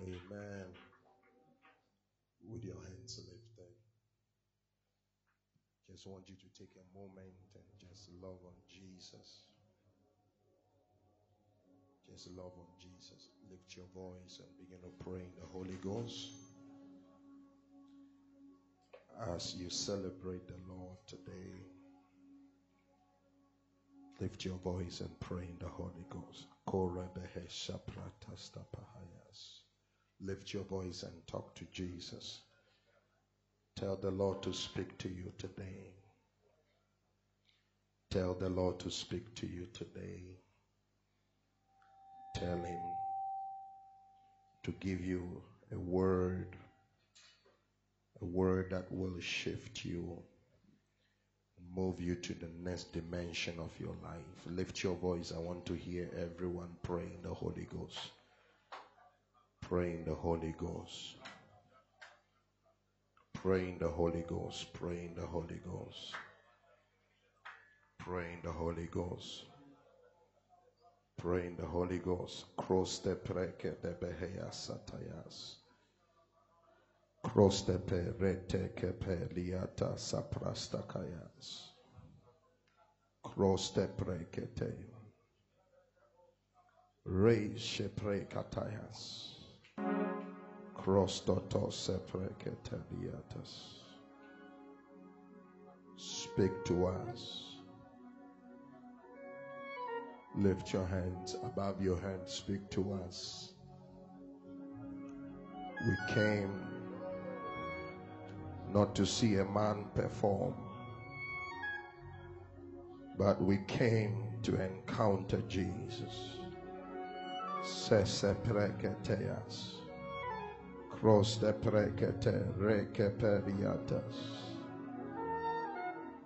Amen. With your hands lifted. Just want you to take a moment and just love on Jesus. Just love on Jesus. Lift your voice and begin to pray in the Holy Ghost. As you celebrate the Lord today, lift your voice and pray in the Holy Ghost. Lift your voice and talk to Jesus. Tell the Lord to speak to you today. Tell the Lord to speak to you today. Tell Him to give you a word, a word that will shift you, move you to the next dimension of your life. Lift your voice. I want to hear everyone praying the Holy Ghost. Pray in the Holy Ghost. Pray in the Holy Ghost. Pray in the Holy Ghost. Pray in the Holy Ghost. Pray in the Holy Ghost. Cross the preke de beheya satayas. Cross the perete kepe liata saprasta kayas. Cross the prekete. Raise shepre katayas. Speak to us. Lift your hands above your head. Speak to us. We came not to see a man perform, but we came to encounter Jesus. Sesepreketeas. Cross the prekete rekeperiatas.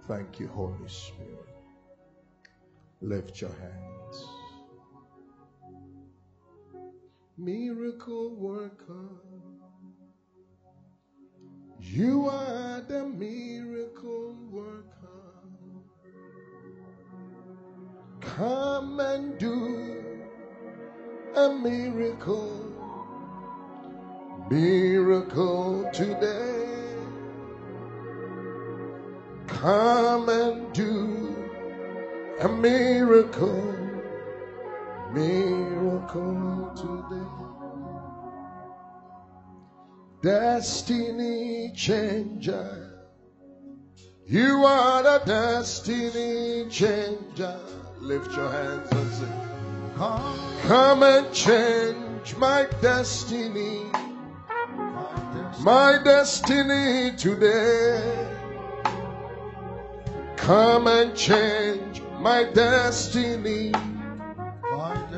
Thank you, Holy Spirit. Lift your hands. Miracle worker. You are the miracle worker. Come and do a miracle miracle today. Come and do a miracle, miracle today. Destiny changer. You are the destiny changer. Lift your hands and sing. Come, and change my destiny my destiny today. Come and change my destiny.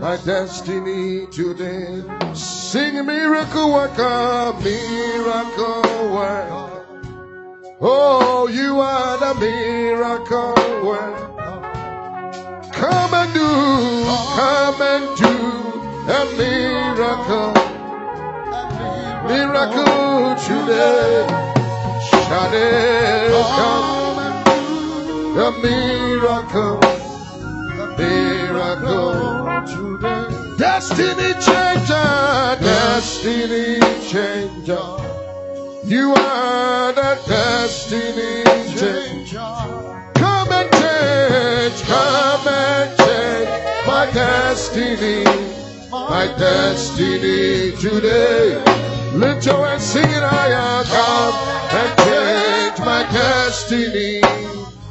My destiny today. Sing miracle worker, miracle worker. Oh, you are the miracle worker. Come and do, come and do a miracle miracle today. Shade come, the miracle, the miracle today. Destiny changer, destiny changer. You are the destiny changer. And change, come and change my destiny, my destiny today. Lift your hands, sing it, I come and change my destiny,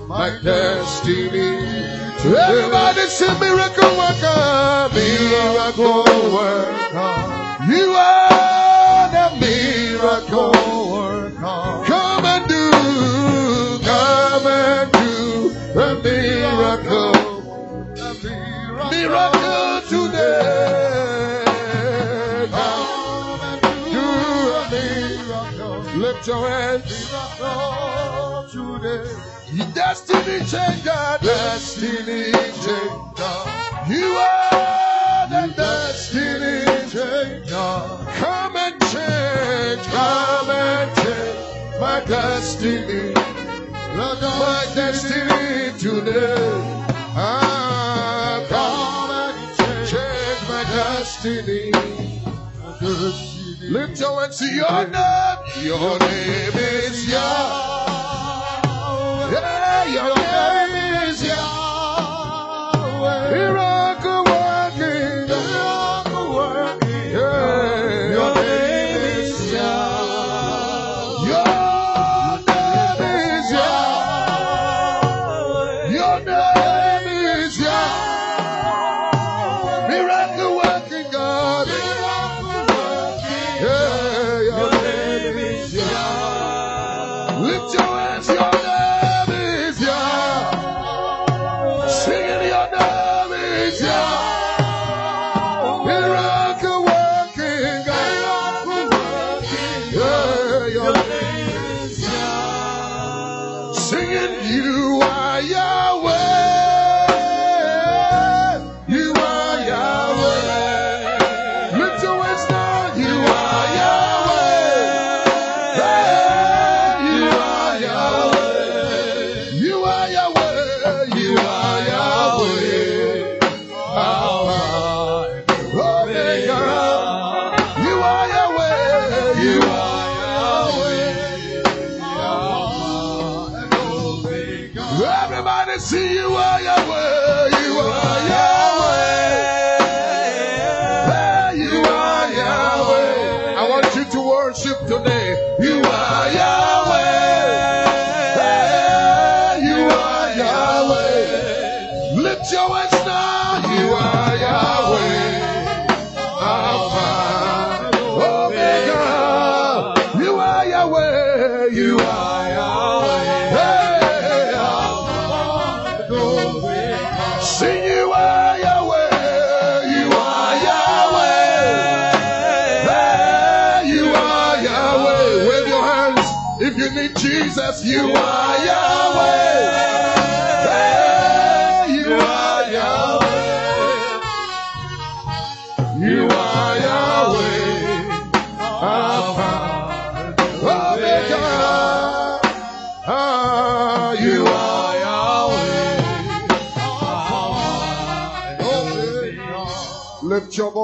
my destiny. Everybody say miracle worker, miracle worker. You are the miracle worker. Miracle, miracle today. lift your hands. Today. Destiny changer, destiny changer. You are the destiny changer. Come and change, come and change my destiny. My destiny today. Ah, destiny. Lift your hands to your name. Your name is Yahweh. Yeah, your name is Yahweh.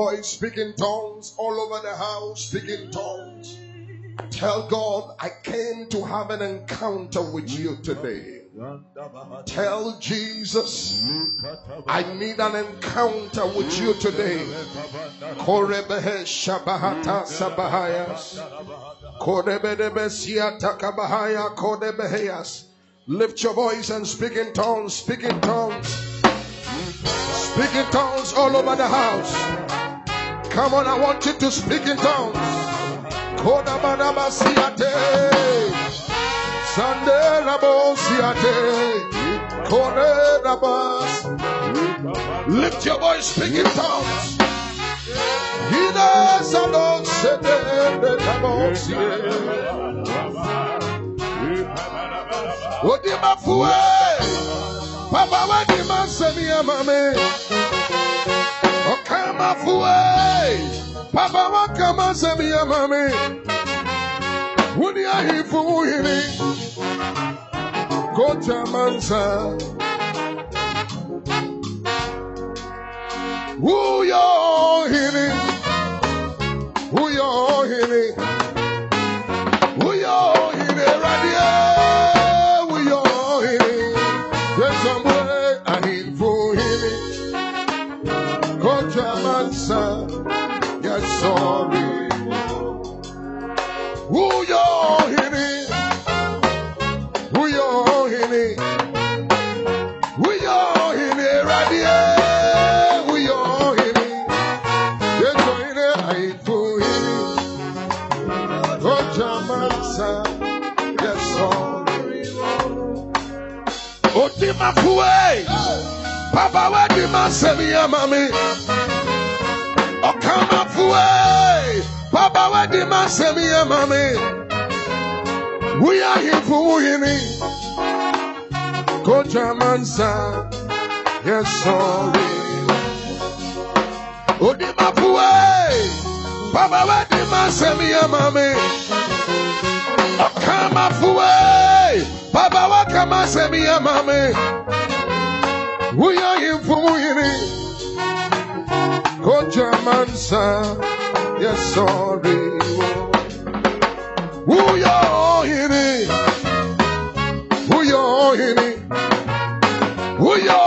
Voice, speak tongues all over the house, speak in tongues. Tell God, I came to have an encounter with you today. Tell Jesus, I need an encounter with you today. Korebehe shabahata sabahayas. Korebedebe takabahaya kodebeheyas. Lift your voice and speak in tongues, speak in tongues. Speak in tongues all over the house. Come on, I want you to speak in tongues. Kodabadabasiate. Sande rabosiate. Koredabas. Lift your voice, speak in tongues. Ida sado sete de tabosie. Odima fue. Papa wadima semia mame. Okama fue. Papa wakama semia mame. Wuni ahifu muhini. Kocha mansa. Uyo hini. Uyo hini. Otima fue. Papa wadima semia mami. Okama fue. Papa wadima semia mami. We are here for winning. Kocha mansa. Yes, sorry. Odima fue. Papa wadima semia mami. Okama fue. Baba wakama semi ya. Uya infumu yini. Koja mansa. Yes, sorry. Uya yini. Uya yini. Uya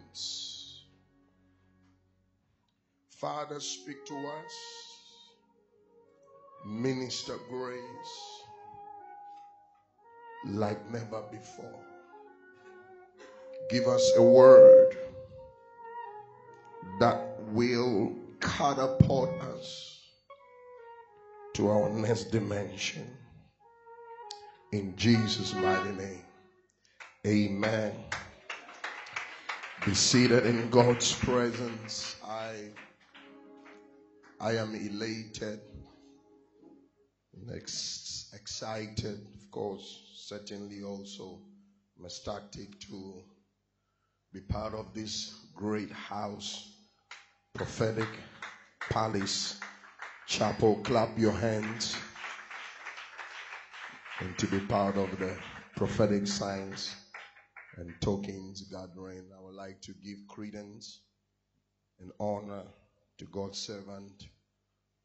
Father, speak to us. Minister grace like never before. Give us a word that will catapult us to our next dimension. In Jesus' mighty name. Amen. Be seated in God's presence. I I am elated ex- excited, of course, certainly also ecstatic to be part of this great house, prophetic palace, chapel. Clap your hands and to be part of the prophetic signs and tokens gathering. I would like to give credence and honor to God's servant,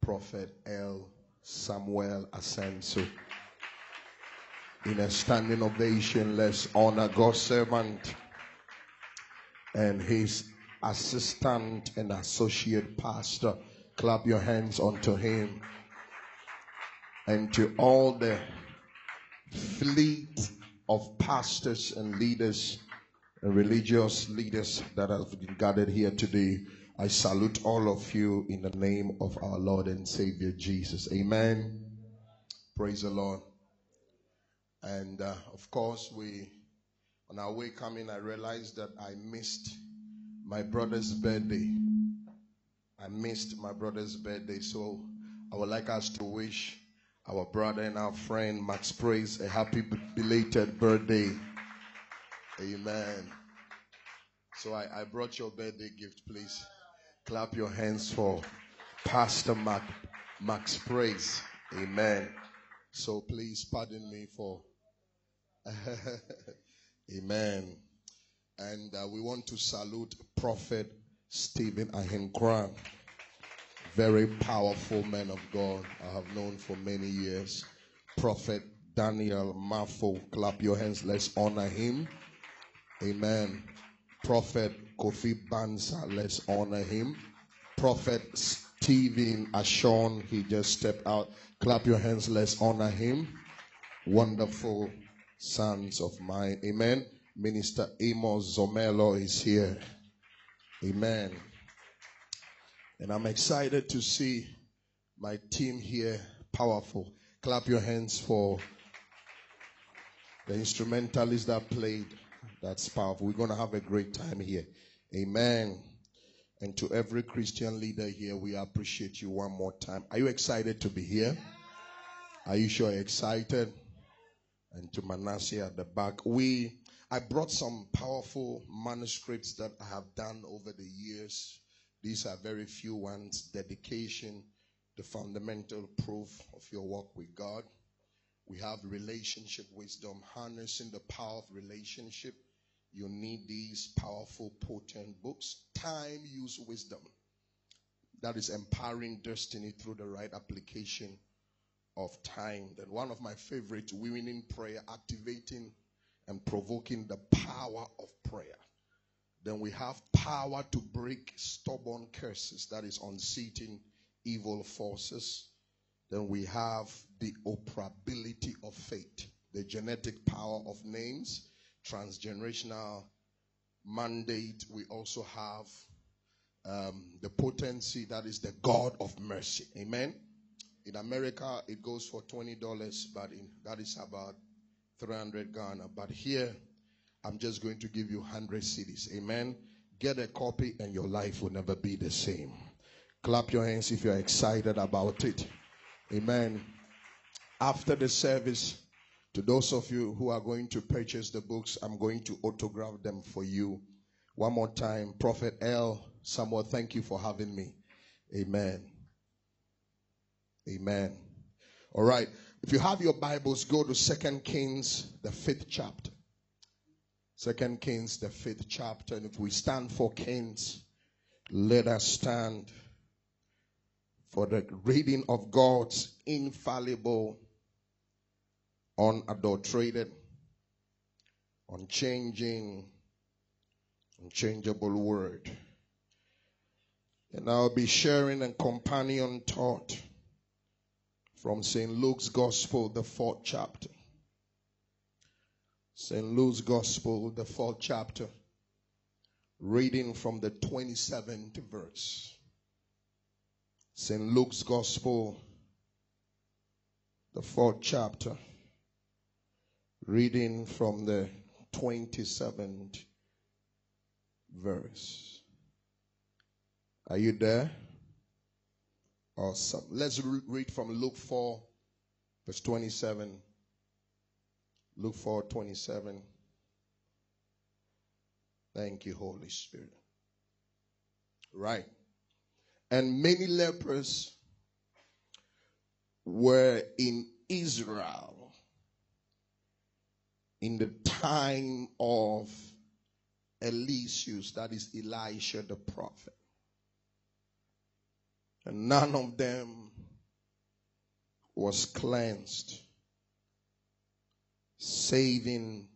Prophet L. Samuel Asenso. In a standing ovation, let's honor God's servant and his assistant and associate pastor. Clap your hands unto him. And to all the fleet of pastors and leaders and religious leaders that have been gathered here today. I salute all of you in the name of our Lord and Savior Jesus. Amen. Praise the Lord. And uh, of course, we, on our way coming, I realized that I missed my brother's birthday. I missed my brother's birthday. So I would like us to wish our brother and our friend Max Praise a happy belated birthday. Amen. So I, I brought your birthday gift, please. Clap your hands for Pastor Mac, Max Praise. Amen. So please pardon me for. Amen. And uh, we want to salute Prophet Stephen Ahenkran very powerful man of God I have known for many years. Prophet Daniel Mafo, clap your hands, let's honor him. Amen. Prophet Kofi Banza, let's honor him. Prophet Stephen Ashon, he just stepped out. Clap your hands, let's honor him. Wonderful sons of mine. Amen. Minister Amos Zomelo is here. Amen. And I'm excited to see my team here powerful. Clap your hands for the instrumentalists that played. That's powerful. We're going to have a great time here. Amen. And to every Christian leader here, we appreciate you one more time. Are you excited to be here? Are you sure excited? And to Manasseh at the back, we I brought some powerful manuscripts that I have done over the years these are very few ones. Dedication, the fundamental proof of your walk with God. We have relationship wisdom, harnessing the power of relationship. You need these powerful, potent books. Time use wisdom. That is empowering destiny through the right application of time. Then one of my favorite, winning prayer, activating and provoking the power of prayer. Then we have power to break stubborn curses, that is, unseating evil forces. Then we have the operability of faith, the genetic power of names, transgenerational mandate. We also have um, the potency that is the God of mercy. Amen. In America, it goes for twenty dollars, but in, that is about three hundred Ghana. But here, I'm just going to give you hundred cedis. Amen. Get a copy, and your life will never be the same. Clap your hands if you're excited about it. Amen. After the service, to those of you who are going to purchase the books, I'm going to autograph them for you. One more time, Prophet L. Samuel, thank you for having me. Amen. Amen. All right. If you have your Bibles, go to Second Kings, the fifth chapter. Second Kings, the fifth chapter. And if we stand for Kings, let us stand for the reading of God's infallible, unadulterated, unchanging, unchangeable word. And I'll be sharing a companion thought from St. Luke's Gospel, the fourth chapter. St. Luke's Gospel, the fourth chapter, reading from the 27th verse. St. Luke's Gospel, the fourth chapter, reading from the 27th verse. Are you there? Awesome. Let's read from Luke 4, verse 27. Luke 4, 27. Thank you, Holy Spirit. Right and many lepers were in Israel in the time of Eliseus, that is Elisha the prophet. And none of them was cleansed, saving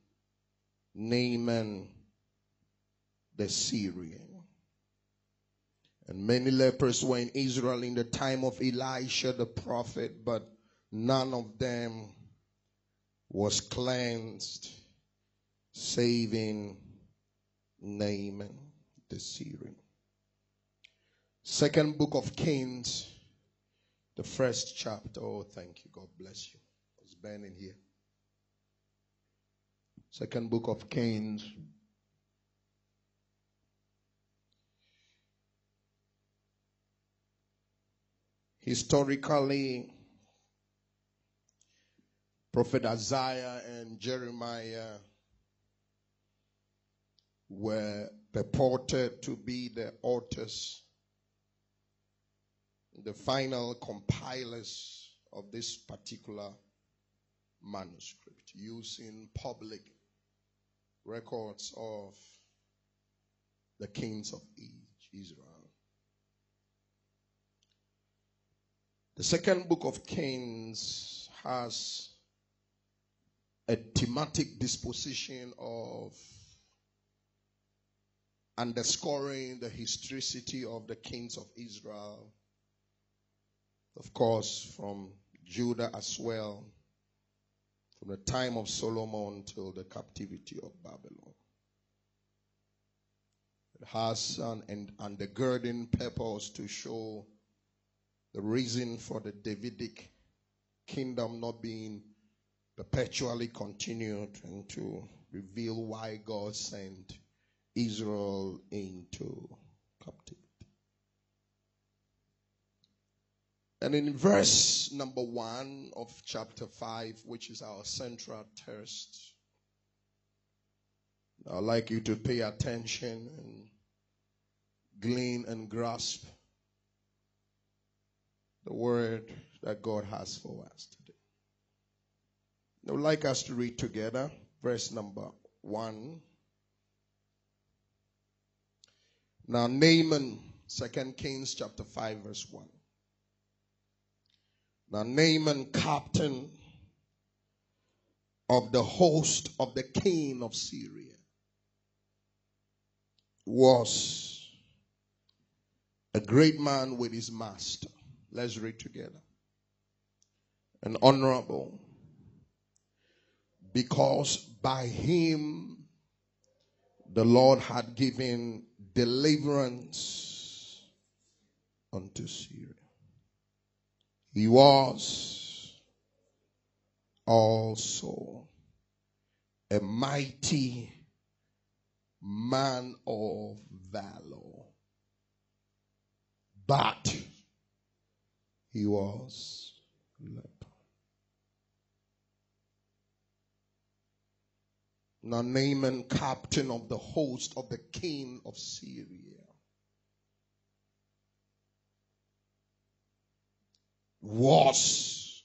Naaman the Syrian. And many lepers were in Israel in the time of Elisha the prophet, but none of them was cleansed, saving Naaman the Syrian. Second book of Kings, the first chapter. Oh, thank you. God bless you. It's burning here. Second book of Kings, historically, Prophet Isaiah and Jeremiah were purported to be the authors, the final compilers of this particular manuscript using public records of the kings of Israel. The second book of Kings has a thematic disposition of underscoring the historicity of the kings of Israel, of course, from Judah as well, from the time of Solomon till the captivity of Babylon. It has an undergirding purpose to show the reason for the Davidic kingdom not being perpetually continued and to reveal why God sent Israel into captivity. And in verse number one of chapter five, which is our central text, I'd like you to pay attention and glean and grasp the word that God has for us. I would like us to read together verse number one. Now, Naaman, Second Kings chapter 5, verse 1. Now, Naaman, captain of the host of the king of Syria, was a great man with his master Let's read together. An honorable, because by him the Lord had given deliverance unto Syria. He was also a mighty man of valor, but he was Now Naaman, captain of the host of the king of Syria, was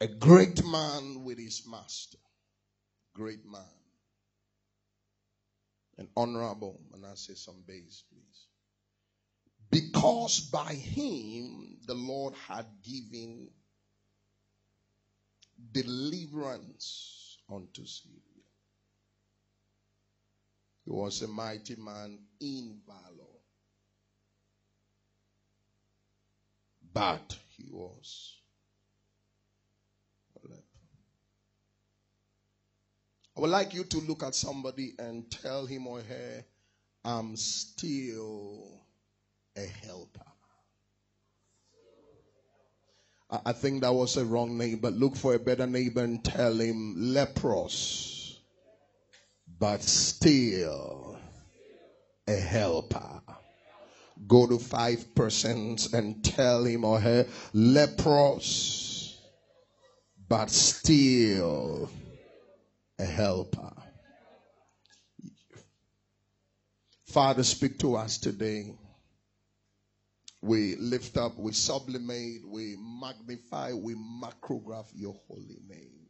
a great man with his master. Great man. And honorable, and I say some base, please. Because by him the Lord had given deliverance unto Syria. He was a mighty man in valor. but he was. I would like you to look at somebody and tell him or her, I'm still a helper. I think that was a wrong name, but look for a better neighbor and tell him leprous, but still a helper go to five persons and tell him or her leprous, but still a helper. Father, speak to us today. We lift up, we sublimate, we magnify, we macrograph your holy name.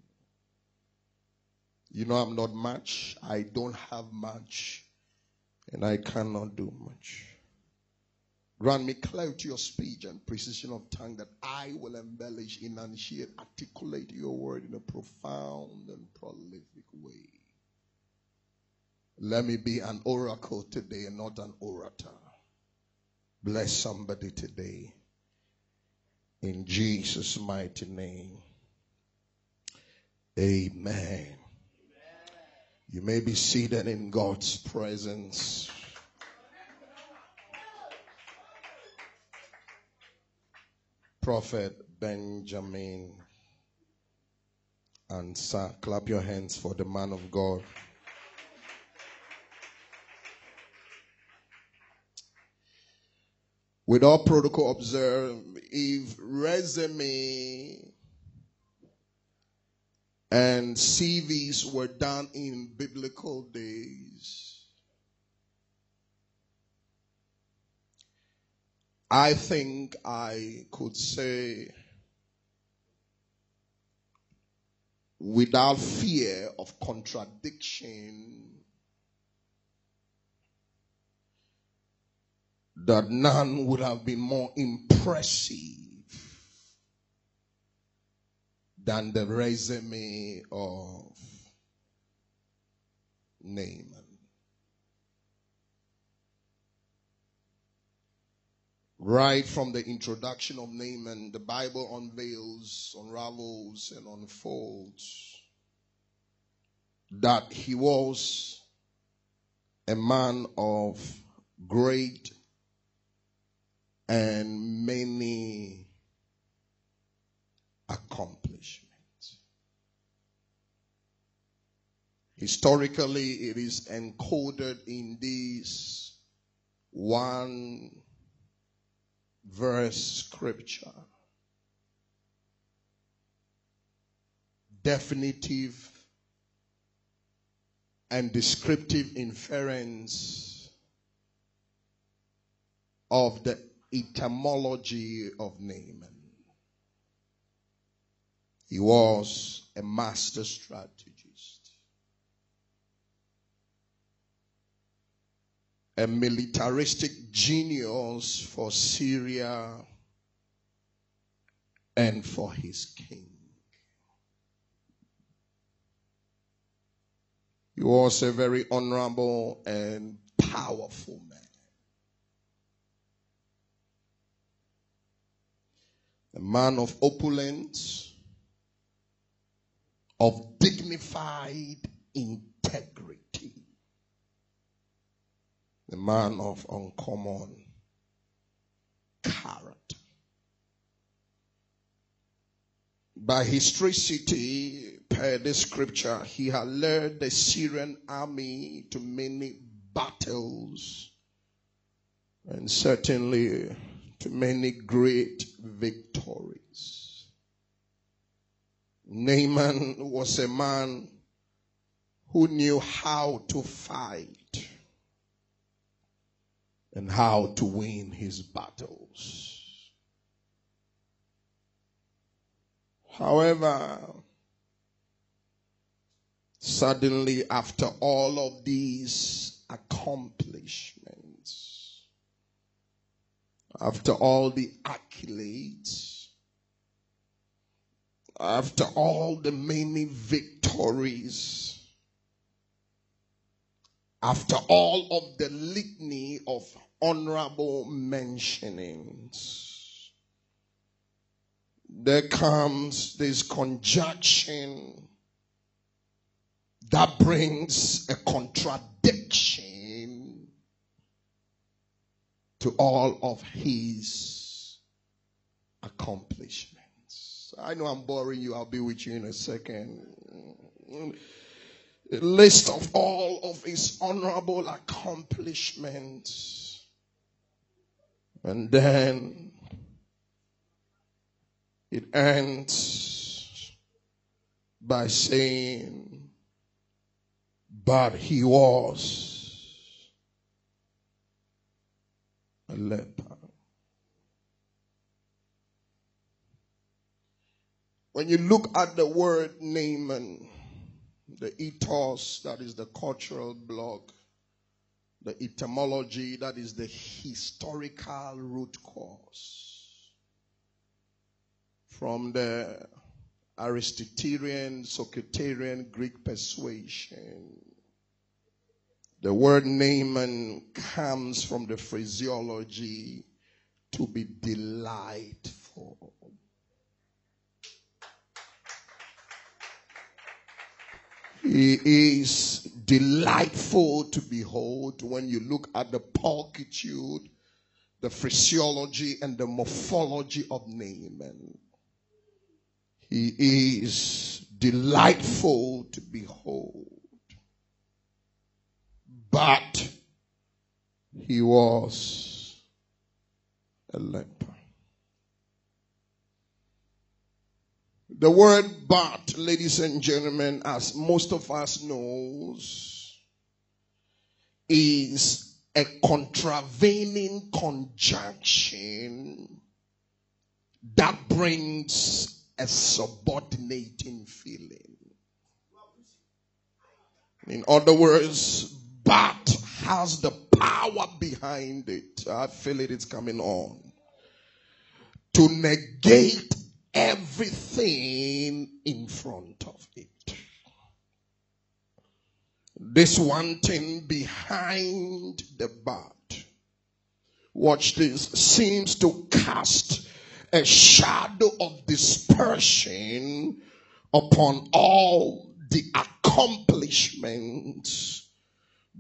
You know, I'm not much. I don't have much. And I cannot do much. Grant me clarity of speech and precision of tongue that I will embellish, enunciate, articulate your word in a profound and prolific way. Let me be an oracle today and not an orator. Bless somebody today. In Jesus' mighty name. Amen. You may be seated in God's presence. Prophet Benjamin and sir, clap your hands for the man of God. With all protocol observed, if resume and CVs were done in biblical days, I think I could say without fear of contradiction that none would have been more impressive than the resume of Naaman. Right from the introduction of Naaman, the Bible unveils, unravels, and unfolds that he was a man of great and many accomplishments. Historically, it is encoded in this one verse scripture. Definitive and descriptive inference of the etymology of Naaman. He was a master strategist, a militaristic genius for Syria and for his king. He was a very honorable and powerful man. A man of opulence, of dignified integrity a man of uncommon character. By historicity, per the scripture, he had led the Syrian army to many battles and certainly to many great victories. Naaman was a man who knew how to fight and how to win his battles. However, suddenly after all of these accomplishments, after all the accolades, after all the many victories, after all of the litany of honorable mentionings, there comes this conjunction that brings a contradiction to all of his accomplishments. I know I'm boring you, I'll be with you in a second. A list of all of his honorable accomplishments. And then it ends by saying, but he was a leper. When you look at the word Naaman, the ethos, that is the cultural block, the etymology, that is the historical root cause from the Aristotelian, Socraterian Greek persuasion. The word Naaman comes from the phraseology to be delightful. He is delightful to behold when you look at the pulchitude, the phraseology, and the morphology of Naaman. He is delightful to behold. But he was a leper. The word but, ladies and gentlemen, as most of us knows, is a contravening conjunction that brings a subordinating feeling. In other words, but has the power behind it. I feel it, it's coming on. To negate everything in front of it. This one thing behind the but. Watch this. Seems to cast a shadow of dispersion upon all the accomplishments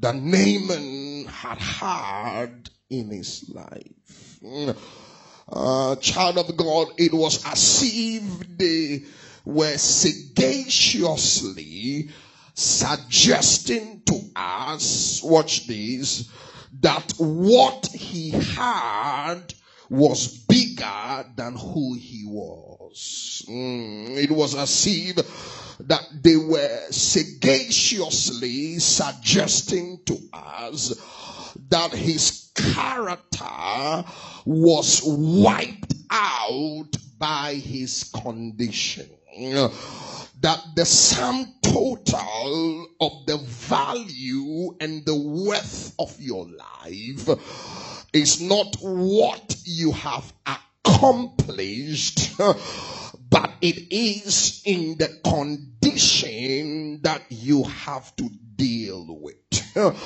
that Naaman had had in his life. Uh, child of God, it was as if they were sagaciously suggesting to us, watch this, that what he had was bigger than who he was. Mm, it was as if that they were sagaciously suggesting to us that his character was wiped out by his condition. That the sum total of the value and the worth of your life is not what you have accomplished, but it is in the condition that you have to deal with.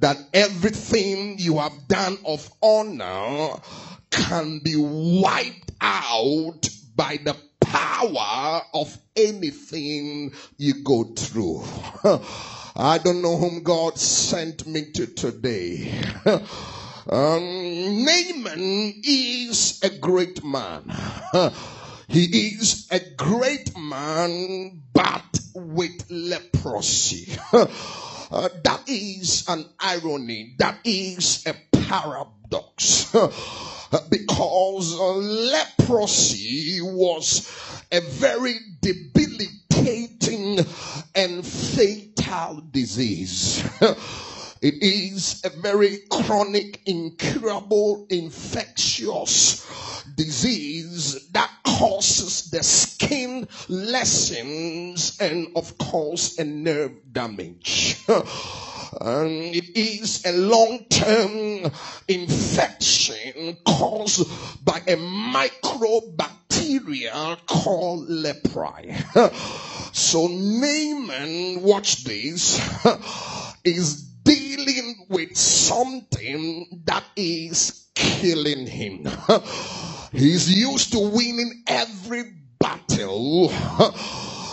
That everything you have done of honor can be wiped out by the power of anything you go through. I don't know whom God sent me to today. Um, Naaman is a great man. He is a great man, but with leprosy. Uh, that is an irony. That is a paradox. because uh, leprosy was a very debilitating and fatal disease. It is a very chronic, incurable, infectious disease that causes the skin lesions and of course a nerve damage. it is a long-term infection caused by a microbacteria called leprae. so Naaman, watch this, is dealing with something that is killing him. He's used to winning every battle.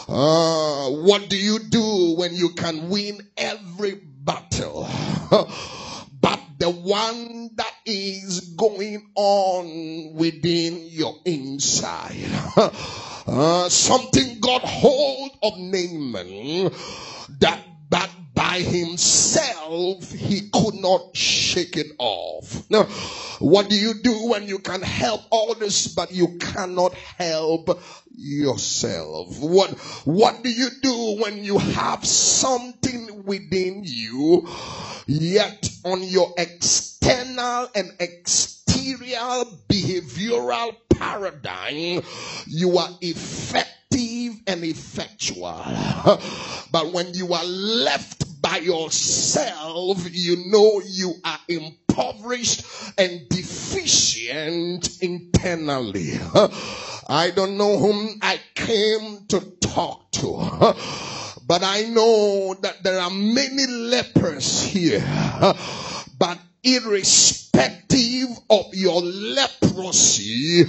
Uh, what do you do when you can win every battle? but the one that is going on within your inside. Uh, something got hold of Naaman that but by himself he could not shake it off. Now, what do you do when you can help others but you cannot help yourself? What what do you do when you have something within you yet on your external and exterior behavioral paradigm you are effective and effectual. But when you are left by yourself, you know you are impoverished and deficient internally. I don't know whom I came to talk to, but I know that there are many lepers here. But irrespective of your leprosy,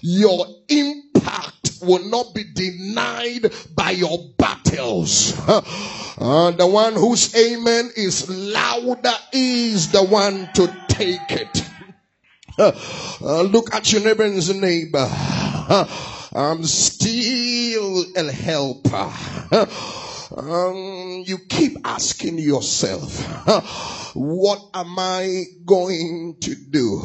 your impact will not be denied by your battles. Uh, the one whose amen is louder is the one to take it. Uh, look at your neighbor's neighbor. I'm still a helper. Um, you keep asking yourself, what am I going to do?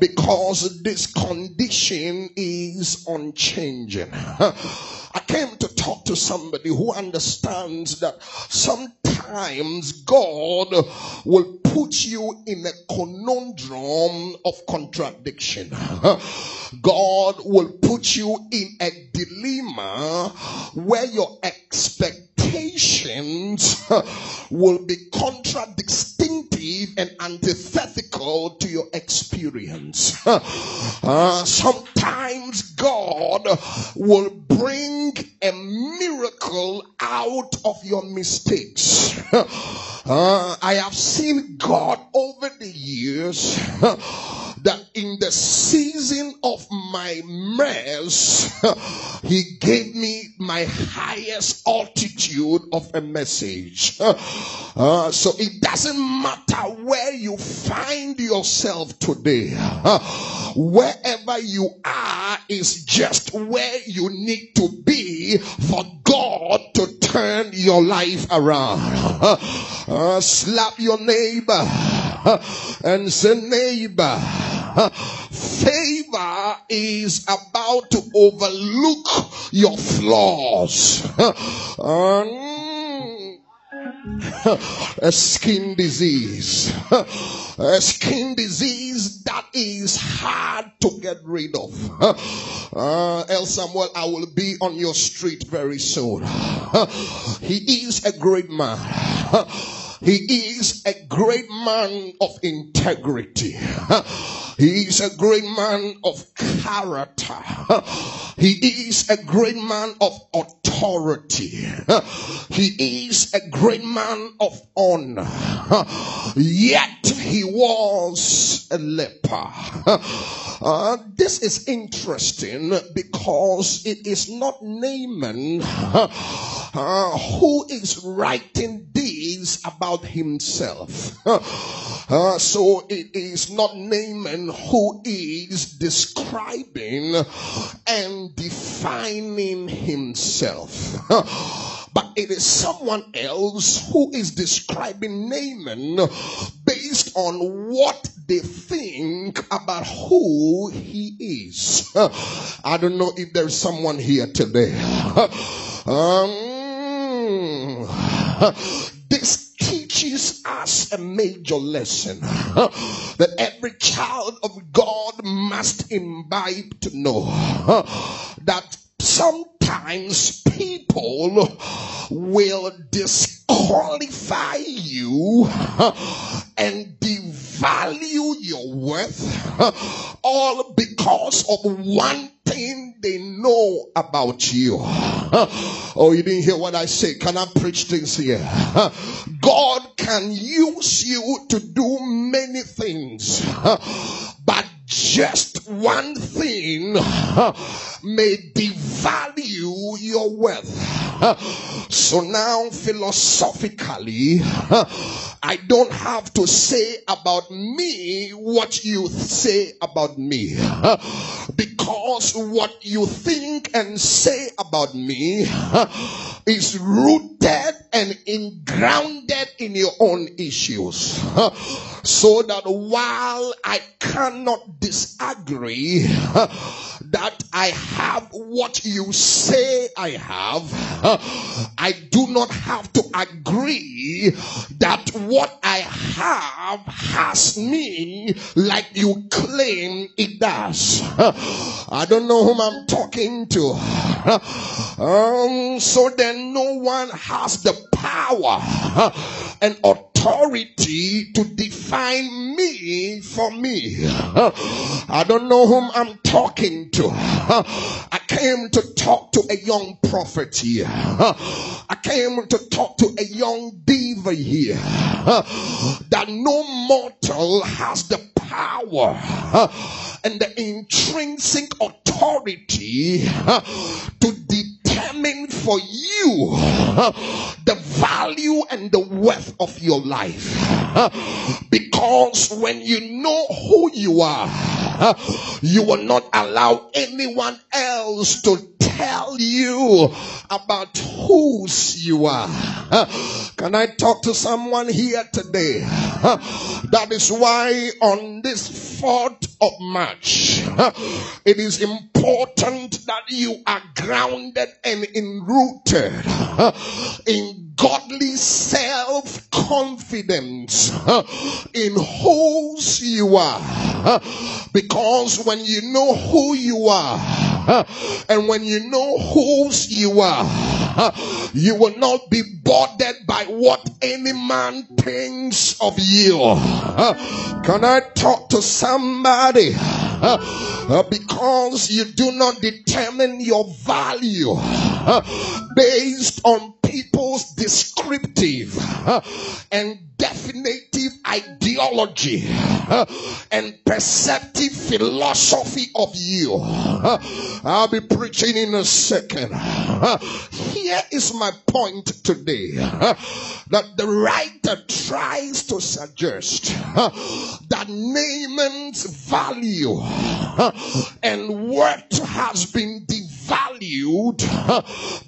Because this condition is unchanging. I came to talk to somebody who understands that sometimes God will put you in a conundrum of contradiction. God will put you in a dilemma where your expectations will be contradictive and antithetical to your experience. Uh, sometimes God will bring a miracle out of your mistakes. Uh, I have seen God over the years that in the season of my mess, He gave me my highest altitude of a message. Uh, so it doesn't matter where you find yourself today. wherever you are is just where you need to be for God to turn your life around. Uh, slap your neighbor and say, neighbor, favor is about to overlook your flaws. Um, a skin disease. A skin disease that is hard to get rid of. Uh, El Samuel, I will be on your street very soon. He is a great man. He is a great man of integrity. He is a great man of character. He is a great man of authority. He is a great man of honor. Yet he was a leper. Uh, this is interesting because it is not Naaman uh, who is writing these about himself. Uh, so it is not Naaman who is describing and defining himself. But it is someone else who is describing Naaman based on what they think about who he is. I don't know if there's someone here today. Um, this teaches us a major lesson that every child of God must imbibe to know that sometimes people will disqualify you and devalue your worth all because of one thing they know about you. Oh, you didn't hear what I say. Can I preach things here? God can use you to do many things, but just one thing may devalue your worth. So now, philosophically, I don't have to say about me what you say about me. Because what you think and say about me is rooted and in grounded in your own issues. So that while I cannot disagree that I have what you say I have, I do not have to agree that what I have has me like you claim it does. I don't know whom I'm talking to. Um, so then no one has the power and authority to define me for me. I don't know whom I'm talking to. I came to talk to a young prophet here. I came to talk to a young diva here. That no mortal has the power and the intrinsic authority to determine for you the value and the worth of your life. Because when you know who you are, you will not allow anyone else to tell you about whose you are. Can I talk to someone here today? That is why on this 4th of March, it is important that you are grounded and enrooted in godly self confidence in whose you are. Because when you know who you are and when you know whose you are, you will not be bothered by what any man thinks of you. Can I talk to somebody? because you do not determine your value based on people's descriptive and definitive ideology uh, and perceptive philosophy of you. Uh, I'll be preaching in a second. Uh, here is my point today that the writer tries to suggest that Naaman's value and worth has been devalued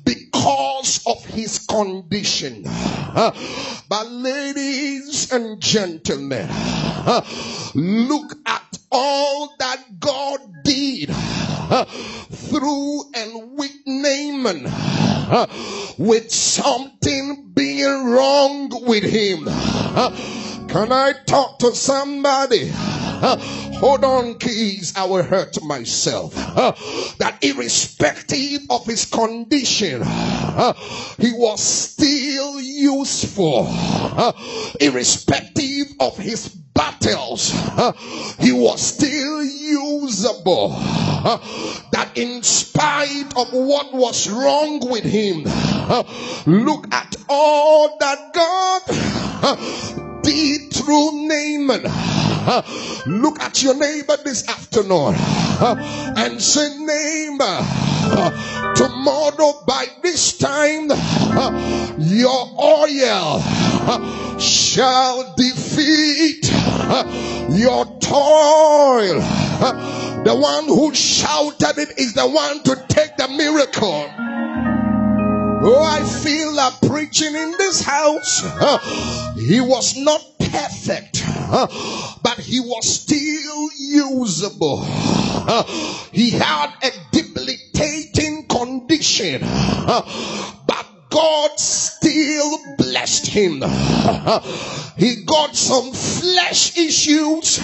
because of his condition. But ladies and gentlemen, look at all that God did through and with Naaman with something being wrong with him. Can I talk to somebody? Hold on, keys. I will hurt myself. That irrespective of his condition, he was still useful. Irrespective of his battles, he was still usable. That in spite of what was wrong with him, look at all that God did through Naaman. Look at your neighbor this afternoon and say, neighbor, tomorrow by this time, your oil shall defeat your toil. The one who shouted it is the one to take the miracle. Oh, I feel like preaching in this house. He was not perfect, but he was still usable. He had a debilitating condition, but God still blessed him. He got some flesh issues,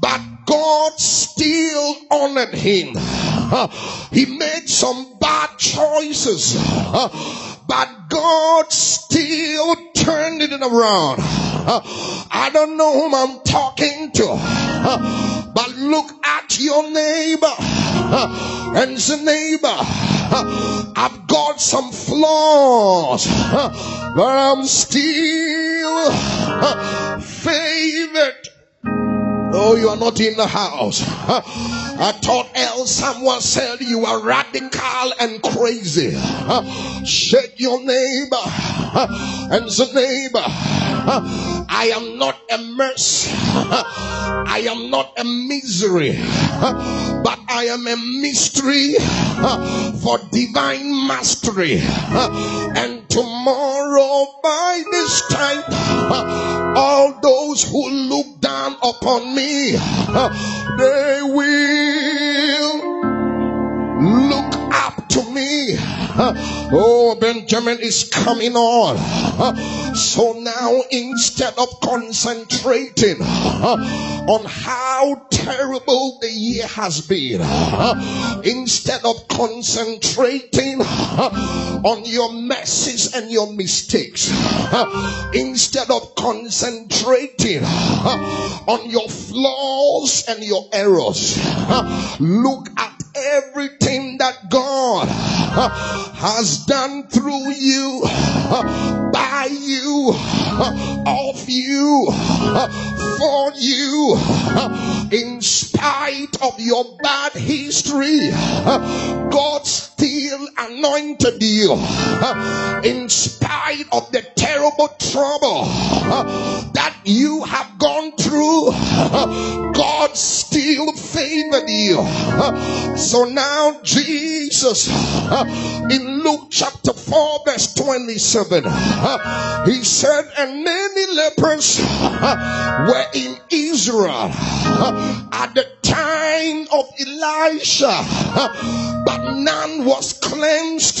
but God still honored him. He made some bad choices, but God still turned it around. I don't know whom I'm talking to, but look at your neighbor and say, neighbor, I've got some flaws, but I'm still favored. Oh, you are not in the house. I thought else someone said you are radical and crazy. Shake your neighbor and say, neighbor, I am not a mercy. I am not a misery, but I am a mystery for divine mastery. And tomorrow by this time, uh, all those who look down upon me, uh, they will to me. Oh, Benjamin is coming on. So now instead of concentrating on how terrible the year has been, instead of concentrating on your messes and your mistakes, instead of concentrating on your flaws and your errors, look at everything that God has done through you, by you, of you, for you, in spite of your bad history, God still anointed you, in spite of the terrible trouble that you have gone through, God still favored you. So now Jesus uh, in Luke chapter 4 verse 27 uh, he said and many lepers uh, were in Israel at the time of Elisha but none was cleansed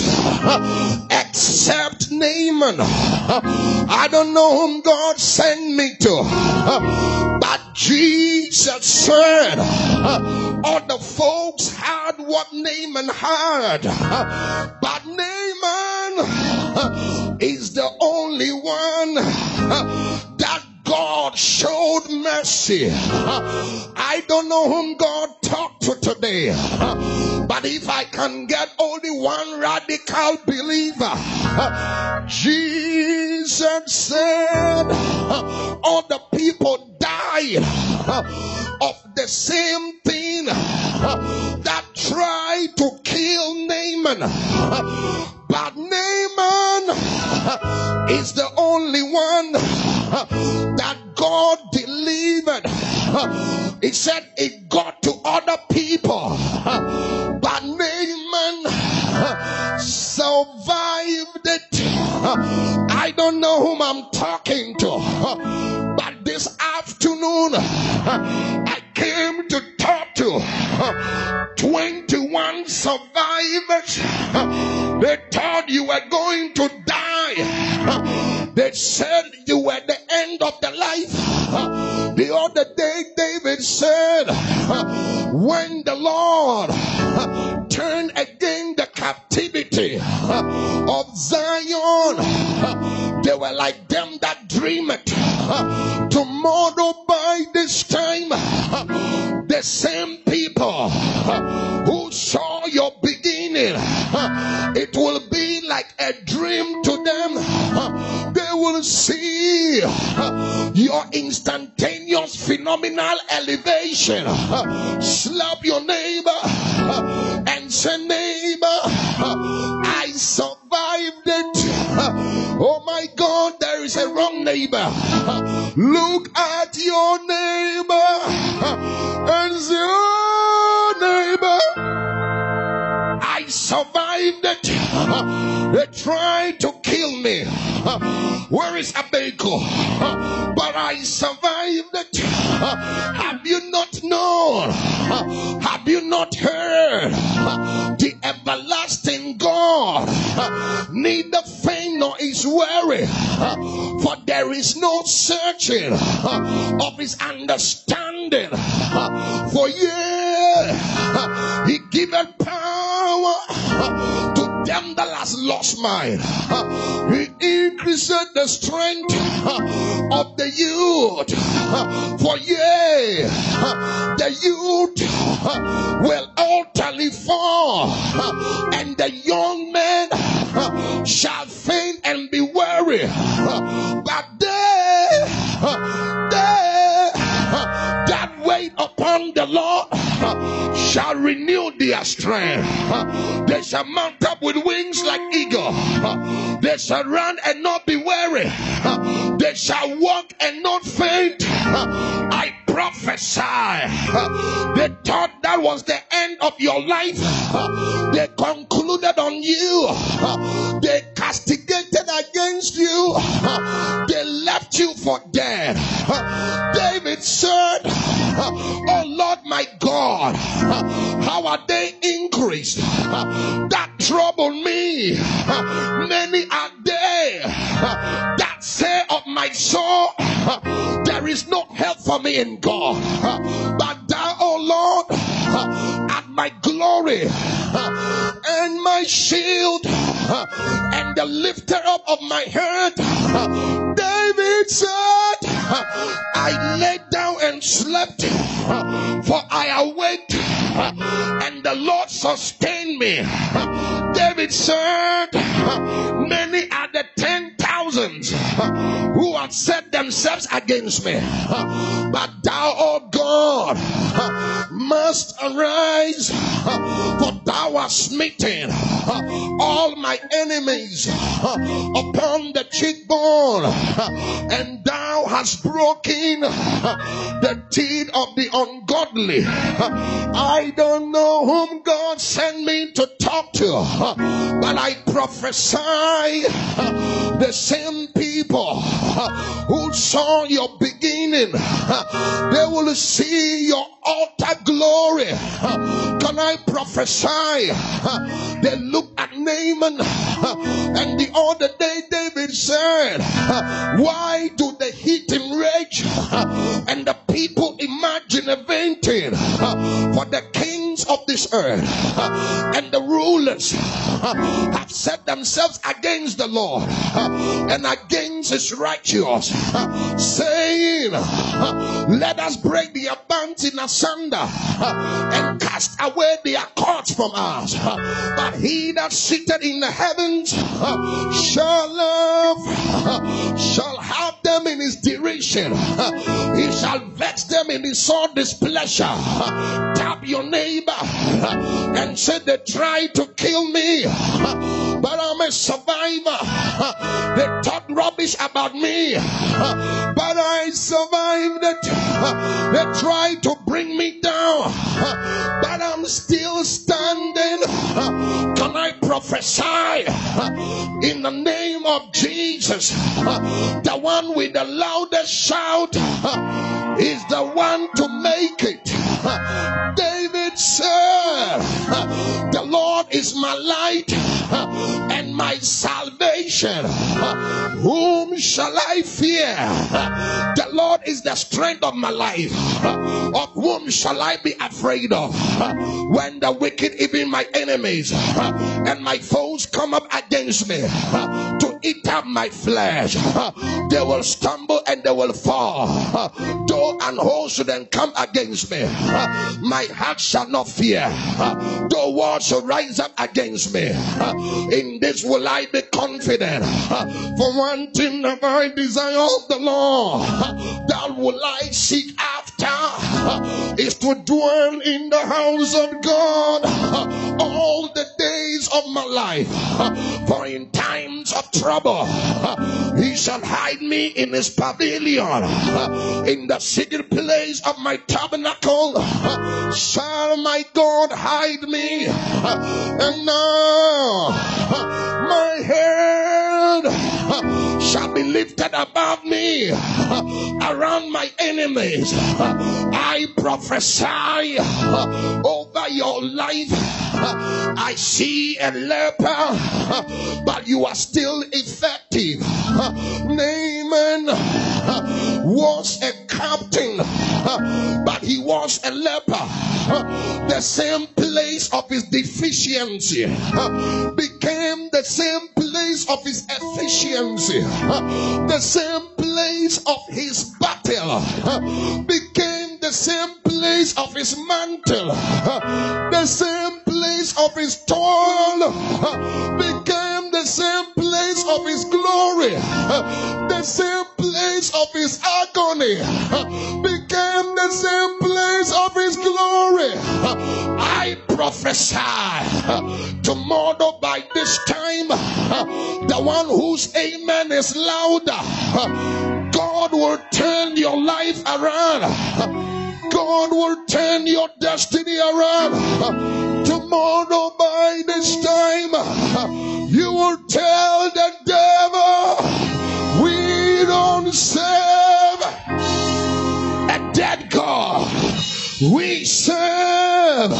except Naaman I don't know whom God sent me to but Jesus said all the folks what Naaman had but Naaman is the only one that God showed mercy. I don't know whom God talked to today, but if I can get only one radical believer, Jesus said, all the people died of the same thing Naaman. But Naaman is the only one that God delivered. He said elevation. Slap He increased the strength in God. But thou, O Lord, at my glory and my shield and the lifter up of my head. David said, I laid down and slept, for I awaked, and the Lord sustained me. David said, Many are the ten thousands who have set themselves against me, but upon the cheekbone, and thou hast broken the teeth of the ungodly. I don't know whom God sent me to talk but I prophesy the same people who saw your beginning, they will see your altar glory. Can I prophesy? They look at Naaman, and the other day David said, Why do they hit him rage? And the people imagine a vain for the kings of this earth and the rulers have set themselves against the Lord and against his righteous, saying, Let us break their in asunder and cast away their cords from us. But he that sitteth in the heavens shall love, shall have them in his derision. He shall vex them in his sore displeasure. Tap your neighbor and say they tried to kill me, but I'm a survivor. They talk rubbish about me, but I survived it. They tried to bring me down, but I'm still standing. Can I prophesy in the name of Jesus? The one with the loudest shout is the one to make it. David said, The Lord is my light and my salvation. Whom shall I fear? The Lord is the strength of my life. Of Whom shall I be afraid of? When the wicked, even my enemies and my foes come up against me to eat up my flesh, they will stumble and they will fall. Though an host should then come against me, my heart shall not fear. Though war shall rise up against me, in this will I be confident. For one thing that I desire of the Lord, that will I seek after, is to dwell in the house of God all the days of my life. For in times of trouble, shall hide me in his pavilion. In the secret place of my tabernacle shall my God hide me. And now my head shall lifted above me around my enemies. I prophesy over your life. I see a leper, but you are still effective. Naaman was a captain, but he was a leper. The same place of his deficiency became the same place of his efficiency. The same place of his battle became the same place of his mantle. The same place of his toil became the same place of his glory. The same place of his agony became the same place of his glory. I prophesy tomorrow by this time, the one whose amen is louder, God will turn your life around. God will turn your destiny around. Tomorrow by this time, you will tell the devil, we don't serve a dead God. We serve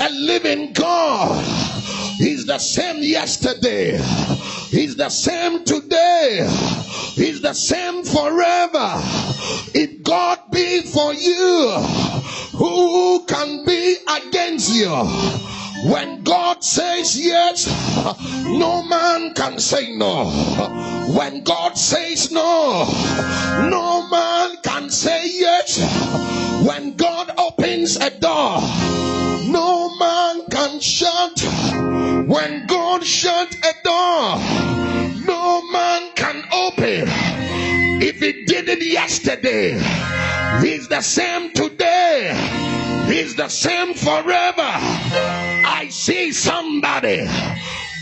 a living God. He's the same yesterday. He's the same today. He's the same forever. If God be for you, who can be against you? When God says yes, no man can say no. When God says no, no man can say yes. When God opens a door, no man can shut. When God shut a door, no man can open. If he did it yesterday, he's the same today. He's the same forever. I see somebody.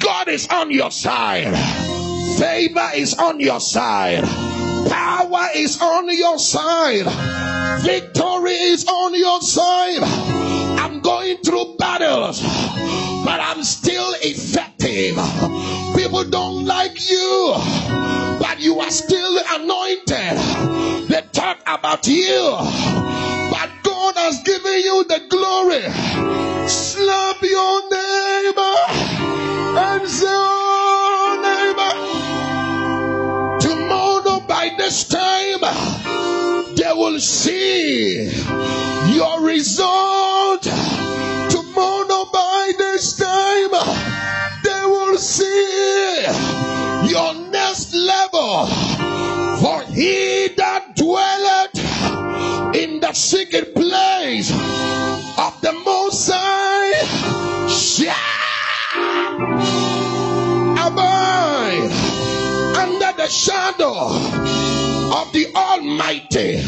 God is on your side. Favor is on your side. Power is on your side. Victory is on your side. Going through battles, but I'm still effective. People don't like you, but you are still anointed. They talk about you, but God has given you the glory. Slap your neighbor and say, Oh, neighbor, tomorrow by this time, will see your result. Tomorrow by this time, they will see your next level. For he that dwelleth in the secret place of the Most High shall abide the shadow of the Almighty.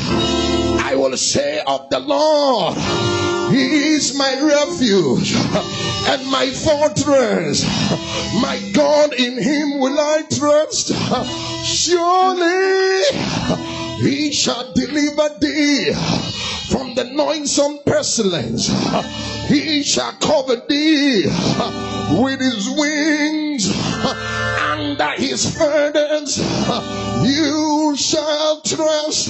I will say of the Lord, He is my refuge and my fortress. My God, in Him will I trust. Surely He shall deliver thee from the noisome pestilence. He shall cover thee with his wings. Under his feathers you shall trust.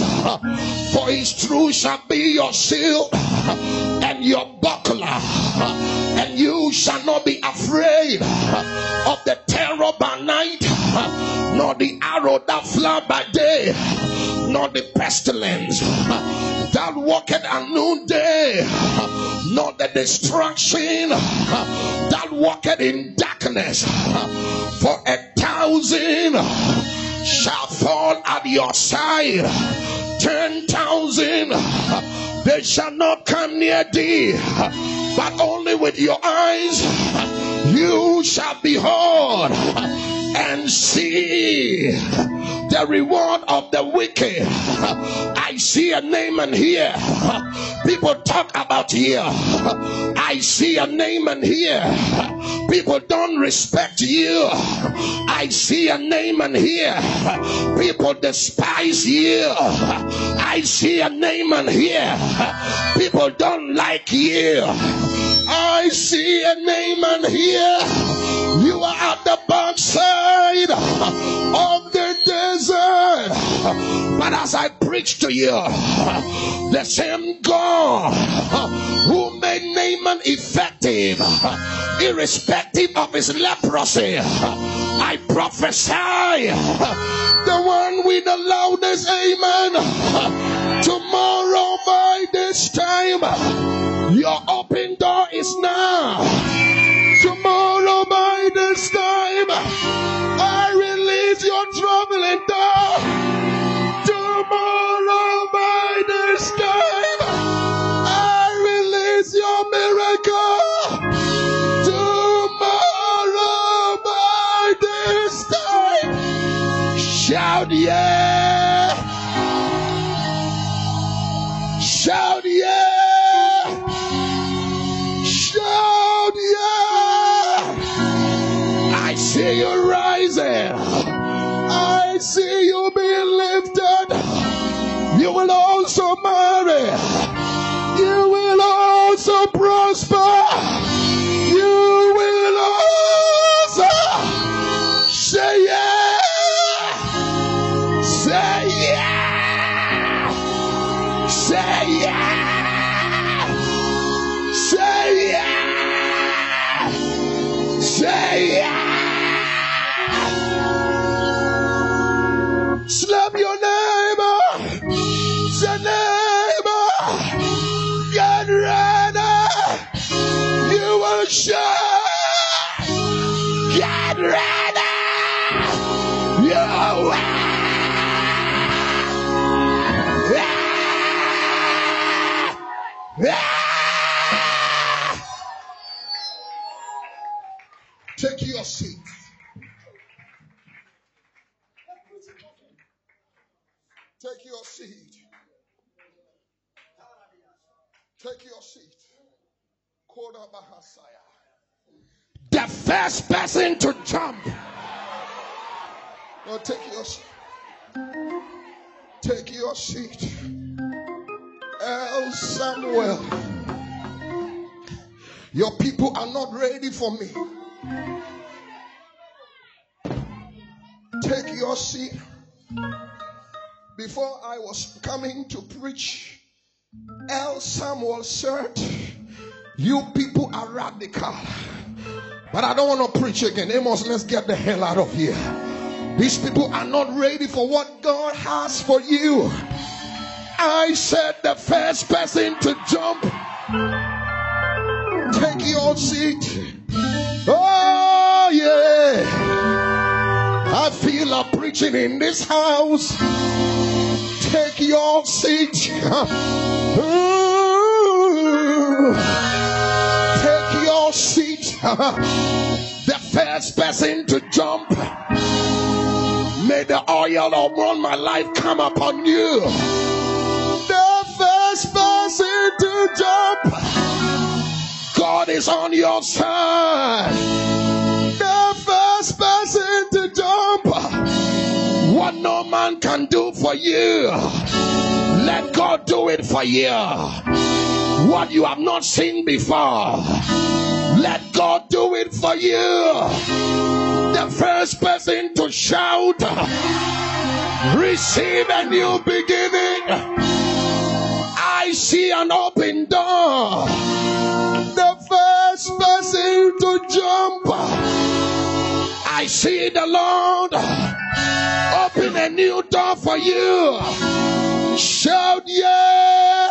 For his truth shall be your shield and your buckler. And you shall not be afraid of the terror by night, nor the arrow that fly by day, nor the pestilence that walketh at noonday, not the destruction that walketh in darkness. For a thousand shall fall at your side, ten thousand they shall not come near thee, but only with your eyes you shall behold and see the reward of the wicked. I see a Naaman here. People talk about you. I see a Naaman here. People don't respect you. I see a Naaman here. People despise you. I see a Naaman here. People don't like you. I see a Naaman here. You are at the backside of the desert. But as I preach to you, the same God who made Naaman effective, irrespective of his leprosy, I prophesy the one with the loudest amen. Tomorrow by this time, your open door is now. Tomorrow by The first person to jump. Take your seat. Take your seat. El Samuel. Your people are not ready for me. Take your seat. Before I was coming to preach, El Samuel said, You people are radical. But I don't want to preach again. Amos, let's get the hell out of here. These people are not ready for what God has for you. I said the first person to jump, take your seat. Oh, yeah. I feel a preaching in this house. Take your seat. Ooh. Seat. The first person to jump. May the oil upon my life come upon you. The first person to jump. God is on your side. The first person to jump. What no man can do for you. Let God do it for you. What you have not seen before. Let God do it for you. The first person to shout, receive a new beginning. I see an open door. The first person to jump. I see the Lord open a new door for you. Shout, yeah.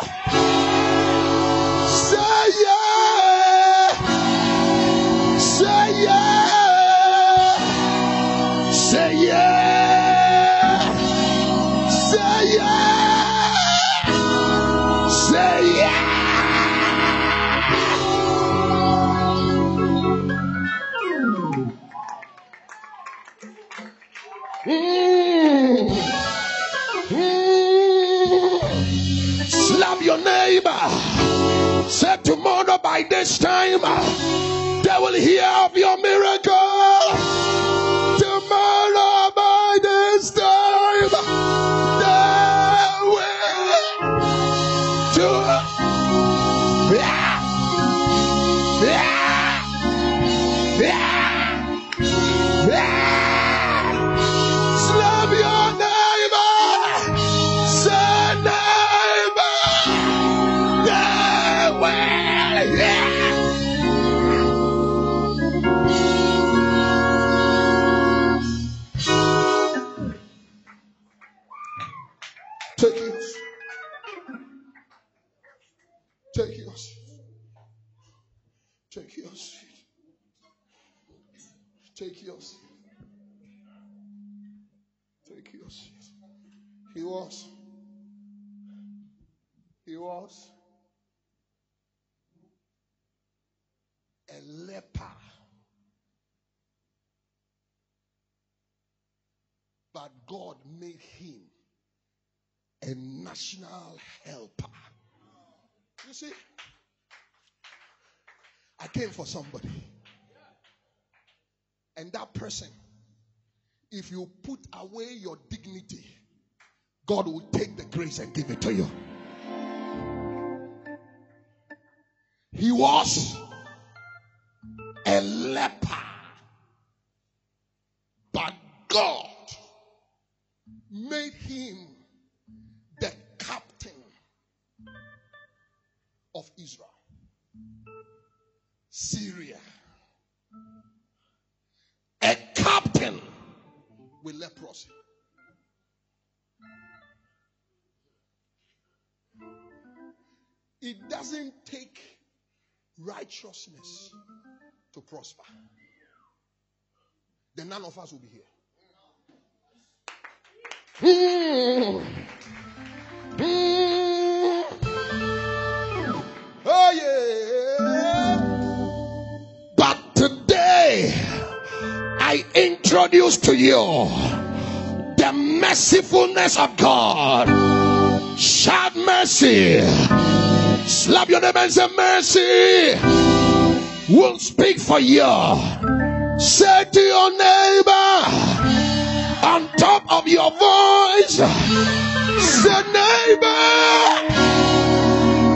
Mm. Mm. Slap your neighbor. Say tomorrow by this time they will hear of your miracle. Was a leper. But God made him a national helper. You see, I came for somebody. And that person, if you put away your dignity, God will take the grace and give it to you. He was a leper, but God made him the captain of Israel, Syria. A captain with leprosy. It doesn't take righteousness to prosper. Then none of us will be here. Hmm. Hmm. Oh, yeah. But today, I introduce to you the mercifulness of God. Shout mercy. Slap your name and say mercy. Will speak for you. Say to your neighbor on top of your voice, say neighbor.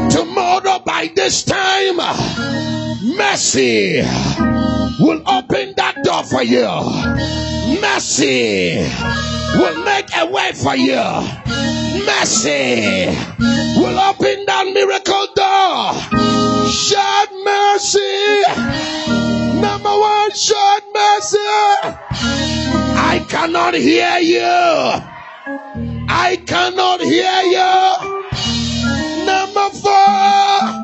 Tomorrow by this time, mercy will open that door for you. Mercy will make a way for you. Mercy will open that miracle door. Shout mercy. Number one, shout mercy. I cannot hear you. I cannot hear you. Number four.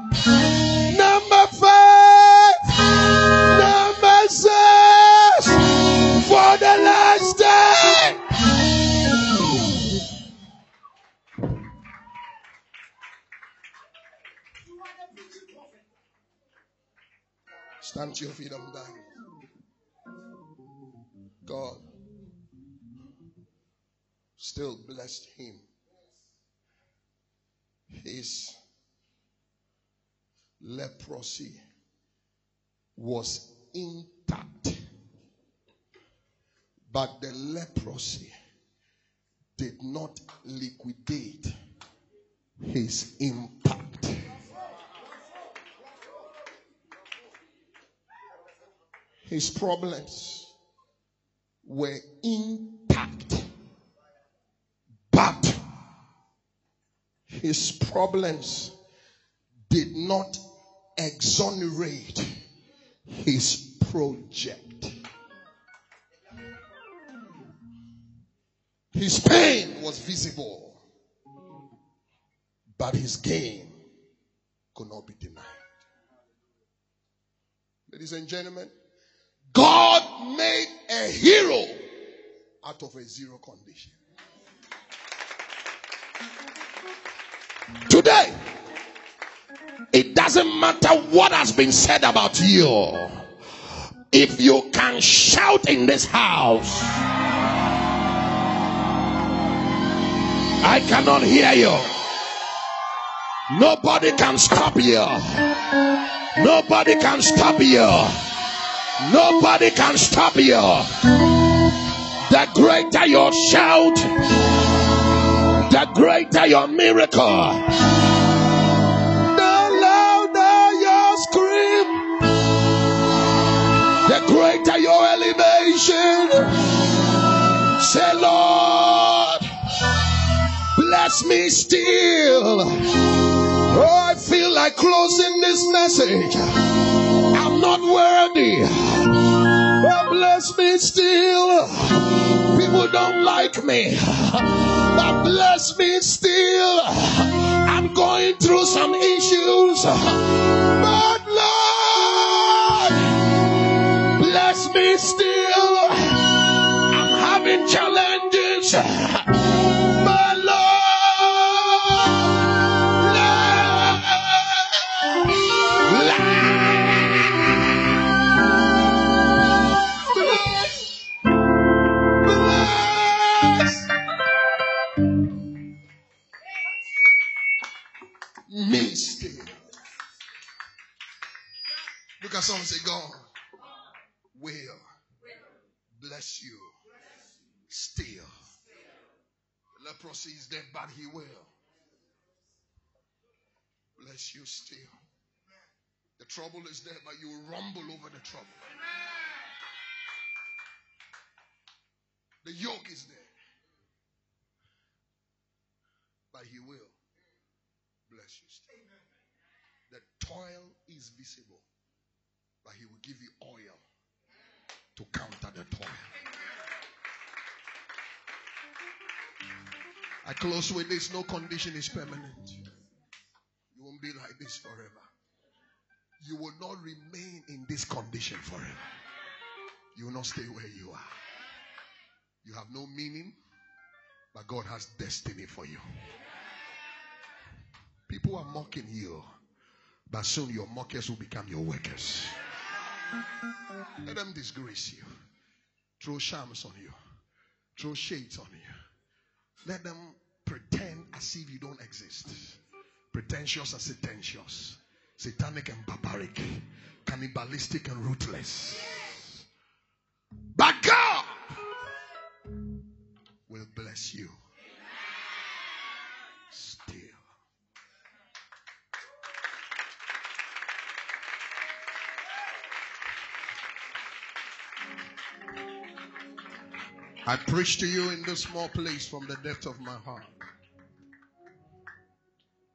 Stand to your feet, I'm done. God still blessed him. His leprosy was intact, but the leprosy did not liquidate his impact. His problems were intact, but his problems did not exonerate his project. His pain was visible, but his gain could not be denied. Ladies and gentlemen, God made a hero out of a zero condition. Today, it doesn't matter what has been said about you. If you can shout in this house, I cannot hear you. Nobody can stop you. Nobody can stop you. Nobody can stop you. The greater your shout, the greater your miracle. The louder your scream, the greater your elevation. Say, Lord, bless me still. Oh, I feel like closing this message. Not worthy. Oh, bless me still. People don't like me. But bless me still. I'm going through some issues. But Lord, bless me still. At someone say, God will bless you still. The leprosy is dead, but he will bless you still. The trouble is there, but you rumble over the trouble. The yoke is there, but he will bless you still. The toil is visible, but he will give you oil to counter the toil. I close with this no condition is permanent. You won't be like this forever. You will not remain in this condition forever. You will not stay where you are. You have no meaning, but God has destiny for you. People are mocking you, but soon your mockers will become your workers. Let them disgrace you, throw shams on you, throw shades on you. Let them pretend as if you don't exist. Pretentious and satentious, satanic and barbaric, cannibalistic and ruthless. But God will bless you. I preach to you in this small place from the depth of my heart.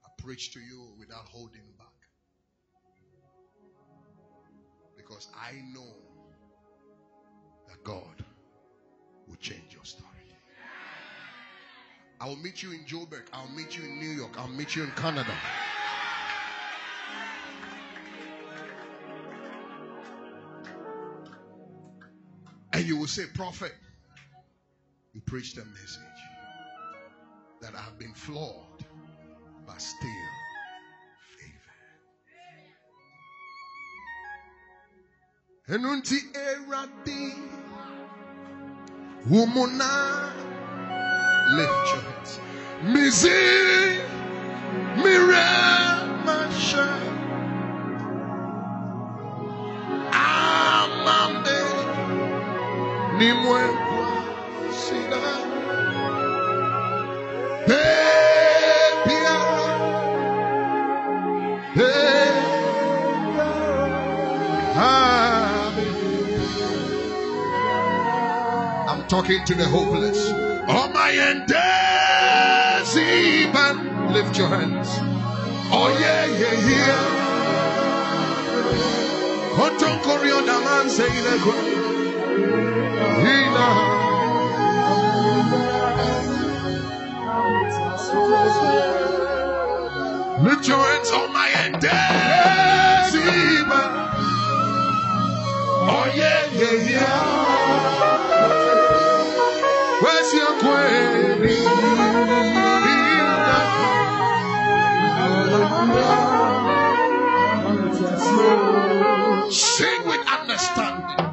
I preach to you without holding back. Because I know that God will change your story. I will meet you in Joburg. I'll meet you in New York. I'll meet you in Canada. And you will say, Prophet, you preached a message that I've been flawed, but still favored. Enunti eradi umuna lift your hands. Mizi amambe nimwe talking to the hopeless. Oh my Ziban, lift your hands. Oh yeah, yeah, yeah. Konton Korean man say the Lift your hands on my end. Oh yeah, yeah, yeah. Sing with understanding.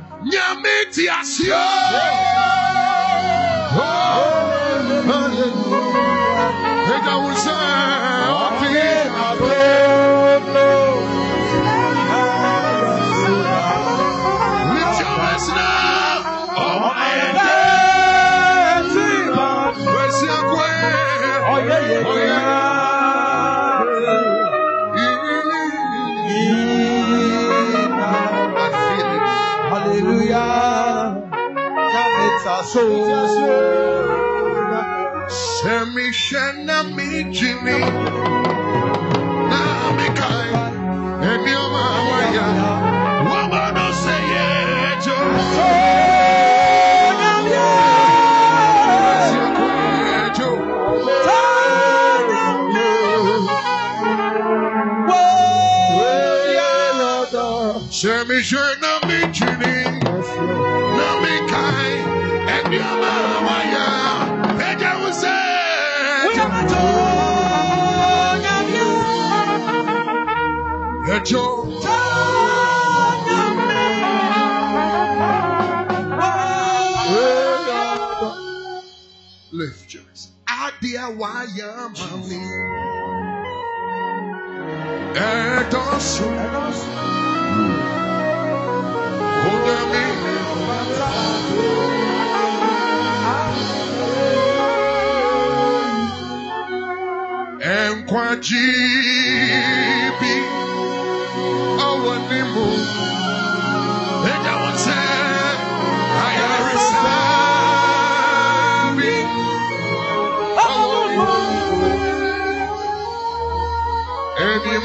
Jini. Edosu. Odemi.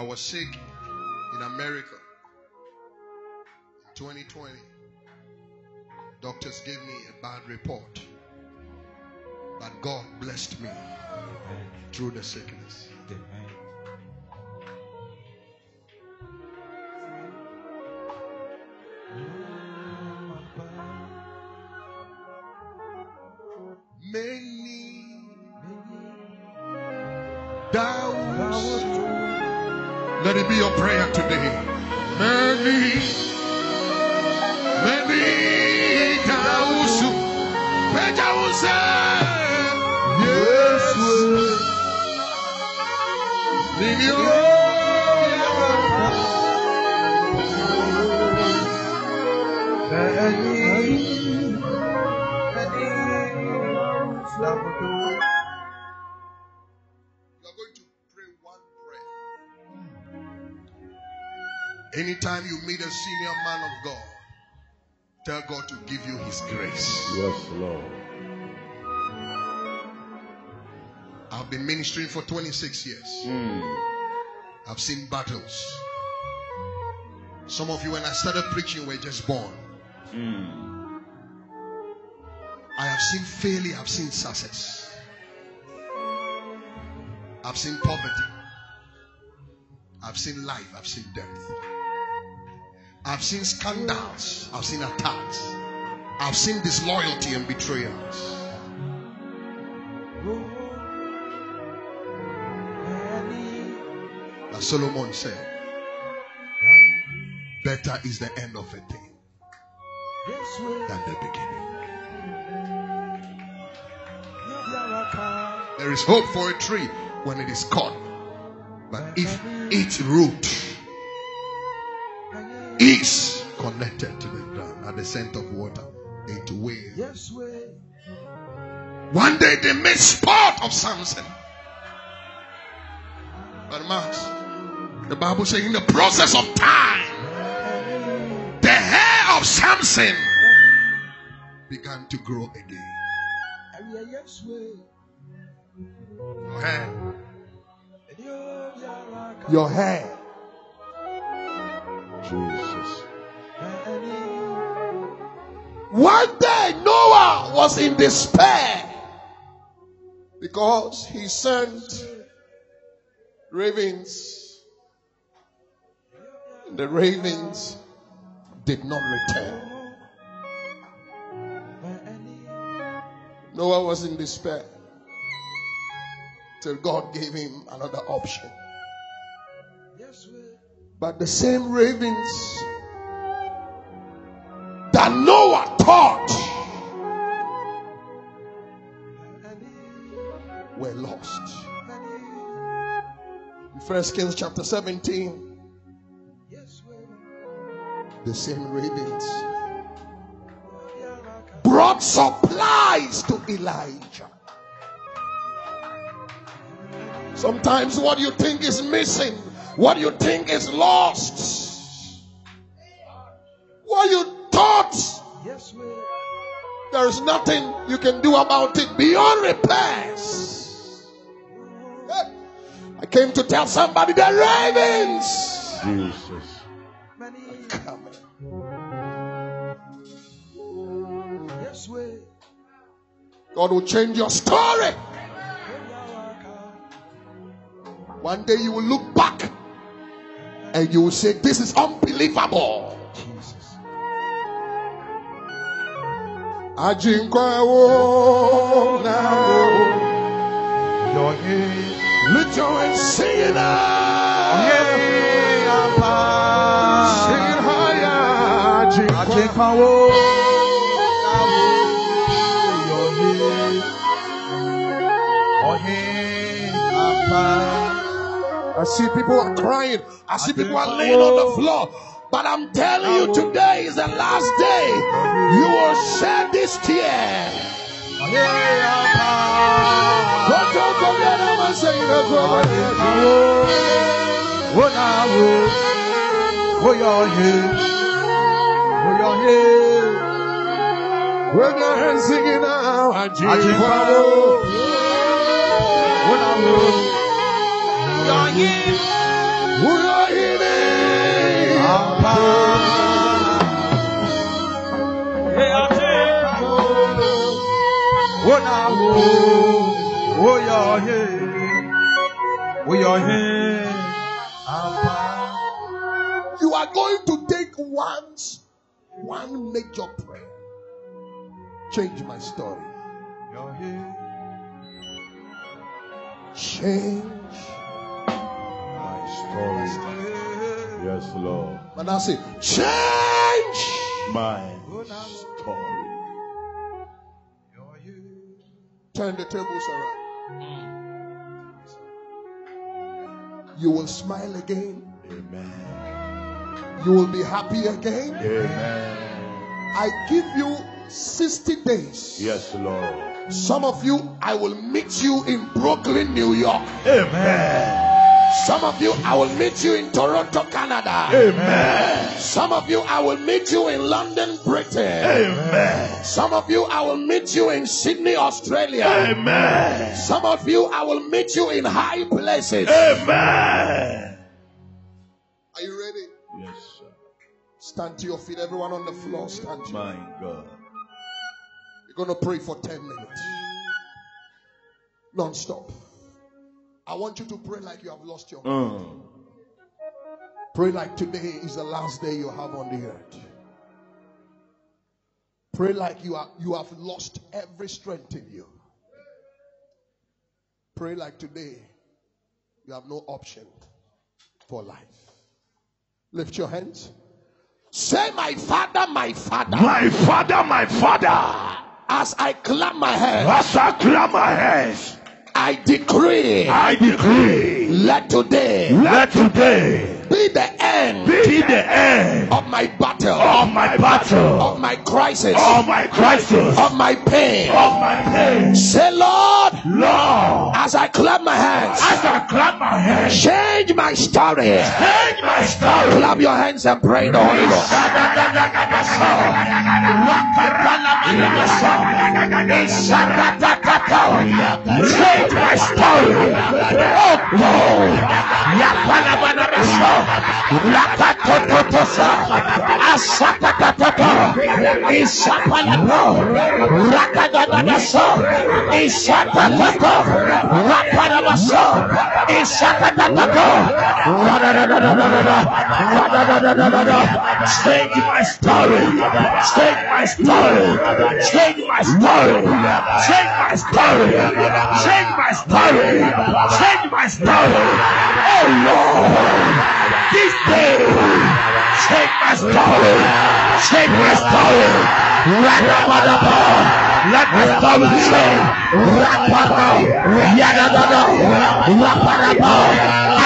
I was sick in America in 2020. Doctors gave me a bad report. But God blessed me through the sickness. Many doubts. Let it be your prayer today. Many, many doubts. Peja will say, Yes, in your Anytime you meet a senior man of God, tell God to give you his grace. Yes, Lord. I've been ministering for 26 years. Hmm. I've seen battles. Some of you, when I started preaching, were just born. Hmm. I have seen failure, I've seen success. I've seen poverty. I've seen life, I've seen death. I've seen scandals, I've seen attacks. I've seen disloyalty and betrayals. As Solomon said, better is the end of a thing than the beginning. There is hope for a tree when it is cut. But if its root is connected to the ground at the scent of water, it will. Yes, way. One day they made sport of Samson. But Max, the Bible says in the process of time, the hair of Samson began to grow again. Ah, Your hair. Your hair. Jesus. One day Noah was in despair because he sent ravens. The ravens did not return. Noah was in despair till God gave him another option. But the same ravens that Noah taught were lost. In First Kings chapter 17, the same ravens brought supplies to Elijah. Sometimes what you think is missing, what you think is lost, what you thought there is nothing you can do about it beyond repairs. I came to tell somebody the ravens. Jesus. Coming. God will change your story. One day you will look back and you will say, This is unbelievable. Jesus. Ajinkwawo now. Your name. Lift your hands, sing it out. Sing it higher. I see people are crying. I see people are laying on the floor. But I'm telling you, today is the last day. You will shed this tear. Don't talk of that, I'm saying With your hands singing now, Ajinkwawo. You are going to take once one major prayer. Change my story. Change Story. Yes, Lord. And I say, change. My story. Turn the tables around. You will smile again. Amen. You will be happy again. Amen. I give you 60 days. Yes, Lord. Some of you, I will meet you in Brooklyn, New York. Amen. Some of you, I will meet you in Toronto, Canada. Amen. Some of you, I will meet you in London, Britain. Amen. Some of you, I will meet you in Sydney, Australia. Amen. Some of you, I will meet you in high places. Amen. Are you ready? Yes, sir. Stand to your feet. Everyone on the floor, stand to My God. You're going to pray for 10 minutes. Non stop. I want you to pray like you have lost your mind. Mm. Pray like today is the last day you have on the earth. Pray like you are you have lost every strength in you. Pray like today you have no option for life. Lift your hands. Say, My Father, my Father, My Father, my Father, as I clap my hands, as I clap my hands, I decree, I decree, let today let today be the end be the end of my battle, of my battle, of my crisis, of my crisis, of my pain. of my pain. Say, Lord, Lord, as I clap my hands, as I clap my hands. Change my story. Change my story. Clap your hands and pray the Holy Ghost. Change my story. Oh God. Radadadadadada. Radadadadadada. Change my story. Change my story. Change my story. Change my story. Change my story. Change my story. Oh Lord, this day, change my story. Change my story. Rakabadaba. Let my story change. Rakabadaba. Yadadada. Rakabadaba.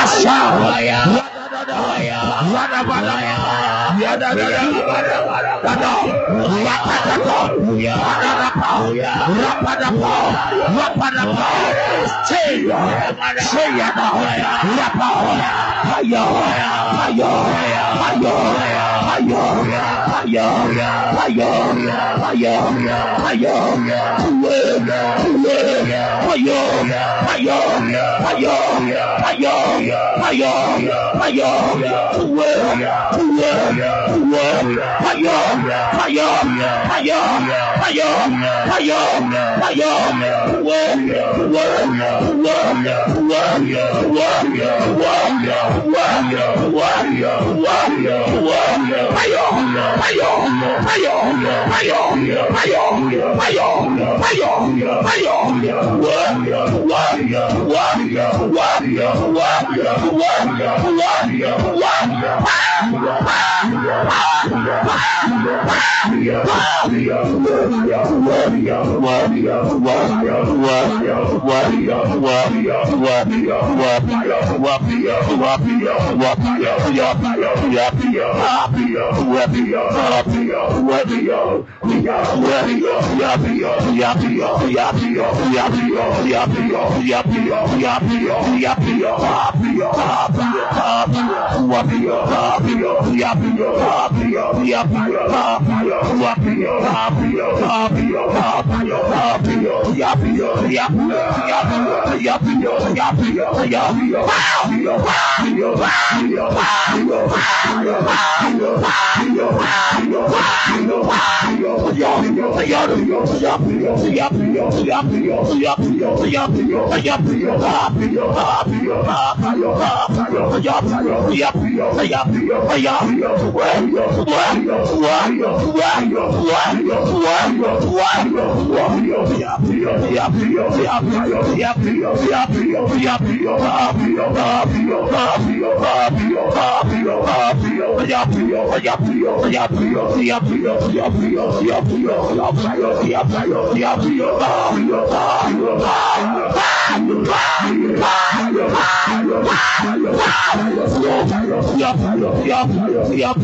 Asha. Change. Change. Warrior, warrior, warrior, warrior, warrior. Yappy, Yap, yap, yap, yap, warrior, warrior, warrior, warrior, warrior, warrior, warrior, warrior, warrior, warrior, warrior, warrior, warrior, warrior, warrior, Yep, yep, yep, yep.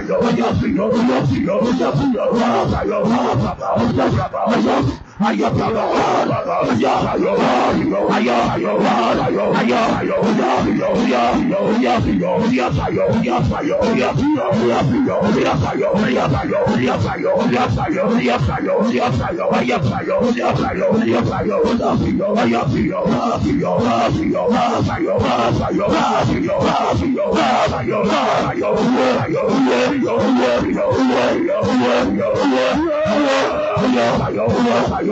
Dios, Dios, Dios, Dios, Dios, Dios, Dios, Dios, Dios, Dios, Dios, Dios, Dios, Dios, ayọ̀ ayọ̀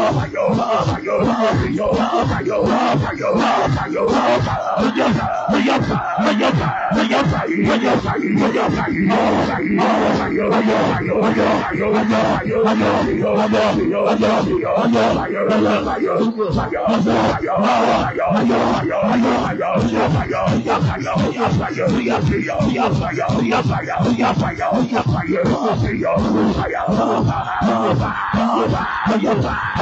Fire!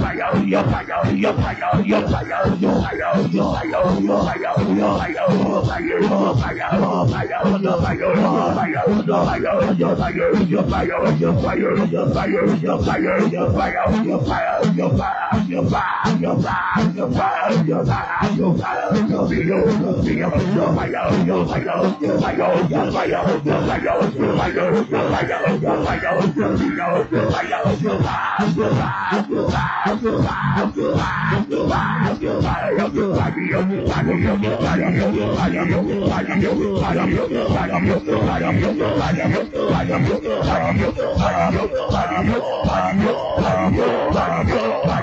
Fire! I'm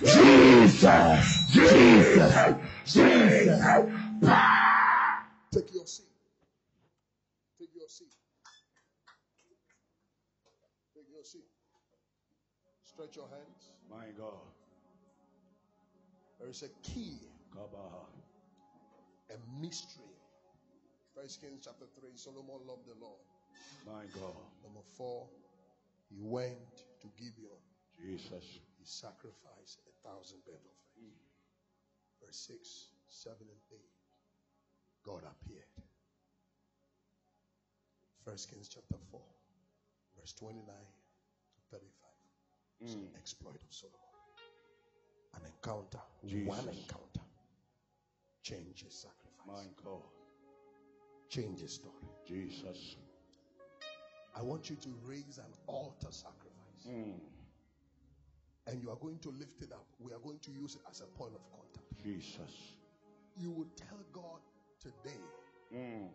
Jesus, Jesus, Jesus. Take your seat. Take your seat. Take your seat. Stretch your hands. My God. There is a key, Kabaha. a mystery. First Kings chapter 3. Solomon loved the Lord. My God. Number four, he went to Gibeon. Jesus. He sacrificed a thousand burnt offerings. Verse 6, 7, and 8. God appeared. First Kings chapter 4, verse 29 to 35. It's an mm. exploit of Solomon. An encounter, one Jesus. encounter, changes sacrifice, My God. Changes story. Jesus. I want you to raise an altar sacrifice. Mm. And you are going to lift it up. We are going to use it as a point of contact. Jesus. You will tell God today, Mm.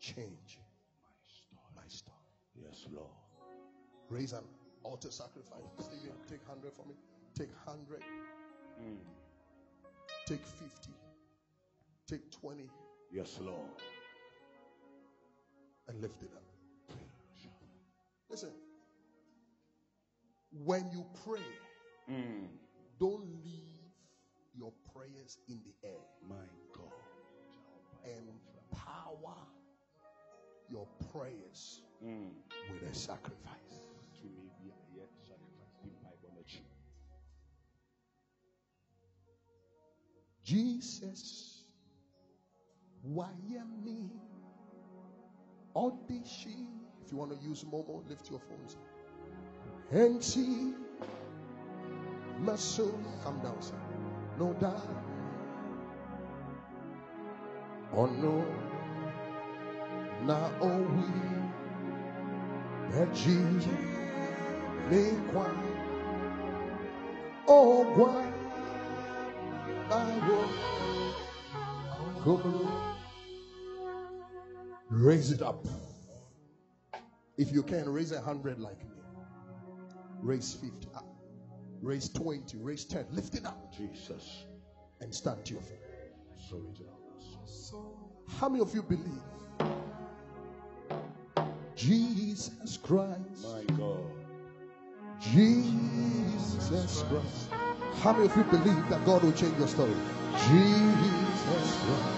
change My story. my story. Yes, Lord. Raise an altar sacrifice. Stephen, take 100 for me. Take 100. Mm. Take 50. Take 20 Yes, Lord. And lift it up. Listen. When you pray, Mm. don't leave your prayers in the air. My God. And power your prayers Mm. with a sacrifice. To me, be a yet sacrifice. Be my. Jesus, why am me? Audition. If you want to use Momo, lift your phones. My soul, come down, sir. No doubt. Oh no. Now oh we that Jesus may quite. Oh, Raise it up. If you can, raise a hundred like me. Raise 50 up. Raise 20. Raise 10. Lift it up Jesus. and stand to your feet. So it is. How many of you believe Jesus Christ? My God. Jesus Christ. How many of you believe that God will change your story? Jesus Christ.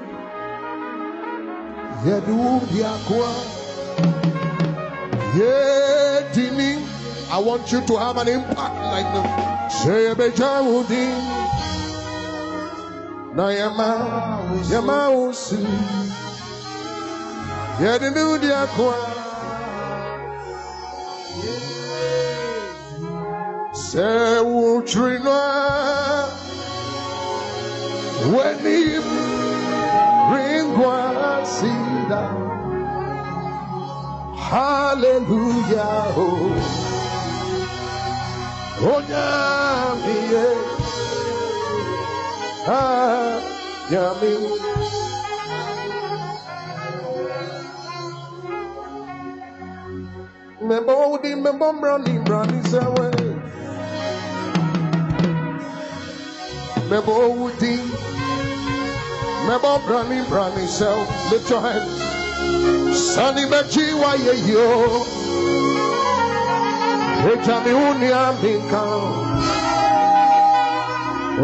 I want you to have an impact like that. Say Na ye ma Ye mausu Ye du diakwa Se utrina Weni ringwa Hallelujah oh. Onyamiye Ah Yami Membo udi membo brani brani sewe Membo udi Membo brani brani sewe Lift your hands sani mejiwa yeyo etami unia minka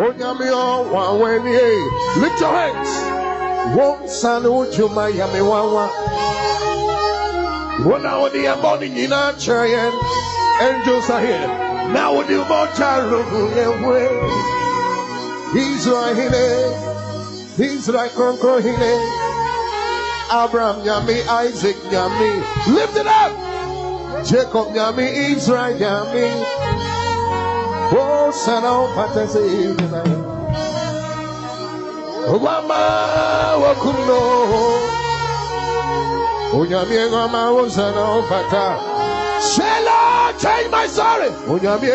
onyami ọwa wẹniye lift your hands. Wọn sani ojuma yami wawa wọn àwọn ni ẹbọ ni nyina kyerẹ yẹn angels are here. Na odi ni wọn ta rogun wẹ israel hine israel kankan hine. Abraham, yummy. Isaac, yummy. Lift it up. Jacob, yummy. Israel, yummy. Oh, son of fantasy. Obama, welcome, no. Oh, yummy, oh. Say, Lord, change my story. Oh, yummy,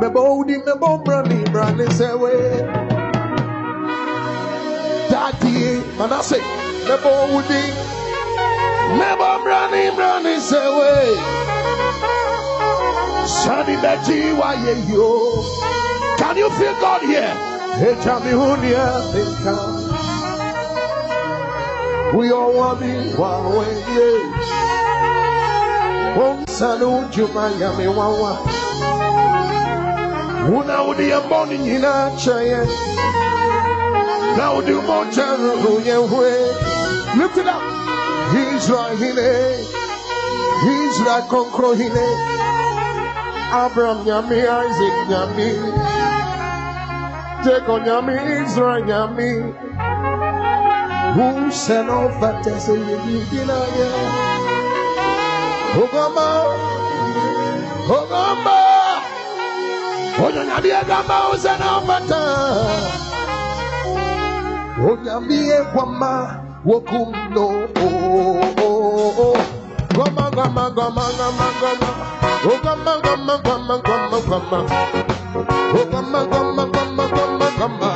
Me Mebo, di mebo, brani, say, wait daddy. And I say, never would be. Never running, running away. Sunny Betty, why are you? Can you feel God here? Hey, tell me who near We all want it one way, yes. One salute, you Miami, one one. Una would be a morning in a chair. Laudu Monteru Yehwe. Lift it up. Israel Hine. Israel Konkro Hine. Abraham Yami, Isaac Yami. Jacob Yami, Israel Yami. Who sent over Tessa Yehwe? Ogomba, Ogomba, Onye Nyabi Agamba Ozana Obata onyamie gwama wokumno gwama gwama gwama gwama gwama oh gwama gwama gwama gwama gwama oh gwama gwama gwama gwama gwama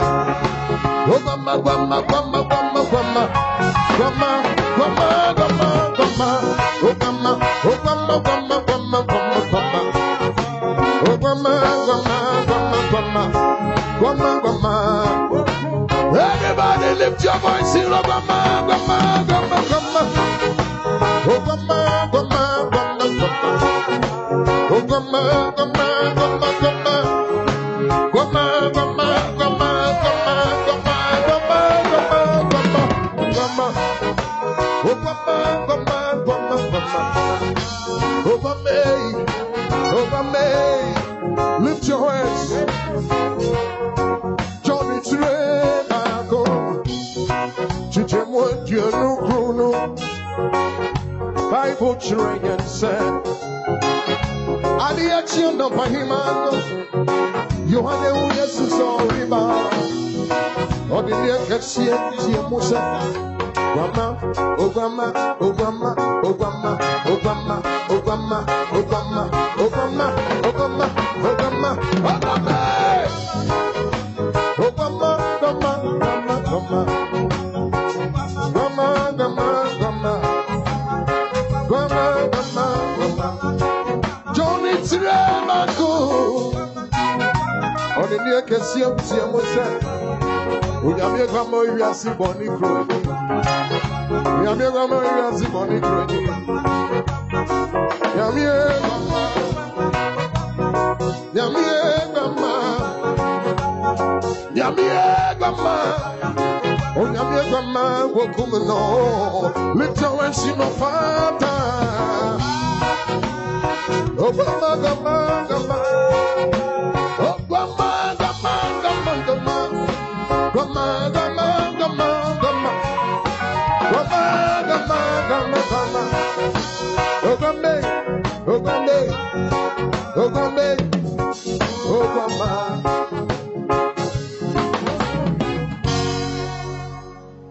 oh gwama gwama gwama gwama gwama gwama gwama gwama gwama lift your voice in Obama, Obama, Obama, Obama, Obama, Obama, Obama, Obama, Obama, Obama, Obama, Obama, Lift your hands. Nous chrono. Bible training said, Adiachi no pahimano. Yohane u Jesus oriba. Odiye kesiye tiye musa. Obama, Obama, Obama, Obama, Obama, Obama, Obama, Obama, Obama, ɛni ɛkɛseɛ musia mo sɛ onyame kwa ma wiase bɔne kuro ni onyame kwa ma wiase bɔne kuro ni nyame kwama nyame kwama nyame kwama onyame kwama wokum no. Metɔn ɛsi no fata obama kwama kwama.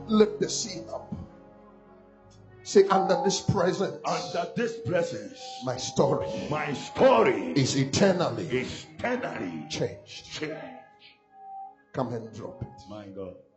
Lift the seat up. Say, under this presence, under this presence, my story, my story is eternally, is eternally changed. changed. Come and drop it. My God.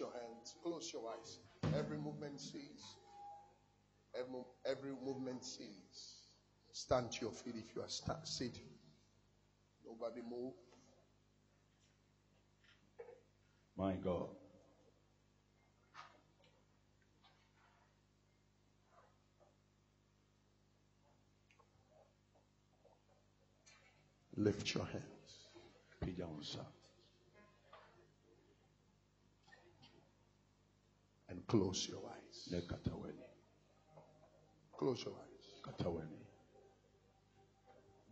Lift your hands. Close your eyes. Every movement sees. Every, every movement sees. Stand to your feet if you are sta- sitting. Nobody move. My God. Lift your hands. Wo nsa. and close your eyes. Na kata w'ani. Close your eyes.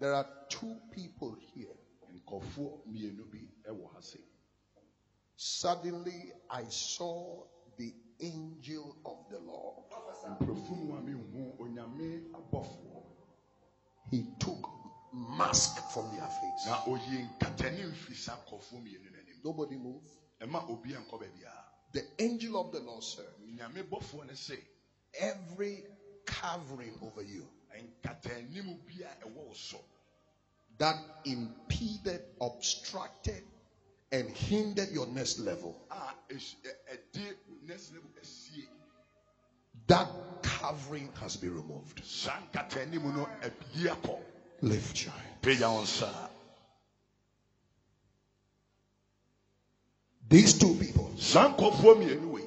There are two people here. Nkɔfoɔ mmienu bi wɔ ha se. Suddenly, I saw the angel of the Lord. Mprɛfu mu onyame abɔfoɔ. He took mask from their face. Na oyi nkatani mfiri saa nkɔfoɔ mmienu. Nobody move. Ɛma obi a nkɔ baabiara. The angel of the Lord said, Nyame bɔfoɔ no se, Every covering over you nkatanimu bi a ɛwɔ wo so. that impeded, obstructed, and hindered your next level, a es- next level asie. that covering has been removed. Saa nkatanimu no abie akɔ. Lift your hand. Pagya wo. These two people, Saa nkɔfoɔ mmienu wei.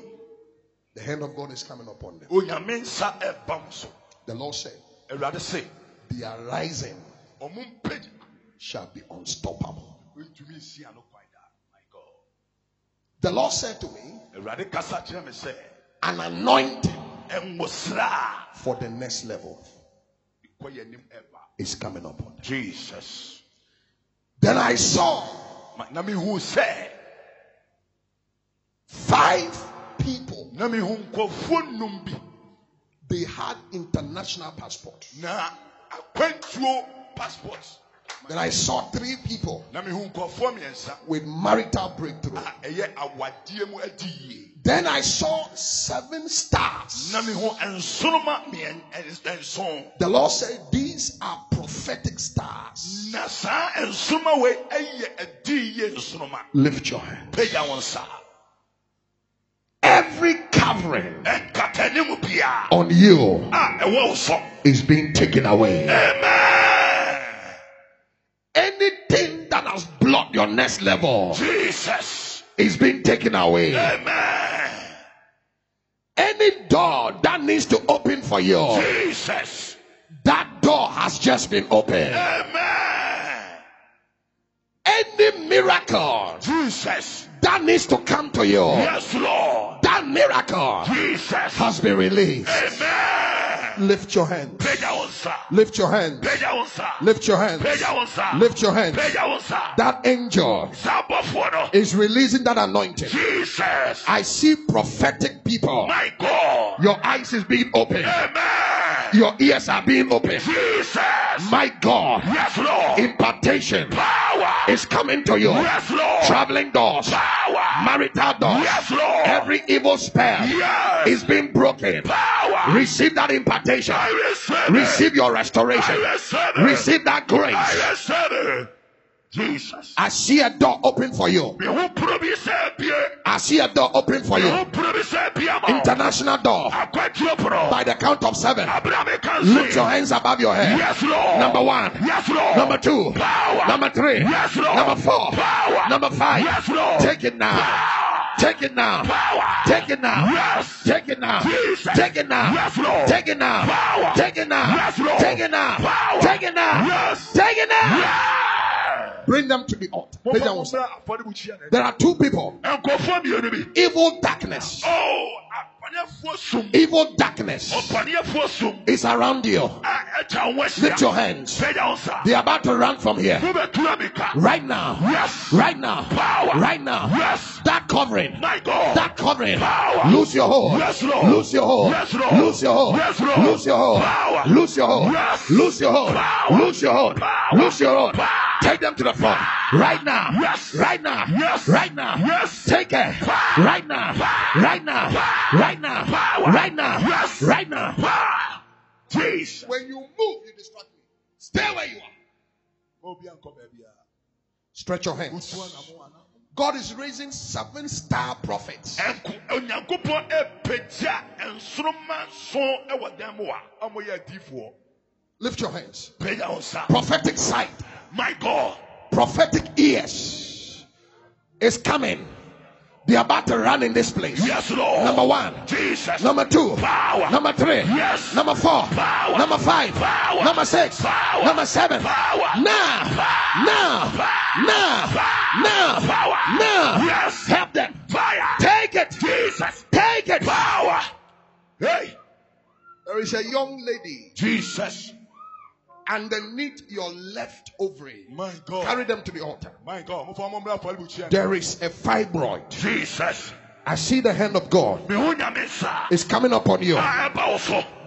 the hand of God is coming upon them. Onyame nsa ɛba wo so. The Lord said, Awurade se, Their rising ɔmo mpagya. shall be unstoppable. Wontumi nsi ano kwan da. My God. The Lord said to me, Awurade kasa kyerɛ me sɛ, An anointing ɛnwosra for the next level a kɔ yɛn ɛba. is coming upon them. Jesus. Then I saw Na mehu sɛ, five people. na mehu nkɔfoɔ nnum bi. They had international passport. Na akwantuo passport. Then I saw three people Na mehu nkɔfoɔ mmiɛnsa with marital breakthrough. Ah, a ɛyɛ awadeɛ mu adi yie. Then I saw seven stars. Na mehu nsoroma mmiɛn ɛns- nson. The Lord said, These are prophetic stars. Na saa nsoroma wei ɛyɛ adi yie nsoroma. Lift your hand. Pagya wɔn nsa. Every covering on you is being taken away. Amen. Anything that has blocked your next level Jesus. is being taken away. Amen. Any door that needs to open for you, Jesus. that door has just been opened. Amen. Any miracle Jesus. That needs to come to you, Yes, Lord. that miracle Jesus. has been released. Amen. Lift your hand. Pagya wo nsa. Lift your hand. Pagya wo nsa. Lift your hand. Pagya wo nsa. Lift your hand. Pagya wo nsa. That angel Saa abɔfoɔ no. is releasing that anointing. Jesus. I see prophetic people. My God. Your eyes is being opened. Amen. Your ears are being opened. Jesus. My God, Yes, Lord. impartation Power. Is coming to you. Yes, Lord. Traveling doors, Power. marital doors, Yes, Lord. every evil spell Yes. is being broken. Power. Receive that impartation. I receive. Receive your restoration. receive. Receive that grace. I receive it. Jesus. I see a door open for you. Me ho puro bi sɛ bie. I see a door open for you. ho puro bi sɛ bie ma. International door. By the count of seven. Lift your hands above your head. Yes, Lord. Number one. Yes, Lord. Number two. Power. Number three. Yes, Lord. Number four. Power. Number five. Yes, Lord. Take it now. Take it now. Power. Take it now. Yes. Take it now. Jesus. Take it now. Yes, Lord. Take it now. Power. Take it now. Yes, Lord. Take it now. Power. Take it now. Yes. Take it now. Yeah. Bring them to the altar. Momfa Pagya mo wo nsa. mmra afɔrebukyia no There are two people. nkurɔfoɔ mmienu bi Evil darkness. oh Evil darkness is around you. a ɛtwa wo Lift your hands. pagya wo nsa They are about to run from here. Right now. yes Right now. Power. Right now. yes That covering. my god That covering. Power. Lose your hold. Yes, Lord. Lose your hold. Yes, Lord. Lose your hold. Yes, Lord. Lose your hold. Power. Lose your hold. Yes. Lose your hold. Power. Lose your hold. Power. Lose your hold. Power. Take them to the front. Right now. Yes. Right now. Yes. Right now. Yes. Take it. Right now. Right now. Right now. Right now. Yes. Right now. Ah, Jesus. When you move, you distract me. Stay where you are. Obi ankɔ baabi a. Stretch your hands. Wotu anammɔ ana? God is raising seven star prophets. Ɛnko- onyankopɔn apagya nsoroma nson wɔ dan mu a ɔmoyɛ adiifoɔ Lift your hands. pagya wo nsa Prophetic sight. My god prophetic ears is coming. They are about to run in this place. yes lord Number one. jesus Number two. Power. Number three. Yes. Number four. Power. Number five. Power. Number six. Power. Number seven. Power. Now. Now. Now. Now. Power. Now. Yes. Help them. fire Take it. jesus Take it. power hey There is a young lady jesus underneath your left ovary. my god Carry them to the altar. my god mofa mo mmra afɔrebukyia There is a fibroid. jesus I see the hand of God mehu nyame nsa is coming upon you. Ah,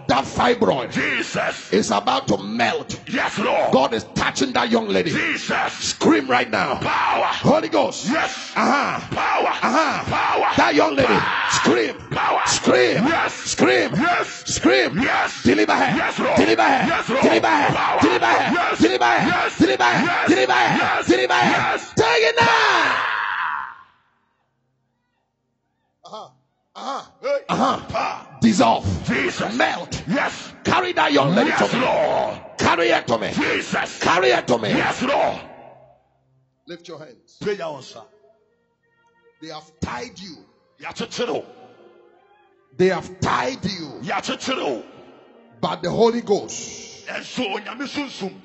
a ɛba wo so That fibroid jesus is about to melt. yes lord God is touching that young lady. jesus Scream right now. power Holy Ghost. yes Uh huh. power Uh huh. power That young lady. Scream. power Scream. Yes. Scream. yes Scream. Yes. Deliver her. Yes, Lord. Deliver her. Yes, Lord. Deliver her. Power. Deliver her. Yes. Deliver her. Yes. Deliver her. Yes. Deliver her. Yes. Deliver her. Yes. Take it now. Uh huh. Uh huh. Hey. Uh huh. power Dissolve. jesus Melt. yes Carry that young lady yes to me. lord Carry her to me. jesus Carry her to me. yes lord Lift your hands. pagya wo nsa They have tied you. yɛakyekyere wo They have tied you. yɛakyekyere wo But the Holy Ghost ɛnso onyame sunsum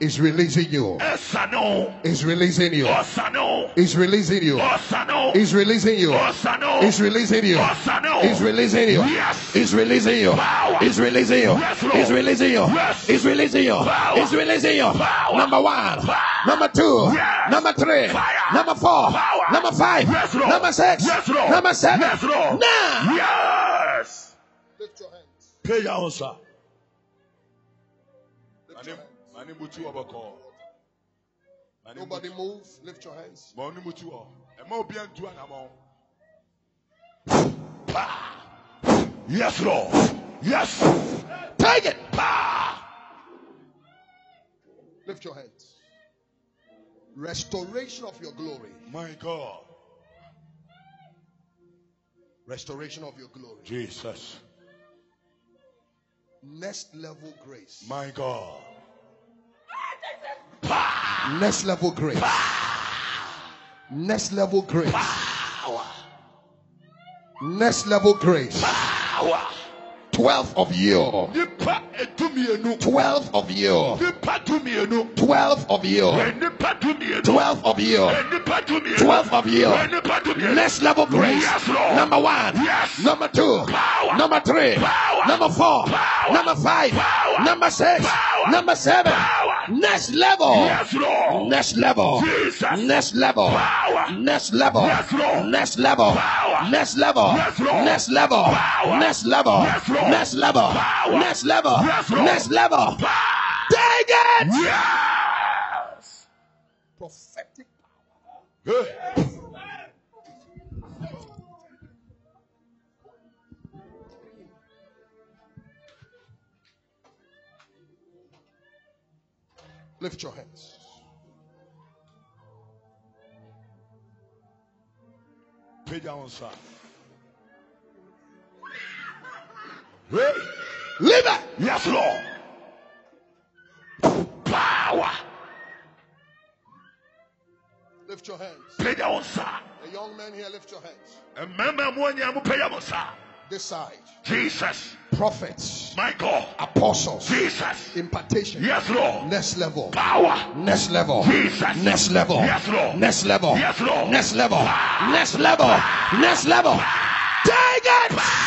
is releasing you. ɛsane wo Is releasing you. ɔsane wo Is releasing you. ɔsane wo Is releasing you. ɔsane wo Is releasing you. ɔsane wo Is releasing you. Yes. Is releasing you. Power. Is releasing you. Yes, Lord. Is releasing you. Yes. Is releasing you. Power. Is releasing you. Power. Number one. Power. Number two. Yes. Number three. Fire. Number four. Power. Number five. Yes, Lord. Number six. Yes, Lord. Number seven. Yes, Lord. Now. yes Lift your hands. pagya wo nsa Nobody move. Lift your hands. ma ɔne mutu ɔ ɛma obi antu anammɔ yes lord yes Take it. Lift your hands. Restoration of your glory. my god Restoration of your glory. jesus Next level grace. my god Next level grace. Power. Next level grace. Power. Next level grace. power 12 of you. nipa edumienu 12 of you. nipa 12 of you. nipa 12 of you. nipa 12 of you. Next level grace. Number one. Yes. Number two. Number three. Number four. Number five. Number six. Number seven. Power. Next level. yes lord Next level. Jesus. Next level. Power. Next level. Yes, Lord. Next level. Power. Next level. Yes, Lord. Next level. Power. Next level. Yes, Lord. Next level. Power. Next level. Yes, Lord. Next level. Take it. yes Prophetic. power. Hey. Lift your hands. pagya wo nsa Hey. Leave it. yes lord power Lift your hands. pagya wo nsa The young man here, lift your hands. Mmarima mu anyinaa mo pagya mo nsa This side. jesus Prophets, my god apostles, jesus impartation. yes lord Next level. power Next level. Jesus. Next level. Yes, Lord. Next level. Yes, Lord. Next level. Next level. Next level. Take it.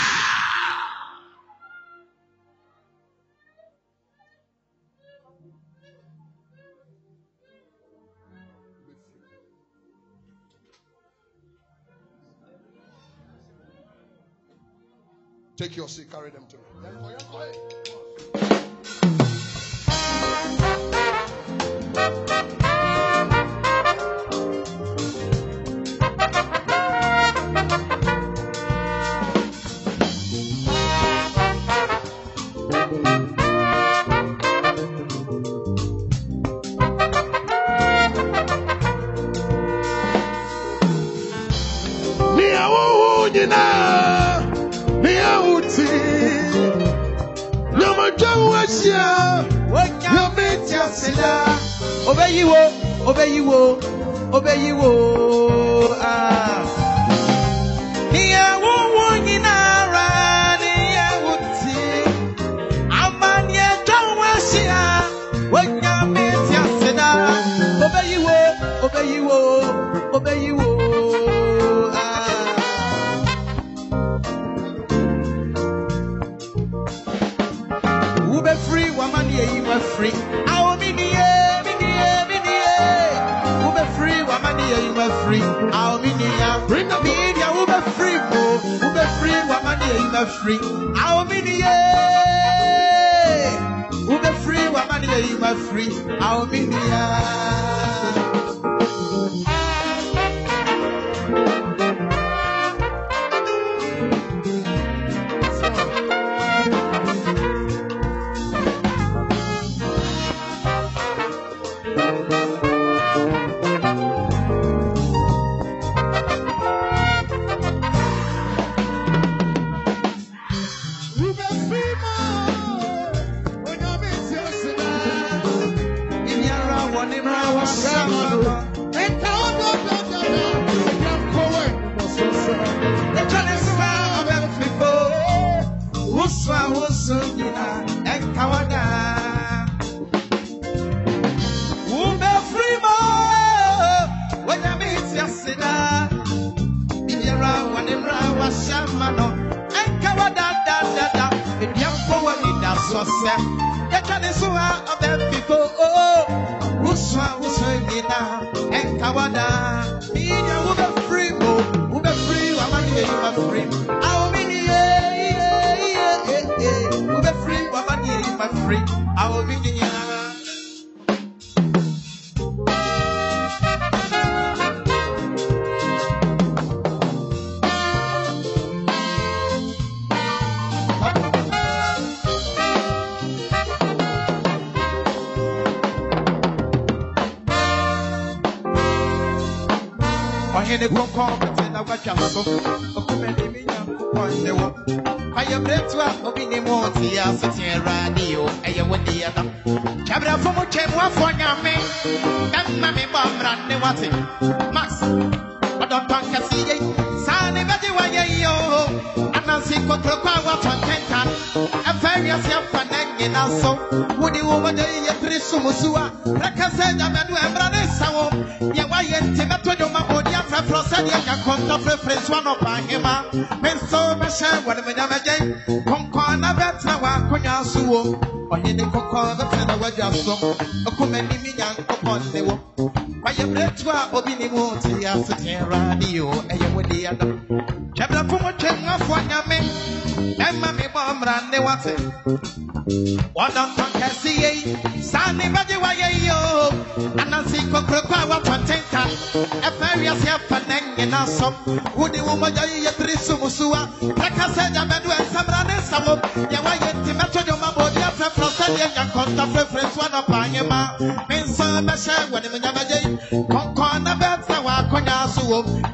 Take your seat, carry them to me. yiwo obe yiwo obe yiwo ah. Bring them Media ube free mo, ube free, wamani eyi we free. Awo mi ni ye. Ube free, wamani eyi we free. Awo mi kɔnkɔn na bɛtena wɔ akonnwa so wo ɔhene kɔnkɔn bɛtena w'adwa so. Ɔkɔmani me nyankopɔn ne wo. Wayɛ mmerɛtu a obi ne mu te ase te awurade o ɛyɛ wo de ada twɛbrɛfo mu twɛmuafoɔ nyame ɛma me. Bɔ mmara ne wate wɔdɔntɔ kɛse yei saa ne bɛgye wayɛ yi o anansi kokoroko a watɔ ntenta ɛfa wiase afa na nyina so wode wo mogya yi yɛ pere som nsa wɔ yɛ wayɛ nti mɛtɔ dwoma ma ɔde afrɛfrɛ sɛdeɛ nyankɔntɔ frɛfrɛ so anɔpa ahema me nsa bɛhyɛ wɔ ne menyamagya yi kɔnkɔn na bɛtena wɔ akonnwa so wɔ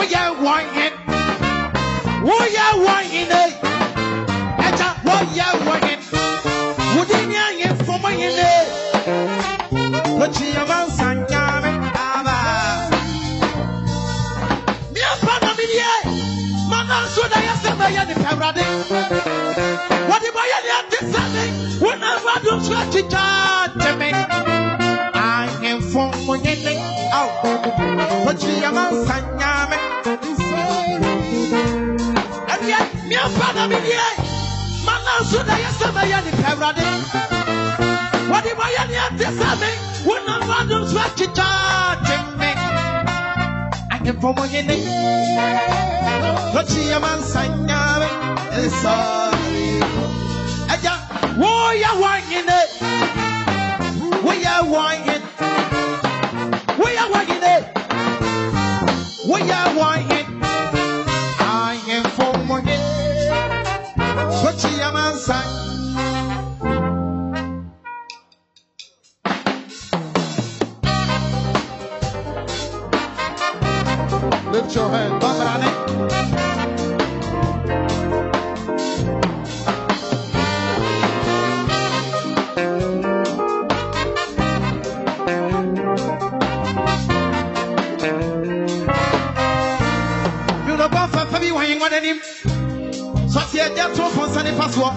Woya wangene Woya wangene Echa woya wangene Wudini anye mfonye Kochi amansa nyame Aba Miampa na minie Mana nso na yɛsɛ bɛyɛ ne pɛwurade wɔde bɛyɛ ne ate sɛne wonama do nso akyikyaa teme ahemfo mo nyene ao wɔkyiri yɛma nsa nyame ɛdeɛ nso na yɛsɛ bɛyɛ ne pɛwurade wɔde bɛyɛ ne ate. Eja woya wanyine. Woya wanyine. Woya wanyine. Woya wanyine. I Lift your ba bi wan wan anim. So ti eja to fon sane paso.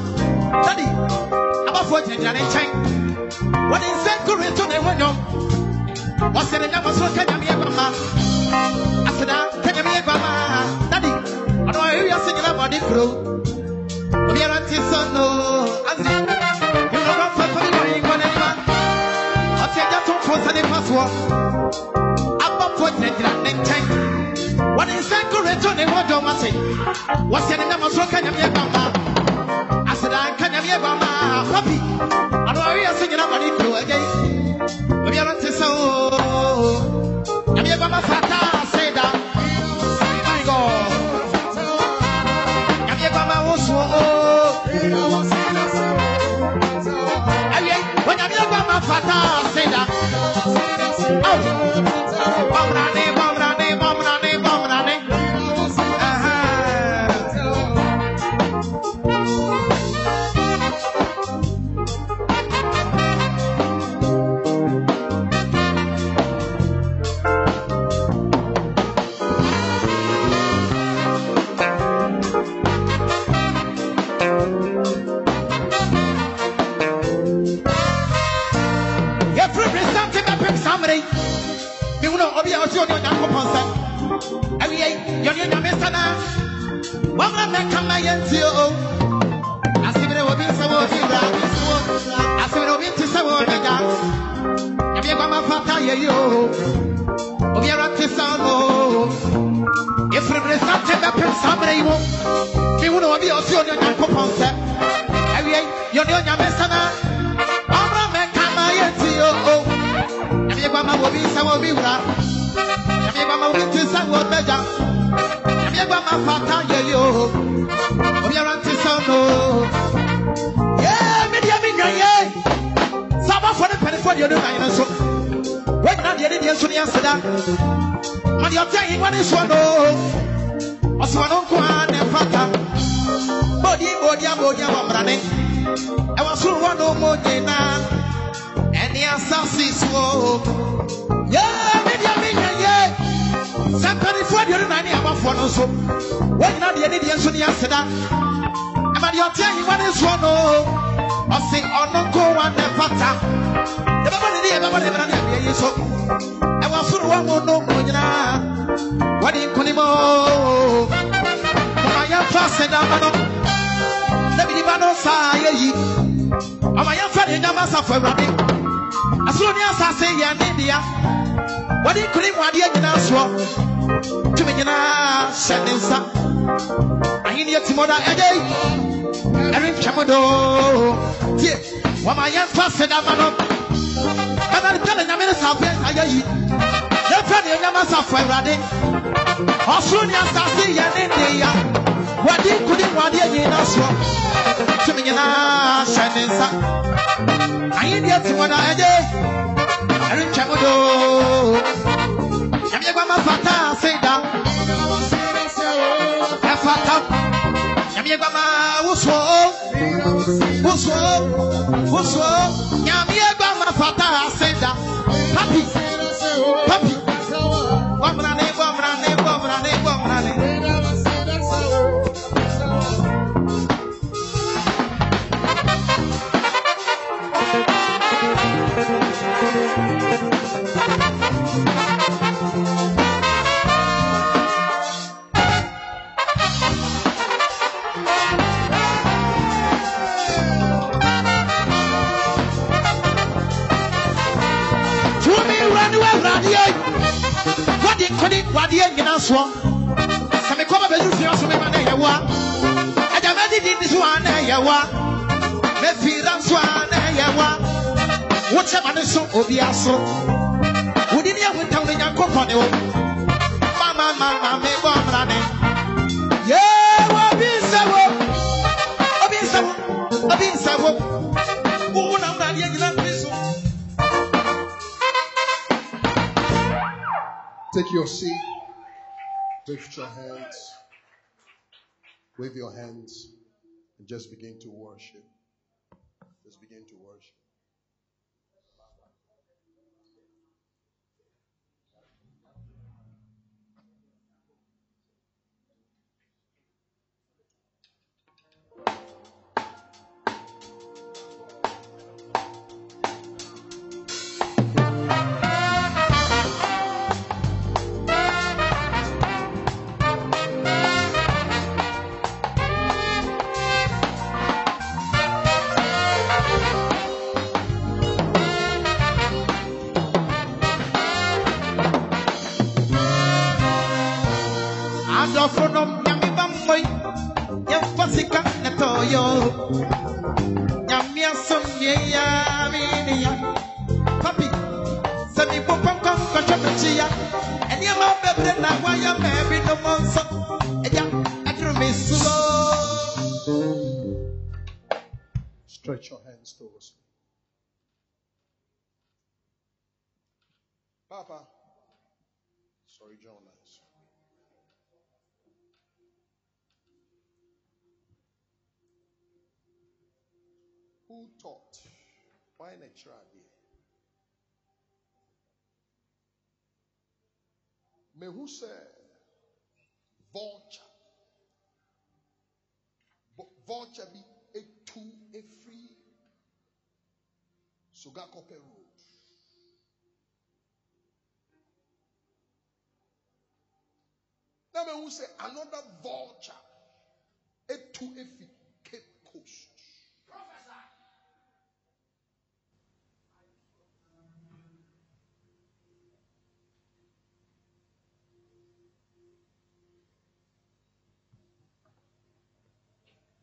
Daddy, abafo gyinagyina ne nkyɛn. Wɔde nsɛm kore to ne hɔnyɔm. Wɔsɛ ne nyama so ka nyame ɛba bɔde kuro. Obiara nte so no. Ase, yuna ba fa fa bi wan wan anim. Ɔte eja to fon sane paso. Abafo gyinagyina ne nkyɛn. Wɔde nsɛm kore to ne hɔnyɔm ase. Wɔsɛ ne nyama so ka nyame ɛba ma. Aseda ka nyame ɛba ma. Papi, ɔno ɔyɛ wiase nyina bɔde kuro. Agya yi. Obiara nte so. Nyame ɛba ma fata aseda. Lift your hands, wave your hands, and just begin to worship. Just begin to worship. tika na toyo. Nyamia somye ya mini ya. Papi sami popam kom ko chapachi ya. Eni bebre na wa ya no monso. Eja adru me sulo stretch your hands towards me. Papa. Why in a Me who say vulture. Vulture be a two, a free. Sogakope Road. Now, me who say another vulture, a two, a fee.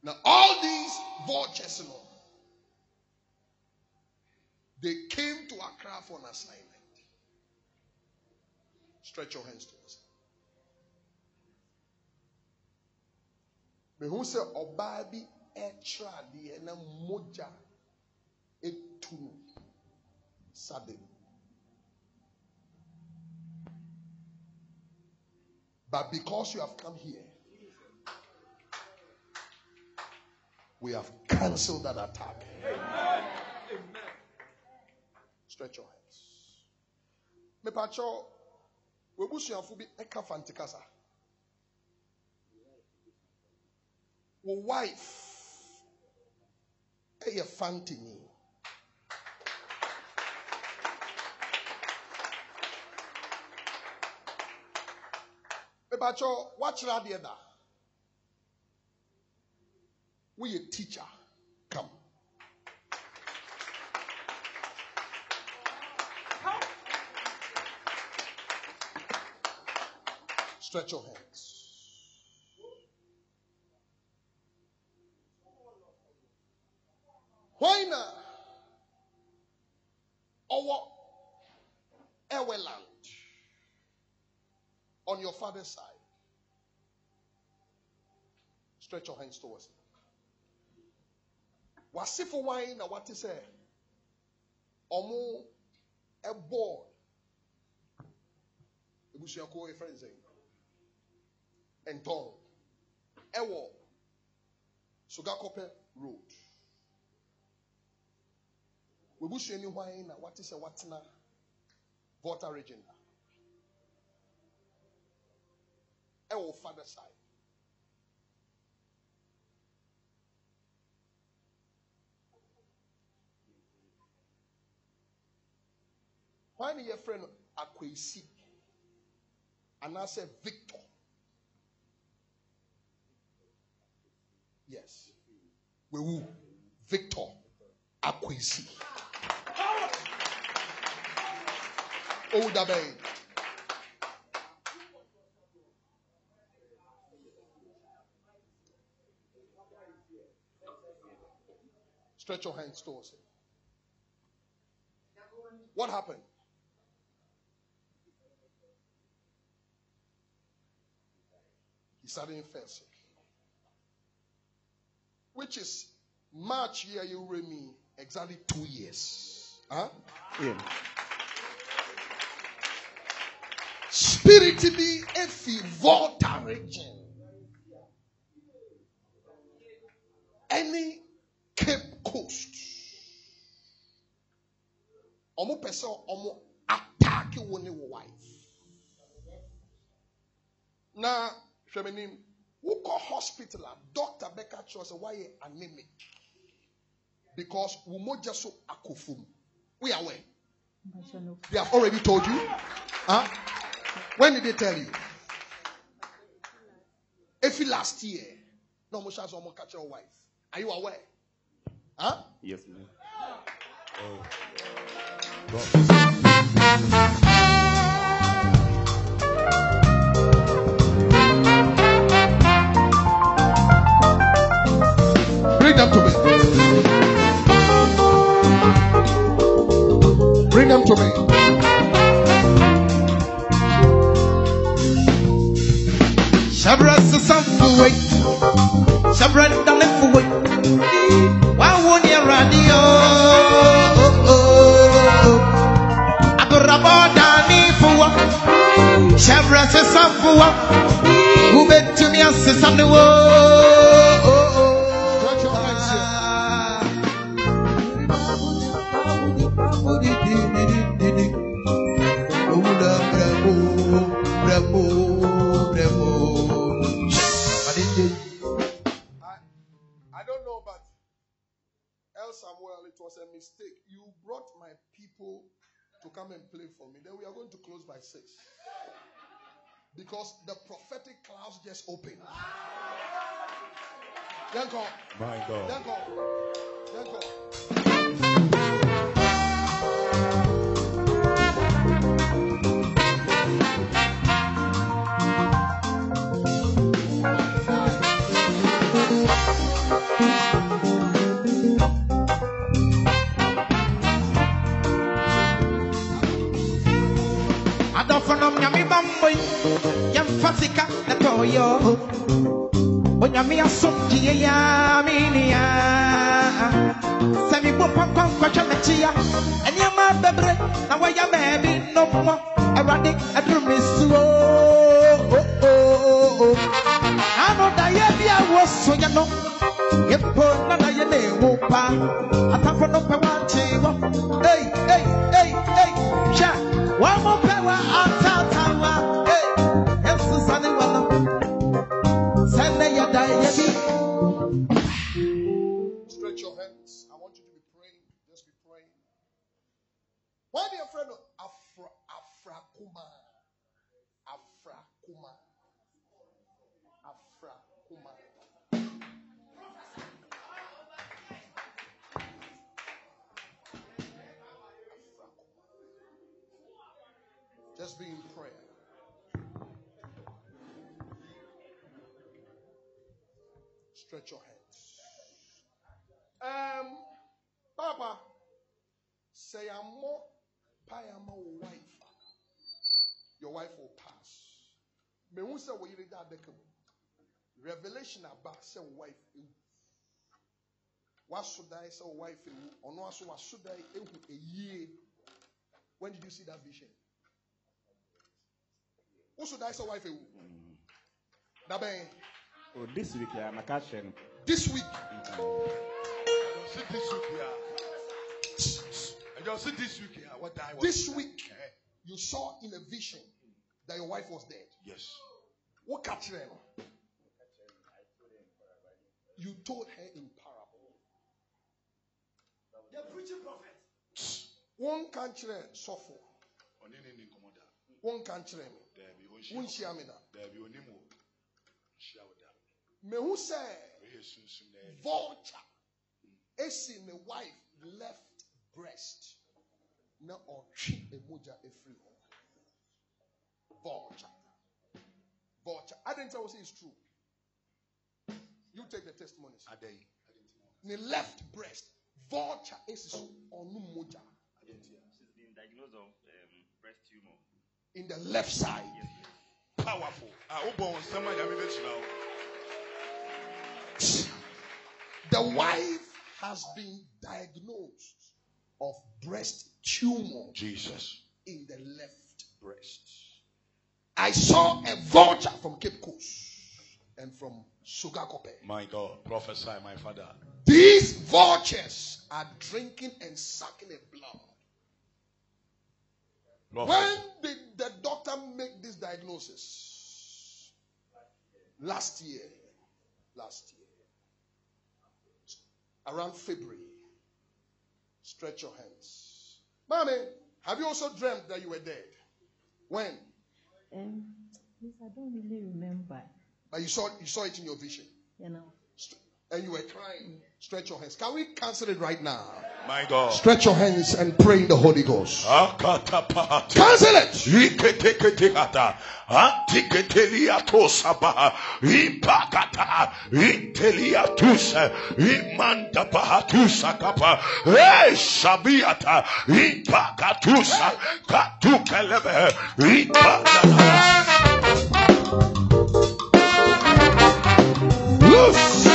Now, all these vultures, know, they came to Accra for an assignment. Stretch your hands to us. but because you have come here we have cancelled that attack Amen. Amen. stretch your hands mepakyɛw webusuafo bi ɛka fantikasa wo wife ɛyɛ fantini mepakyɛw wakyerɛ adeɛ da woyɛ teacher come stretch your hands Why na ɔwɔ Eweland on your father's side? Stretch your hands towards him. Wasifo wine na wate sɛ ɔmo ɛbɔɔ ebusuakuo efra nsɛn ntɔn ɛwɔ Sugakɔpɛ road. webusua ni hwan na wate sɛ watena volta region ɛwɔ father side hwan ne yɛfrɛ no akwesi anaasɛ victor yes we wewu victor akwesi. Odabe. Eh? Stretch your hands towards him. What happened? He started fell sick. Which is March year you read me exactly two years. Huh? Yeah. Spirit bi efi Volta region. Any Cape Coast. Ọmụ pɛ sɛ ɔmụ attack wo ne wo wife. Na hwɛ m'anim, wokɔ hospital a doctor bɛka kyerɛ sɛ woayɛ anemic because wo mogya so akɔ fam. We are aware. They have already told you. Huh? When did they tell you? If last year, no more chance on catch your wife. Are you aware? Huh? Yes, ma'am. Oh. Bring them to me. Shabra Sasamfuwe, Shabra Dalefuwe, Wawunia Radio, Aburabodani Fuwa, Shabra Sasamfuwa, Ubetumia Sasanuwo. Stretch was a mistake. You brought my people to come and play for me. Then we are going to close by six. Because the prophetic clouds just opened. Yanko, My God. Yanko, Yanko. Nyame bamboi yɛmfa sika na tɔɔyɛ onyame asomdweyɛ yaa me nua sɛ mebɔ pankwankɔhwɛ m'akyia ɛnneɛma bɛbrɛ na wɔyɛ baabi nommɔ awurade aduru me suo ano dayɛ bi a wɔ so yɛ no yɛmpo na dayɛ na ɛwu pa atamfo no pɛ wankye wɔ ei ei ei ei hwɛ wɔn mo pɛ Papa, say I'm more payama wife. Your wife will pass. Me who say we read that Revelation about say wife. ewu. Wasudai say wife ewu. Ono aso wasudai ewu a year. When did you see that vision? Wasudai say wife ewu. Dabe, Oh, this week, I'm a catch him. this week. See this week here. I just see this week here. What I was. This week, you saw in a vision that your wife was dead. Yes. What catch them? You told her in parable. They're preaching prophet. One country suffer. One country me. One shiamina. Dabi onimu. Shia oda. Me who say Oye sunsun na. vulture. Esi the wife left breast. Na ɔtwe emoja efiri hɔ. Vulture. Vulture. I didn't tell you say it's true. You take the testimonies. Adai. ne left breast vulture esi so ɔno mogya She's been diagnosed of um, breast tumor. in the left side Powerful. Ah, obo on sama ya me be chira o. the wife has been diagnosed of breast tumor Jesus. in the left breast i saw a vulture from cape coast and from sugakope My God. Prophesy, my father. these vultures are drinking and sucking the blood Prophet. When did the doctor make this diagnosis? Last year. Last year. Around February. Stretch your hands. Mommy, have you also dreamt that you were dead? When? Um, yes, I don't really remember. But you saw you saw it in your vision. You know, St- And you were crying. Stretch your hands. Can we cancel it right now? My God. Stretch your hands and pray in the Holy Ghost. Cancel it. Iketeketekata. Antiketeliatosabaha. Ipakata. Inteliatusa. Imandapahatusakapa. Shabiata. Ipakatusa. Katukelebe. Ipakata. Loose.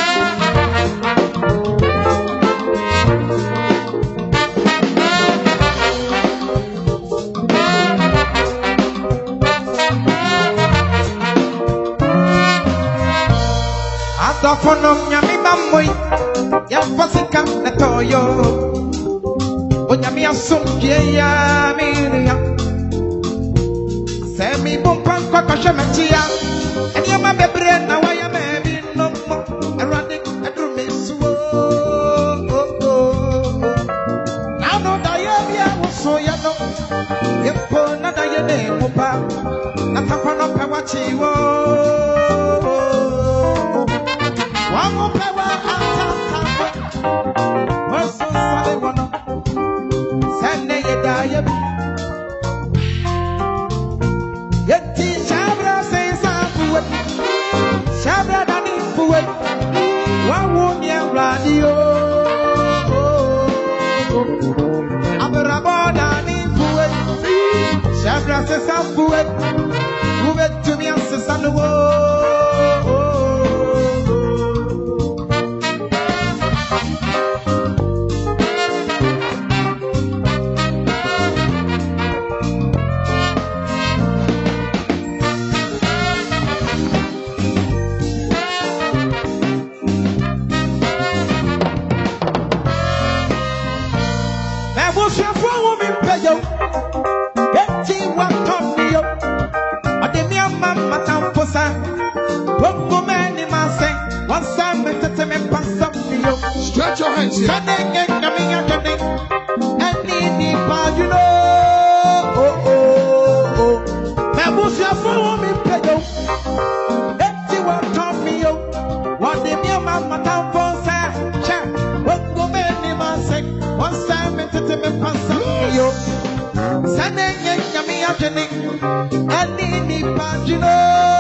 Adɔfonom nyame bammoi yɛmfa sika na tɔɔyɛ onyame asomdwie yɛ me nua sɛ mebo mpa nkɔ kɔhwɛ m'akyia ɛnneɛma bebree na wɔyɛ baabi nommɔ awurade aduru me suo na no dayɛ bi a woso yɛ no yɛmpo na dayɛ ne mu pa na papa no pɛ wakye radio. Shabra se sa fue. Ube tu mi anse saluo. Stretch your hands here. Sẹ́ni yẹn nyàmí yẹn kẹ́ni. Ẹni ní ìpàdé lọ. Ẹ̀bùsùnfún wo mi pẹ̀ yọ. Etí wa tọ́ mi yọ. Ọ̀dẹ̀ mi àmà màtà ń pọ̀sà. Ṣé gbogbo mẹ́ni máa sẹ́. Wọ́n sá mi tètè mi pa sá mi yọ. Sane nye nyame adwene ɛne nipa dwene o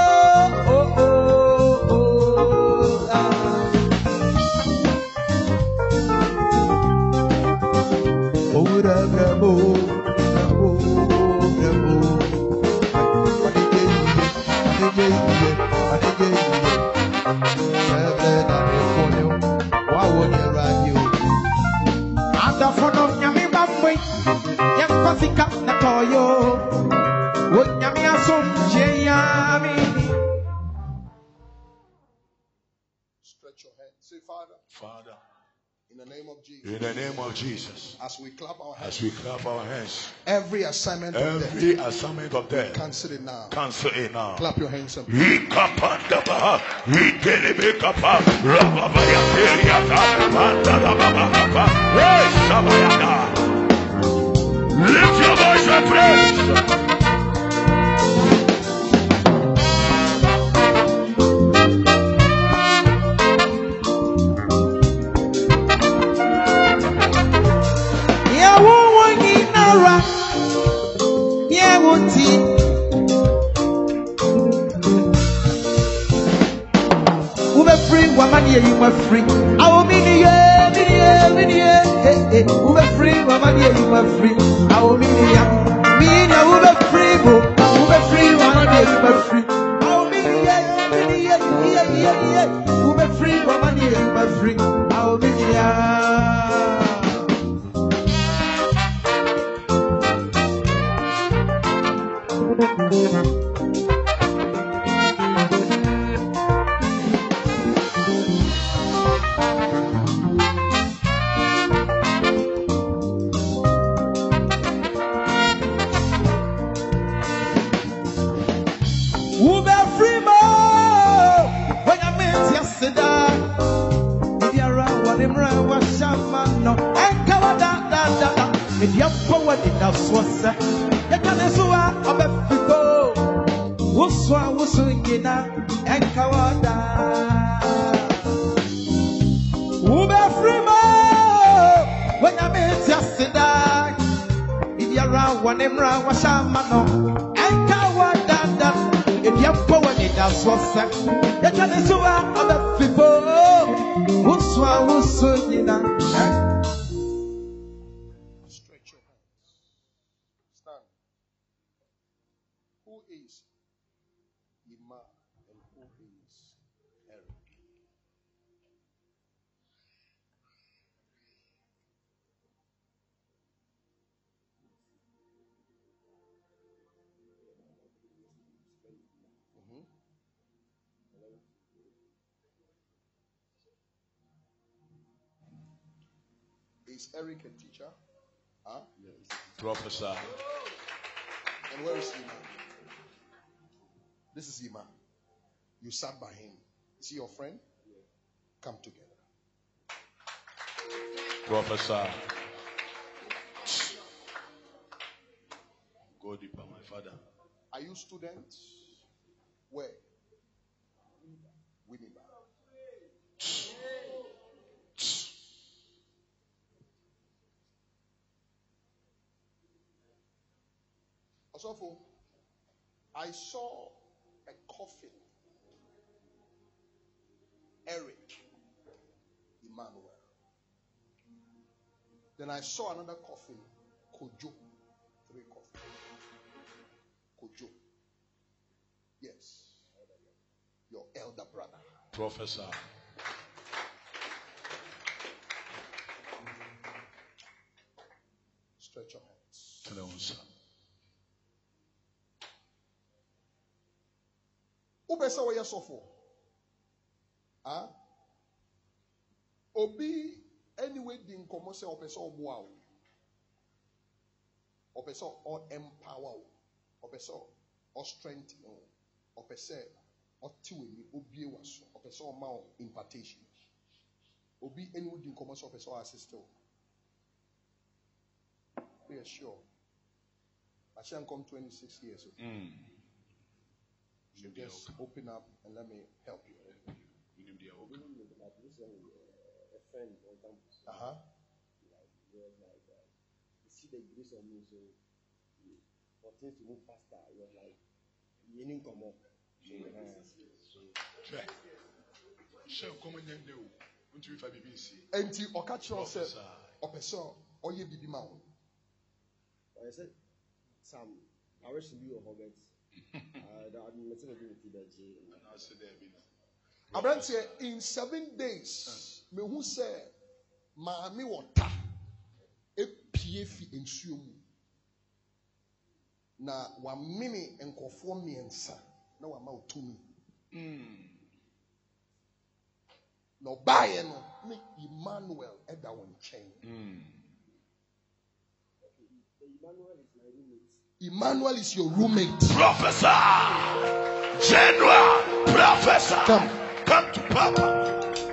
of Jesus, as we clap our hands, as we clap our hands, every assignment of death, every assignment of death, cancel it now. cancel it now. Clap your hands up. Ikapandabaha, ikelebekapa, rababayakeriaka, mandalababahapa, hey, shabayaka. Lift your voice and praise. Eric a teacher? Huh? Prophesy. And where is Ima? This is Ima. You sat by him. Is he your friend? Come together. Prophesy. Go deeper, my father. Are you students? Where? Winneba. Osofo, I saw a coffin. Eric Emmanuel. Then I saw another coffin, Kojo. Three coffins. Kojo. Yes. Your elder brother. Professor. Stretch your hands. Wopɛ sɛ wɔyɛ sɔfo. Ah obi anyway di nkɔmmɔ sɛ ɔpɛ sɛ ɔboa wo. Ɔpɛ sɛ ɔ-empower wo. Ɔpɛ sɛ ɔ-strengthen wo. Ɔpɛ sɛ ɔte w'ani obie w'aso. Ɔpɛ sɛ ɔma wo impartation. Obi anyway di nkɔmmɔ sɛ ɔpɛ sɛ ɔ-assist wo. Woyɛ sure ahyɛ nkɔm 26 years. O Mm. So just open up and let me help you. You need the help. a friend on campus. Uh huh. Like, he was like, uh, he see the grace on me, so he, for things to move faster, he was like, meaning come up. So, uh, so Hwɛ. Hyɛ nkɔm nyɛ nnɛ o. Wontumi fa biribi nsie. Enti ɔka kyerɛ wo sɛ Professor. ɔpɛ sɛ ɔyɛ biribi ma wo. I said, Sam, I wish to be your Hobbit. uh, that I'm not going to do with the G. Anaasɛ daabi. Aberanteɛ in seven days mehu sɛ maame wɔ ta epie fi nsuo mu na wamene nkɔfoɔ mmiɛnsa na wama wo tumi Mm. na ɔbaeɛ no ne Emmanuel ɛda wo nkyɛn. Mm. Emmanuel is my roommate. Emmanuel is your roommate. Professor. General. Professor. Come. Come to Papa.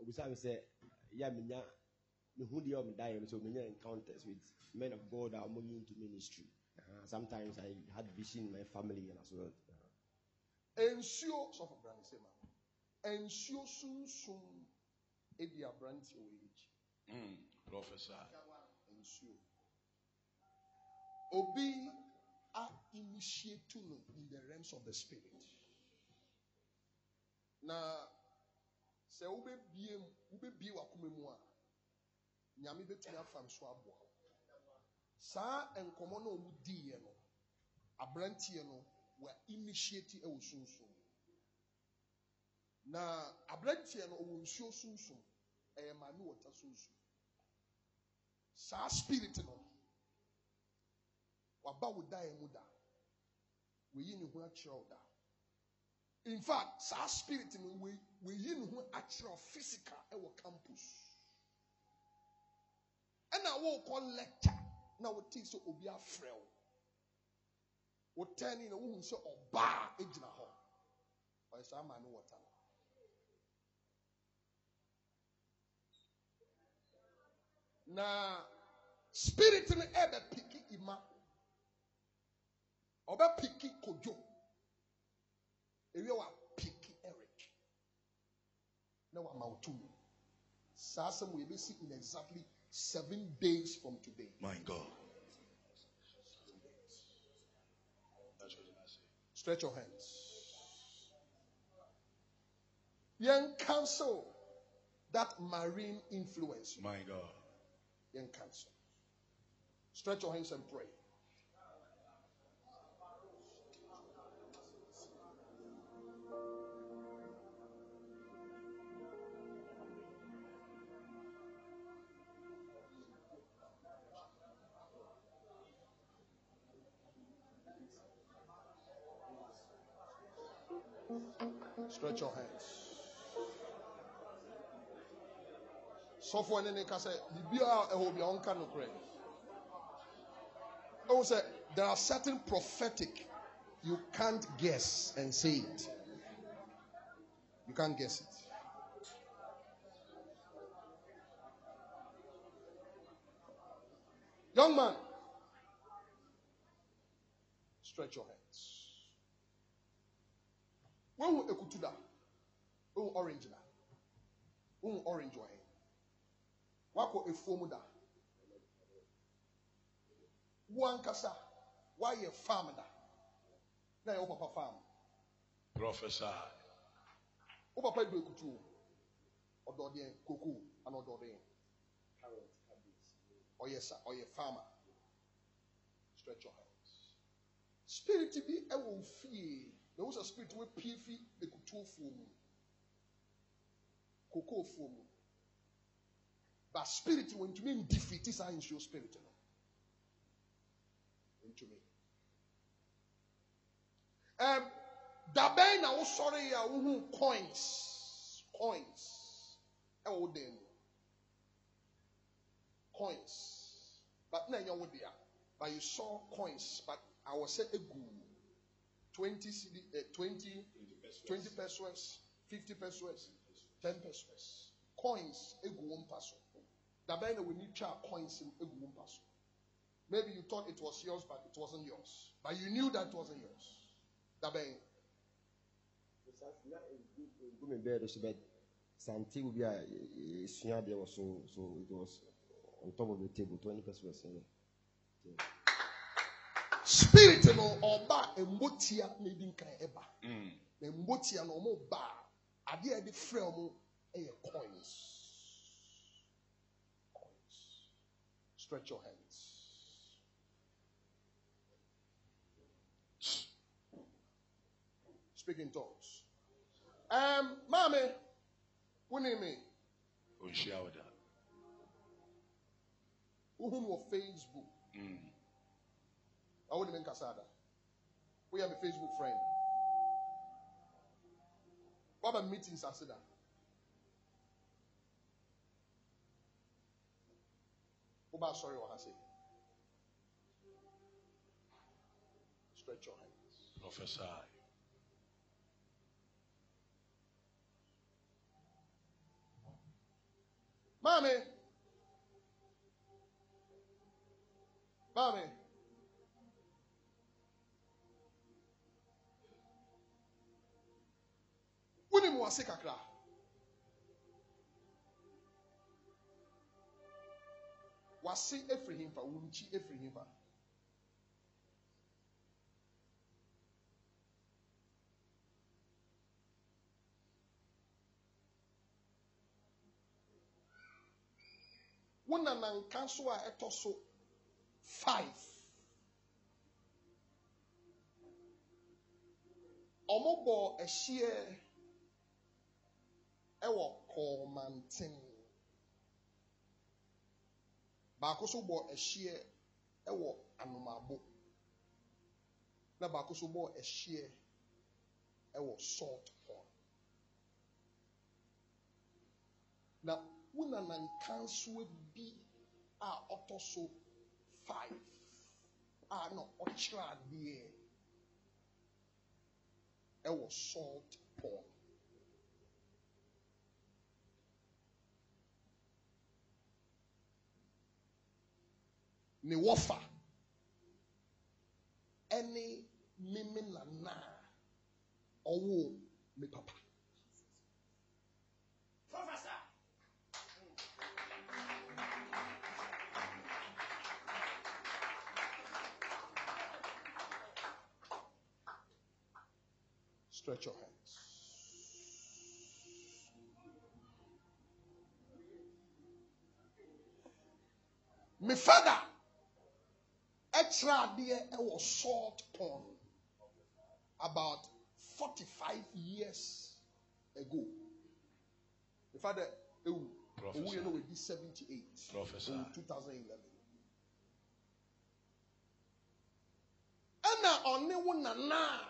Obisa me say, yeah, me nya me who the dying, so me nya encounters with men of God that are moving into ministry. Uh, sometimes I had vision in my family and as well. Nsuo sɔfo brane sɛ ma. Nsuo sunsun edi aberanteɛ wɔ akyi. Mm. Professor. Nsuo. Obi a initiate no in the realms of the spirit. Na sɛ wobɛbie mu wobɛbie w'akoma mu a nyame bɛtumi afa nso aboa wo. saa nkɔmmɔ no a ɔmu diiɛ no aberanteɛ no wa initiate ɛwɔ sunsun na aberanteɛ no ɔwɔ nsuo sunsun ɛyɛ maame wɔta sunsun saa spirit no waba wo dan mu da. Wɔyi ne ho akyerɛ wo da. In fact saa spirit no wɔyi ne ho akyerɛ physical ɛwɔ campus ɛna wɔrekɔ lecture. Na wote sɛ obi afrɛ wo wotɛn na wohu sɛ ɔbaa gyina hɔ ɔyɛ saa no wɔta no na spirit no ɛbɛpiki ima. Ɔbɛpiki kodwo ewie wa piki eric. Na wama wo tumi saa asɛm wɔ ebesi in exactly seven days from today. My God. Stretch your hands. Yen cancel that marine influence. My God. Yen cancel. Stretch your hands and pray. Stretch your hands. Sɔfo ne ne ka sɛ biribiara a ɛwɔ bia ɔnka no korɛ. There are certain prophetic you can't guess and say it. You can't guess it. Young man, stretch your hands. Wohu ekutu da. Wohu orange da. Wohu orange wɔ he wakɔ efuom da. Wo ankasa wayɛ farm da. Na yɛ wo papa farm. Prophesy. wo papa do ekutu o koko ana ɔdɔ deɛ ɔyɛ sa ɔyɛ farmer stretch your hands. Spirit bi ɛwɔ fie. Na wo sɛ spirit wo pie fi ekutuofoɔ mu kokoofoɔ mu but spirit no ntumi ndifiti saa nsuo spirit no ntumi ɛm dabɛn na wosɔre a wohu coins. Coins. Ɛwɔ wo dan mu. Coins. But na ɛnyɛ wo dea. But you saw coins but awɔ sɛ egu 20 CD, uh, 20, 20 pesos, 50 pesos, 10 pesos. Coins, egu one paso. Dabe na we need try coins in egu one paso. Maybe you thought it was yours, but it wasn't yours. But you knew that it wasn't yours. Dabe. gu me bed so but sante will be a esua there was so so it was on top of the table 20 pesos eh. Spirit no ọba mbotia na edi nkan ɛba. Mm. Na mbotia no ɔmo ba adeɛ a yɛde frɛ ɔmo ɛyɛ coins. Coins. Stretch your hands. Speak in tongues. Um, maame, wone me, Onhyia wo da. wohu me wɔ Facebook. Mm. I wouldn't even casada. We have a Facebook friend. What about meetings I said that? What about sorry what I say? Stretch your hands. Prophesy. Mommy. Mommy. Wonim wase kakra. Wase efiri himfa, wunkyi efiri himfa. Wona nanka so a ɛtɔ so five. Ɔmo bɔ ɛhyeɛ ɛwɔ kɔɔmanten. Baako so bɔ ɛhyeɛ ɛwɔ anomabo. Na baako so bɔ ɛhyeɛ ɛwɔ salt pond. Na wona nanka nsoa bi a ɔtɔ so five a na ɔkyerɛ adeɛ ɛwɔ salt pond ne wɔfa ɛne mimi nana a ɔwɔ me papa. Stretch your hands. Me father, extra adeɛ ɛwɔ salt pond about forty-five years ago. Father, ewu, Professor. owu yɛ no wɛ di seventy-eight. Professor. Owu two thousand eleven. Ɛna ɔne wo nana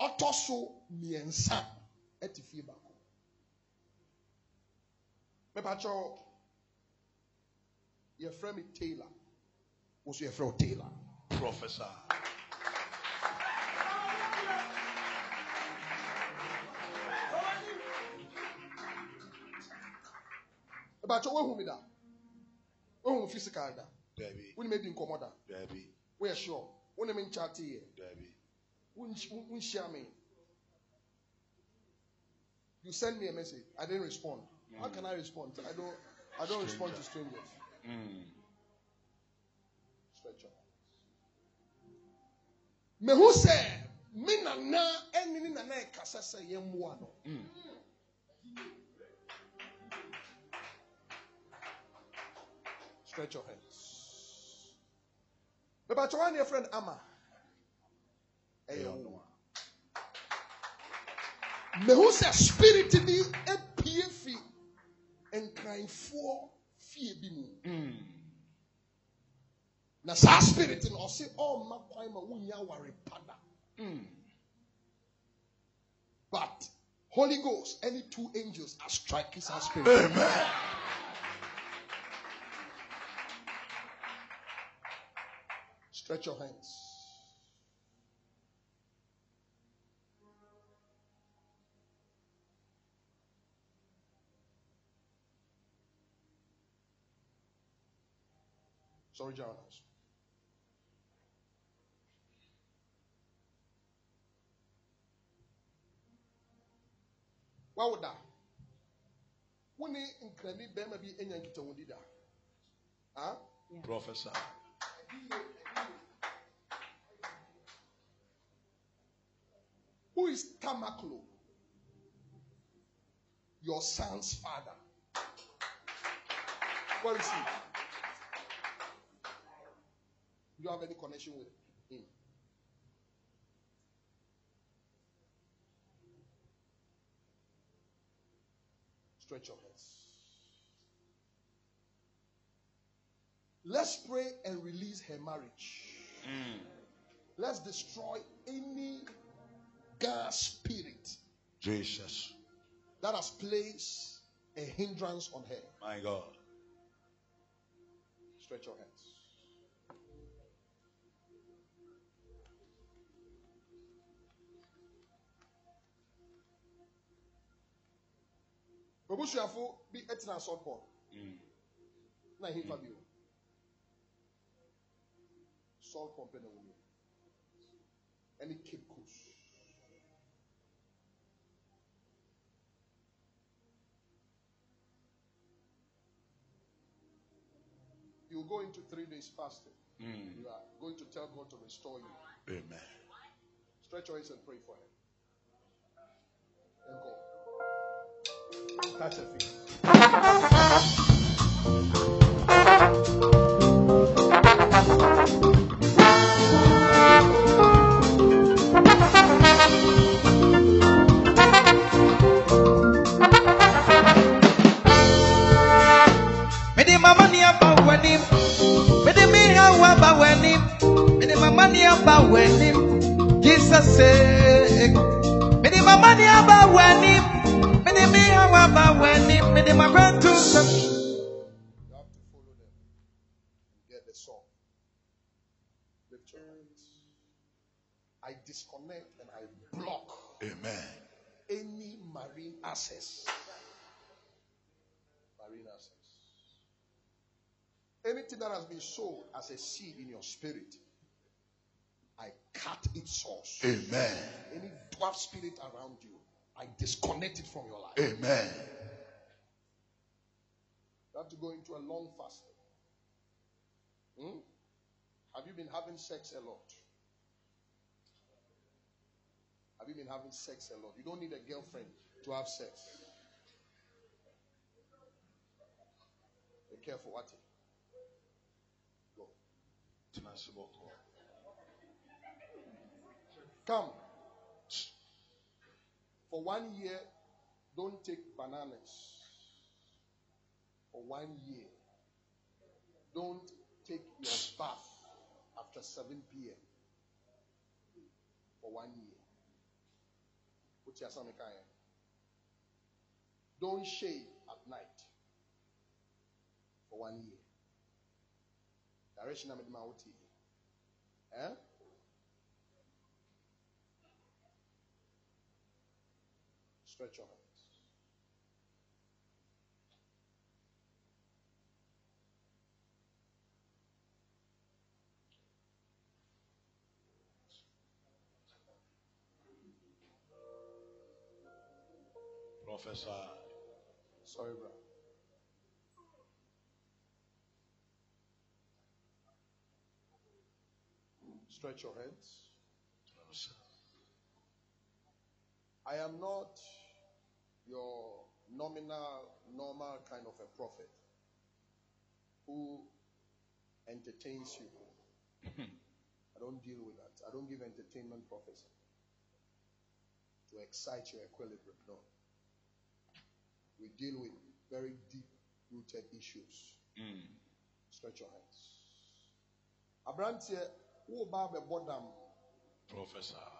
ɔtɔ so mmiɛnsa ɛte fie baako. Yɛfrɛ Taylor. Wo so yɛfrɛ wo Taylor. Professor. Mepakyɛw woahu me da. Woahu me physical da. Debbie. Wo ne me di nkɔmmɔ da. Debbie. Woyɛ sure. Wo ne me nkyate yɛ. Debbie. Wonhyia me. You send me a message. I didn't respond. How can I respond? I don't I don't respond to strangers. Mm. Mehu sɛ me nana ɛne ne nana ɛkasa sɛ yɛmmoa no. Stretch your hands. Mepakyɛ wa ne yɛ friend Ama. Ɛyɛ wo. Mehu sɛ spirit bi epie fi nkranfoɔ fie bi mu. Mm. Na saa spirit no ɔse ɔmma kwan ma wonya aware pada Mm. but holy ghost any two angels are striking saa spirit Amen. stretch your hands sorry Jonas. Wawo da. Wo ne nkrani bɛrima bi anya nkitawodi da ah? Professor. who is tamaklo? Your son's father. Where is he? You don't have any connection with him stretch your hands let's pray and release her marriage Mm. let's destroy any gas spirit Jesus. that has placed a hindrance on her. My God. Stretch your hands. Obusuafo bi tena asɔre bɔ Mm. na ahemfa bi o. Sɔre pɔmpɛ na wɔn. Ɛne Cape Coast. You go into three days fasting. Mm. You are going to tell God to restore you. Amen. Stretch your hands and pray for Him. And go. Touch mama ni aba w'anim. Mede me hawa aba mama ni aba w'anim. Jesus say. Mede mama ni aba w'anim. Mede me hawa aba w'anim. Mede my grand to You have to it's all. Lift your hands. I disconnect and I block Amen. any marine access. Marine access. Anything that has been sown as a seed in your spirit, I cut its source. Amen. Any dwarf spirit around you, I disconnect it from your life. Amen. You have to go into a long fast. Hmm? Have you been having sex a lot? Have you been having sex a lot? You don't need a girlfriend to have sex. Be careful, what? Go. Come. For one year, don't take bananas. For one year, don't take your bath after 7 p.m. For one year. Don't shave at night for one year. Direction I'm in my OT. Eh? Stretch your hands. Professor. Sorry, bro. Stretch your hands. I am not your nominal, normal kind of a prophet who entertains you. I don't deal with that. I don't give entertainment prophecy to excite your equilibrium. No. We deal with very deep rooted issues. Mm. Stretch your hands. Abranteɛ, wo ba bɛbɔ dam, Professor.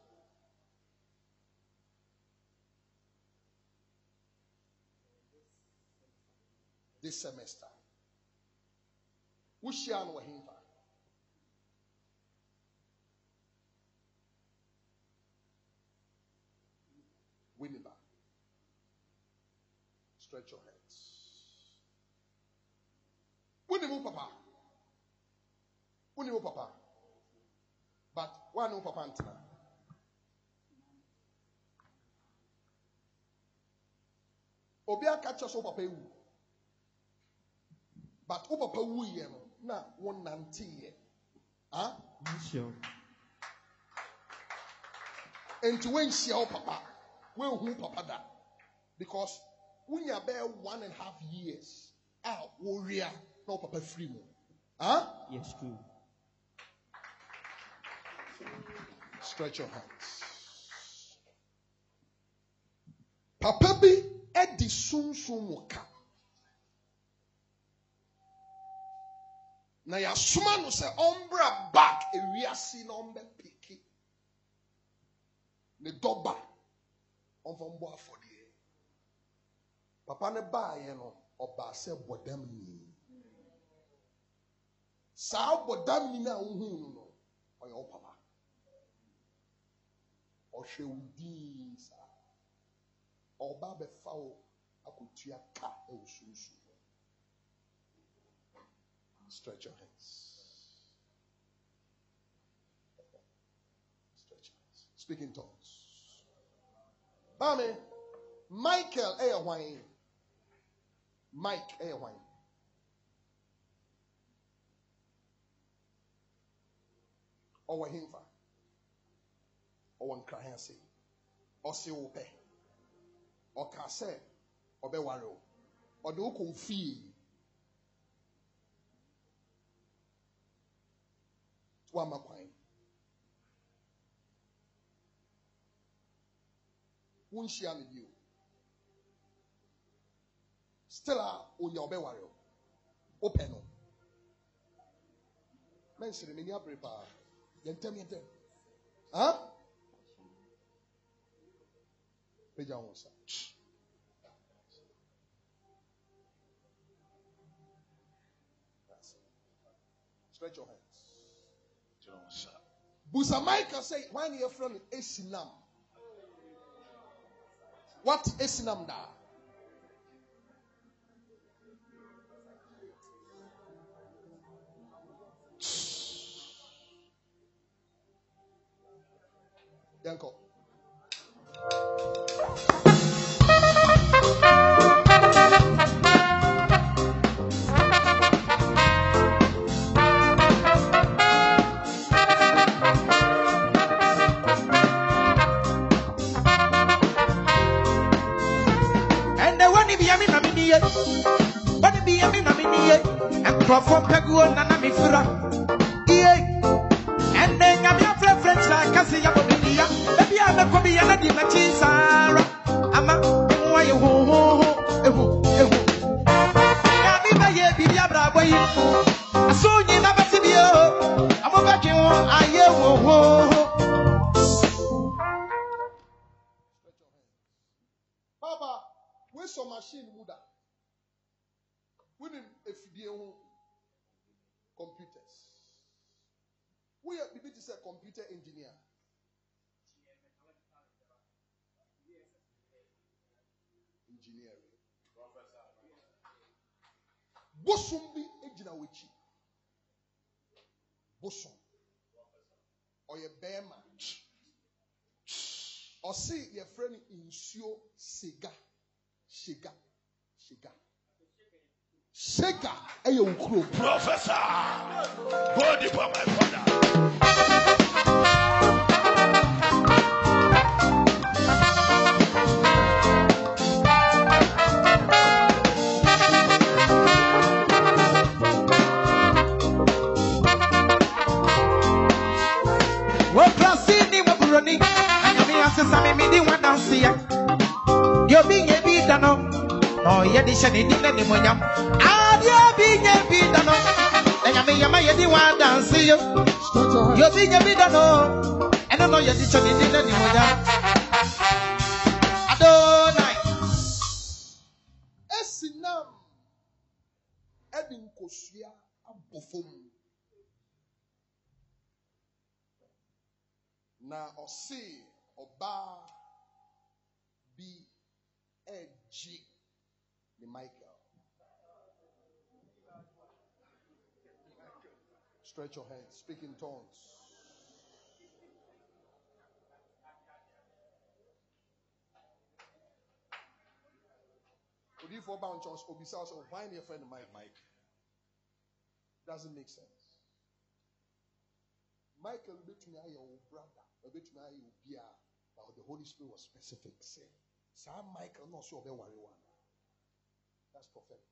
This semester. Wohyia no wɔ hemfa? Winneba. Stretch your hands. Winimu papa. Winimu papa. But one no papa antena. Obi aka kyerɛ sɛ wo papa. But wo papa wuyɛ no na wo nanteeɛ. Ah? Sure. Enti woanhyia wo papa. Woanhu wo papa da. Because wonya bɛyɛ one and a half years a wɔwia na wo papa firi mu. Ah? Yes, true. Stretch your hands. Papa bi edi sunsun mu ka. Na yasoma no sɛ ɔmbra back ewiase na ɔmbɛ piki. Ne dɔba ɔmfa mbɔ afɔdeɛ. Papa ne baayɛ no ɔbaa sɛ bɔdam ni. Saa bɔdam ni na ohun no no ɔyɛ wo papa. ɔhwɛ wo dinn saa ɔba bɛfa wo akɔtua ka ɛwɔ sunsun stretch your hands. Stretch your hands. Speak in tongues. Maame michael hwan mike ɛyɛ hwan ɔwɔ hemfa ɔwɔ nkran ase ɔse wo pɛ ɔka sɛ ɔbɛware wo ɔde woama kwan. Wonhyia no bio. Still a onya ɔbɛware o wopɛ no. Mɛnsere m'ani abere paa yɛntɛm yɛntɛm ha? Wo nsa Stretch your hands. Busamaika say, when your friend Esinam. What Esinam da? Yanko. ɛnɛ Bosom. Ɔyɛ bɛrima. ɔse yɛfrɛ no nsuo sega sega sega sega ɛyɛ wo kurom Professor, go deeper, my father. Anyame asesa me mede wadanseɛ deɛ obi nyɛ bi da no na ɔyɛ de hyɛ ne din n'animonyam adeɛ bi nyɛ bi da no na nyame yɛma yɛde wadanseɛ deɛ obi nyɛ bi da no ɛno na ɔyɛ de hyɛ ne din n'animonyam adonai. Esi nam ɛde nkosua abɔ fam na ɔse ɔbaa bi ɛgye ne michael. Stretch your hands speak in tongues. Odiyifoɔ ba nkyɛn obisa ɔsɛ why ne yɛfrɛ no mike mike? Doesn't make sense. Michael obetumi ayɛ wo brother. Obetumi ayɛ wo bia but the holy spirit was specific sɛ saa michael náà ɔsɛ ɔbɛware one. that's prophetic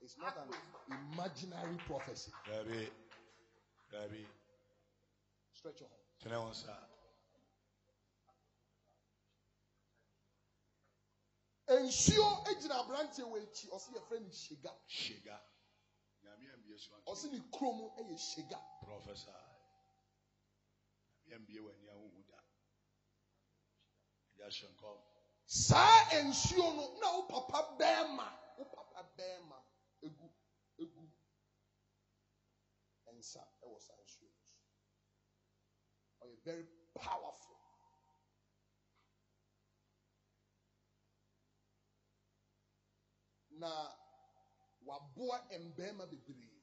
it's not an imaginary prophecy Baby, baby, stretch your hand can I answer? nsuo gyina aberanteɛ wɔ akyi ɔsɛ yɛfrɛ no hyega Shiga. Nyame ambie so ɔsɛ ne kurom yɛ eh, hyega Professor. Nyame ambie w'ani ahuhu da. Saa nsuo no na wo papa bɛrima wo papa bɛrima egu egu nsa ɛwɔ saa nsuo no so. Ɔyɛ very powerful. Na waboa mmarima bebree.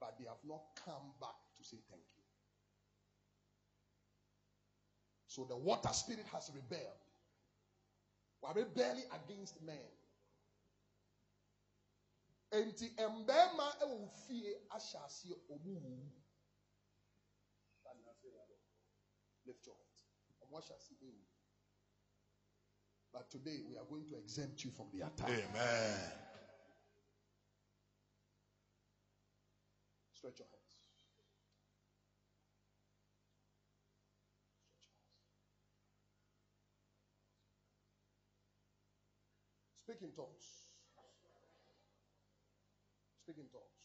But they have not come back to say thank you. So the water spirit has rebelled. We're rebelling against men. Enti fie ahyɛ aseɛ ɔmo wuwu. Lift your hands. Ɔmo ahyɛ aseɛ ewu. But today we are going to exempt you from the attack. Amen. Stretch your hands. Speak in tongues. Speak in tongues.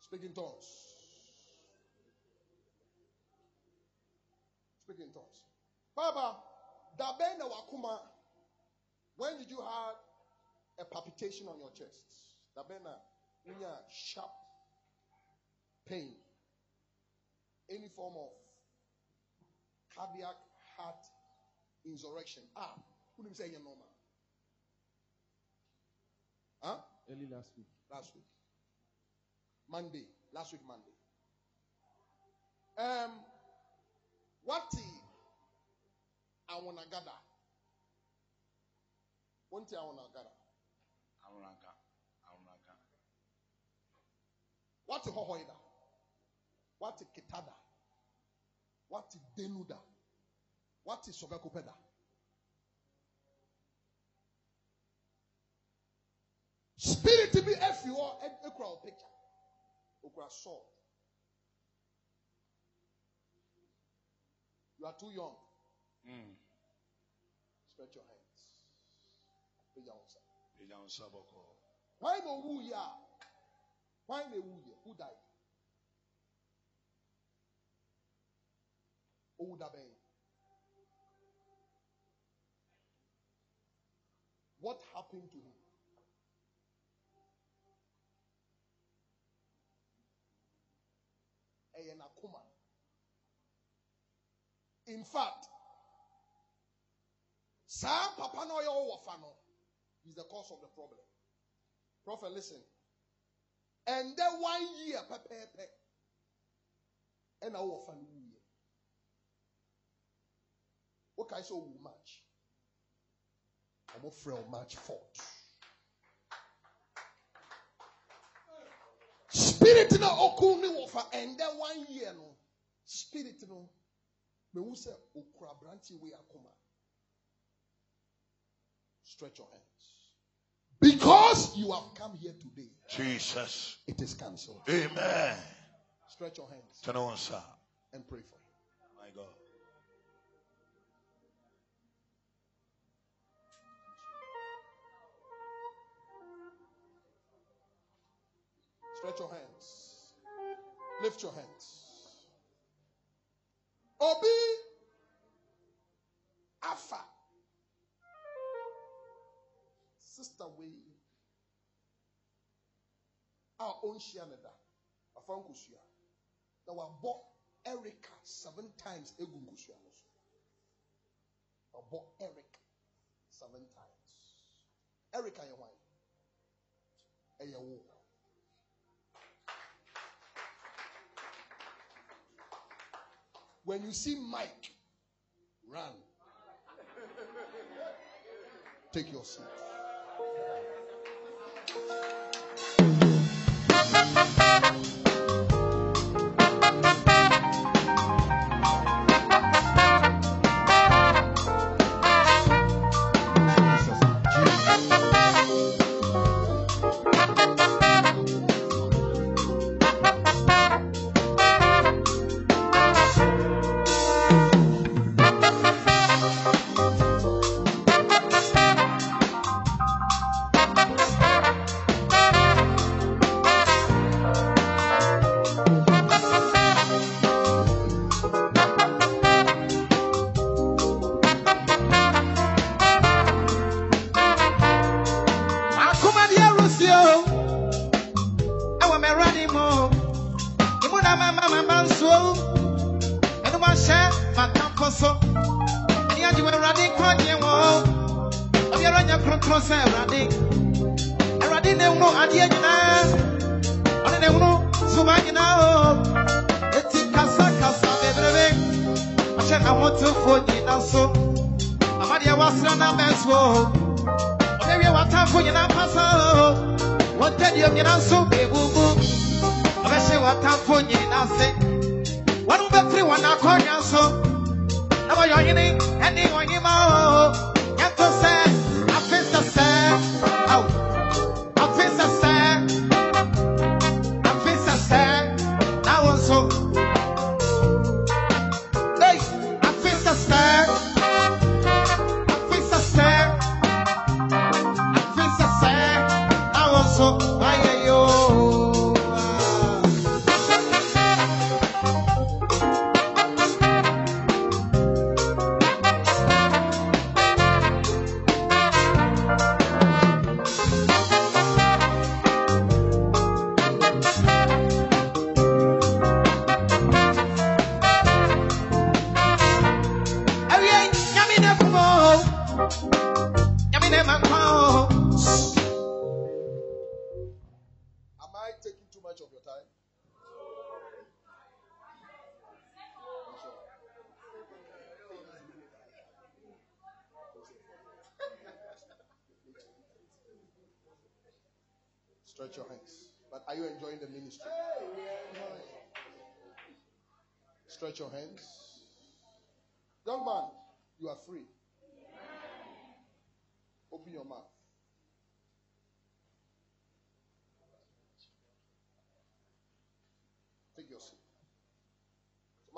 Speak in tongues. Speak in tongues. Baba, dabena wakuma. When did you have a palpitation on your chest? Dabena, unya sharp pain, any form of cardiac heart insurrection. Ah, who did say you're normal? Huh? Early last week. Last week. Monday. Last week, Monday. Um, what I wanna gather. One thing I wanna gather. Awuraka. Awuraka. What hohoida? What kitada? What denuda? What sogakopeda? Spirit to be if you are a crowd picture. Okra sword. You are too young. Mm. Stretch your hands. Put your hands up. Eja nsa bɔkɔ. Why no who ya? Why no who ya? Who died? Have been? What happened to him? Eh, In fact, saa papa na ɔyɛ is the cause of the problem. Prophet, listen. And then one year, pepepe, and I will you. What can I say? We match. I'm afraid of match fought. Spirit na ni wofa and then one year no spirit no me hu sɛ okura aberante wei akoma stretch your hands because you have come here today Jesus. it is cancelled Amen. stretch your hands Tene wo nsa. and pray for stretch your hands. Lift your hands. Obi afa. Sister wei. A ɔnhyia ne da. Afa nkosua. Na wabɔ erica seven times egu nkosua no so. Wabɔ eric seven times. Erica yɛ hwan ɛyɛ wo when you see mike run. Take your seat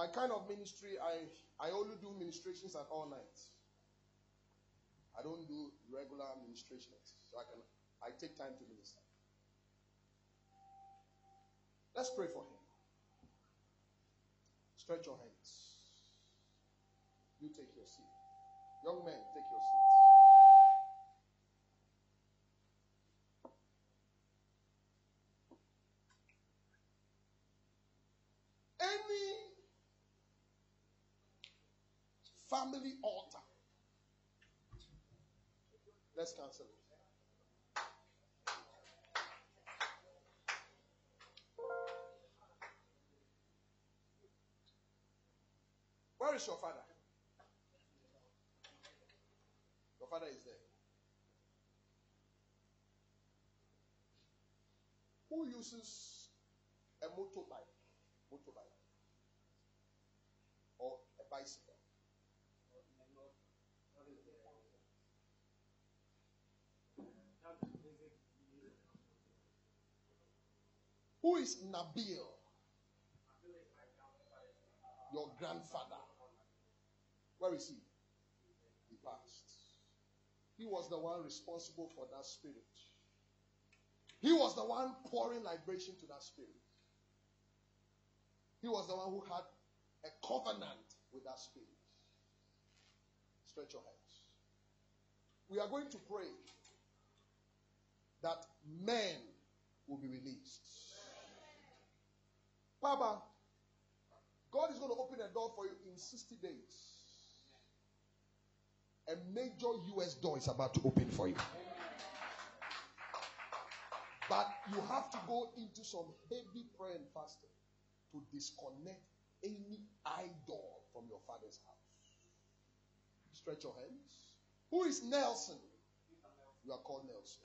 My kind of ministry, I, I only do ministrations at all nights. I don't do regular ministrations. So I can I take time to minister. Let's pray for him. Stretch your hands. You take your seat. Young men, take your seat. Any family altar. Let's cancel it. Where is your father? Your father is there. Who uses a motorbike? Motorbike. Or a bicycle? Who is Nabil? Your grandfather. Where is he? He passed. He was the one responsible for that spirit. He was the one pouring liberation to that spirit. He was the one who had a covenant with that spirit. Stretch your hands. We are going to pray that men will be released. Baba, God is going to open a door for you in 60 days. A major US door is about to open for you. But you have to go into some heavy prayer and fasting to disconnect any idol from your father's house. Stretch your hands. Who is Nelson? You are called Nelson.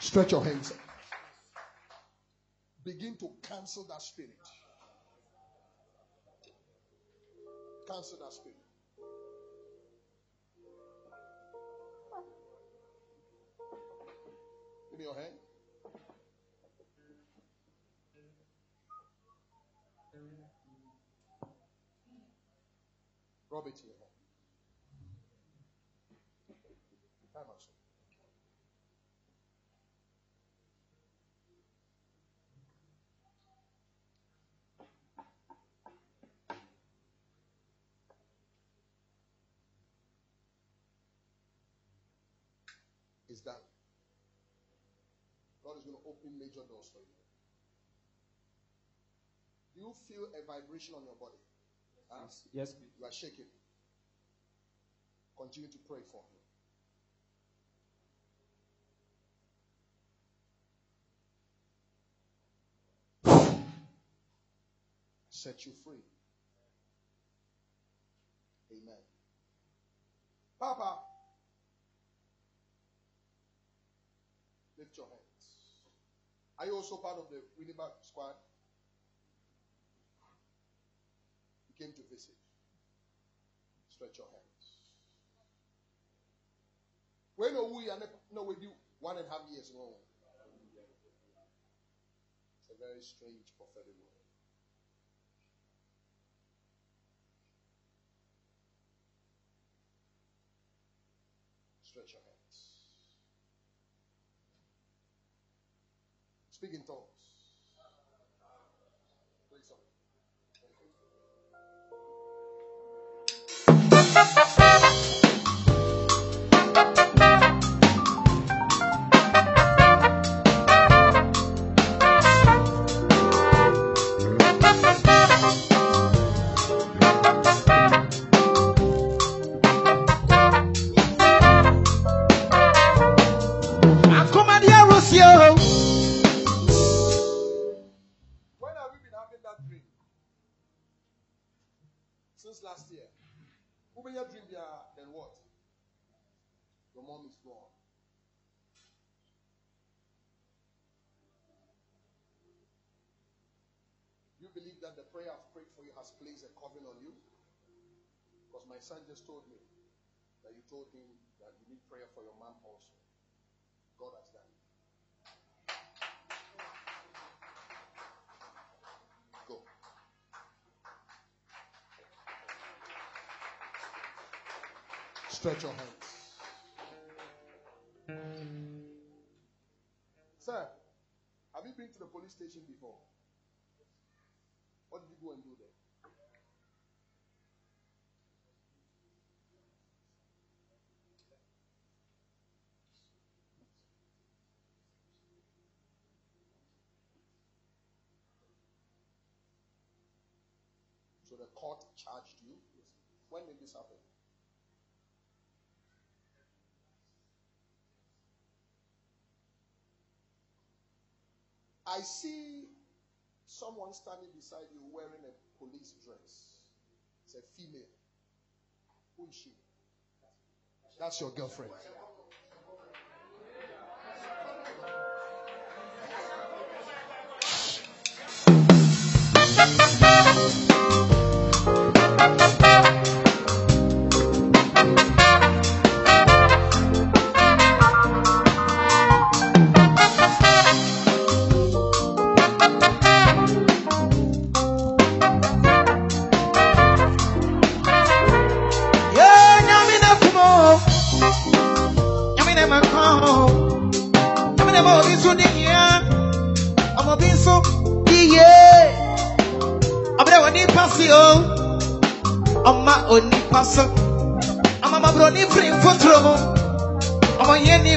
Stretch your hands. Begin to cancel that spirit. Cancel that spirit. Give me your hand. Rub it in your hand. Time out, is going to open major doors for you. Do you feel a vibration on your body? Huh? Yes. You are shaking. Continue to pray for him. Set you free. Amen. Papa, lift your hands. Are you also part of the Winneba squad? You came to visit. Stretch your hands. When are we are no with you one and a half years no. It's a very strange prophetic word. Stretch your hands. Speak in tongues. Play Your dream there? Then what? Your mom is gone. You believe that the prayer I've prayed for you has placed a covering on you? Because my son just told me that you told him that you need prayer for your mom also. God has done it. Stretch your hands. Sir, have you been to the police station before? What did you go and do there? So the court charged you. When did this happen? I see someone standing beside you wearing a police dress. It's a female. Who is she? That's your girlfriend.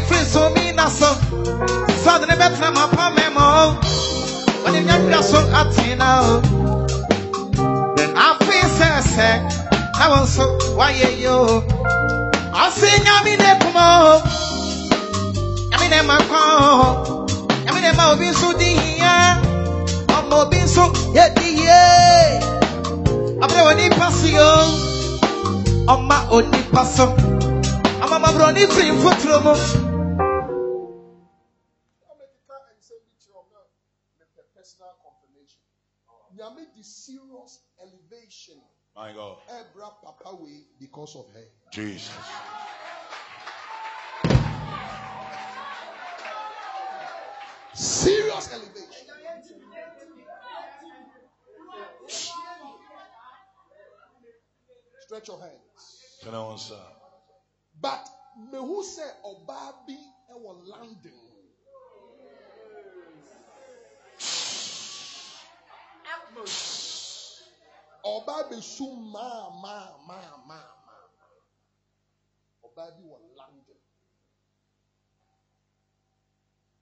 Omo ye ni free so mi na so. So de ne betra ma pa memo. Woni nyamra so atina o. afi sẹsẹ ẹwọn nso wáyé yìí o ọsẹ nyami ne kuma o nyami ne ma kwan o nyami ne ma obi nso di yia ọmọ obi nso yẹ di yie abúlé wọn ní pasi o ọma òní paso ọmọ ọmọbìnrin òní firi nfoturo mu. The serious elevation. My God. Ebra papa way because of her. Jesus. Serious elevation. Stretch your hands. Can I answer? But me who say Obabi ewo landing. Obabi su ma ma ma ma ma. Obabi wa landing.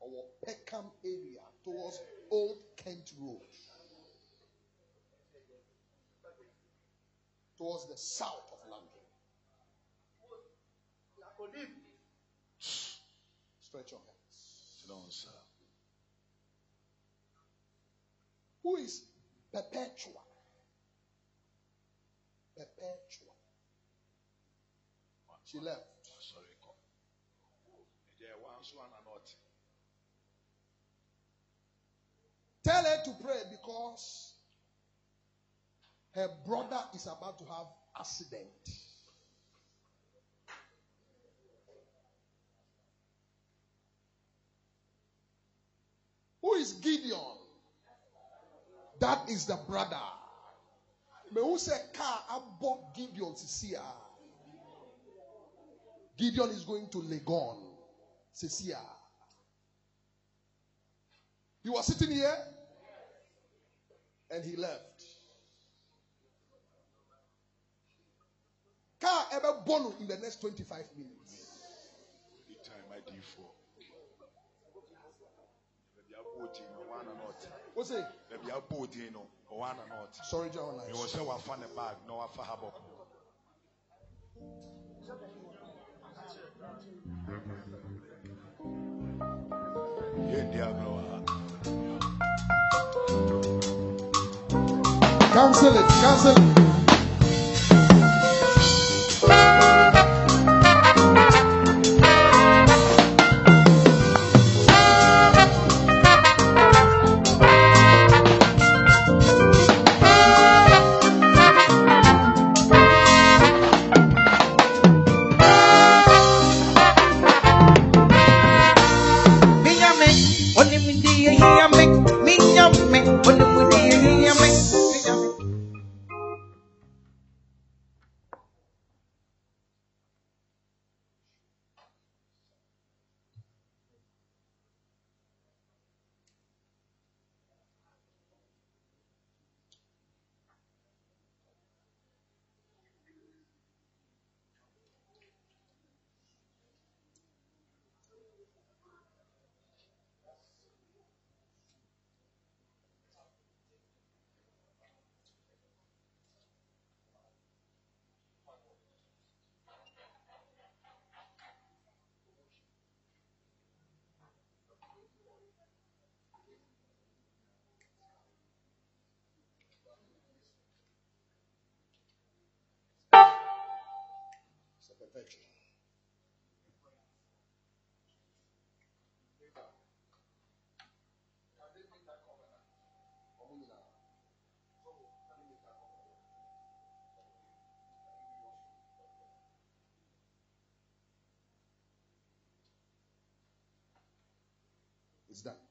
Our Peckham area towards Old Kent Road. Towards the south of London. Stretch your hands. Can I answer? Who is Perpetual. Perpetual. She left. Sorry. There one. Tell her to pray because her brother is about to have accident. Who is Gideon? That is the brother. Me who say car bought Gideon Cecilia. Gideon is going to Legon. Cecilia. He was sitting here and he left. Car ever born in the next 25 minutes. Anytime I do for. Maybe I bought in one and not. What's it? Maybe I bought in one and not. Sorry, John. Me was say wa fan a bag, no wa fa habok. Yeah, Diablo. Cancel it. Cancel it. It's done.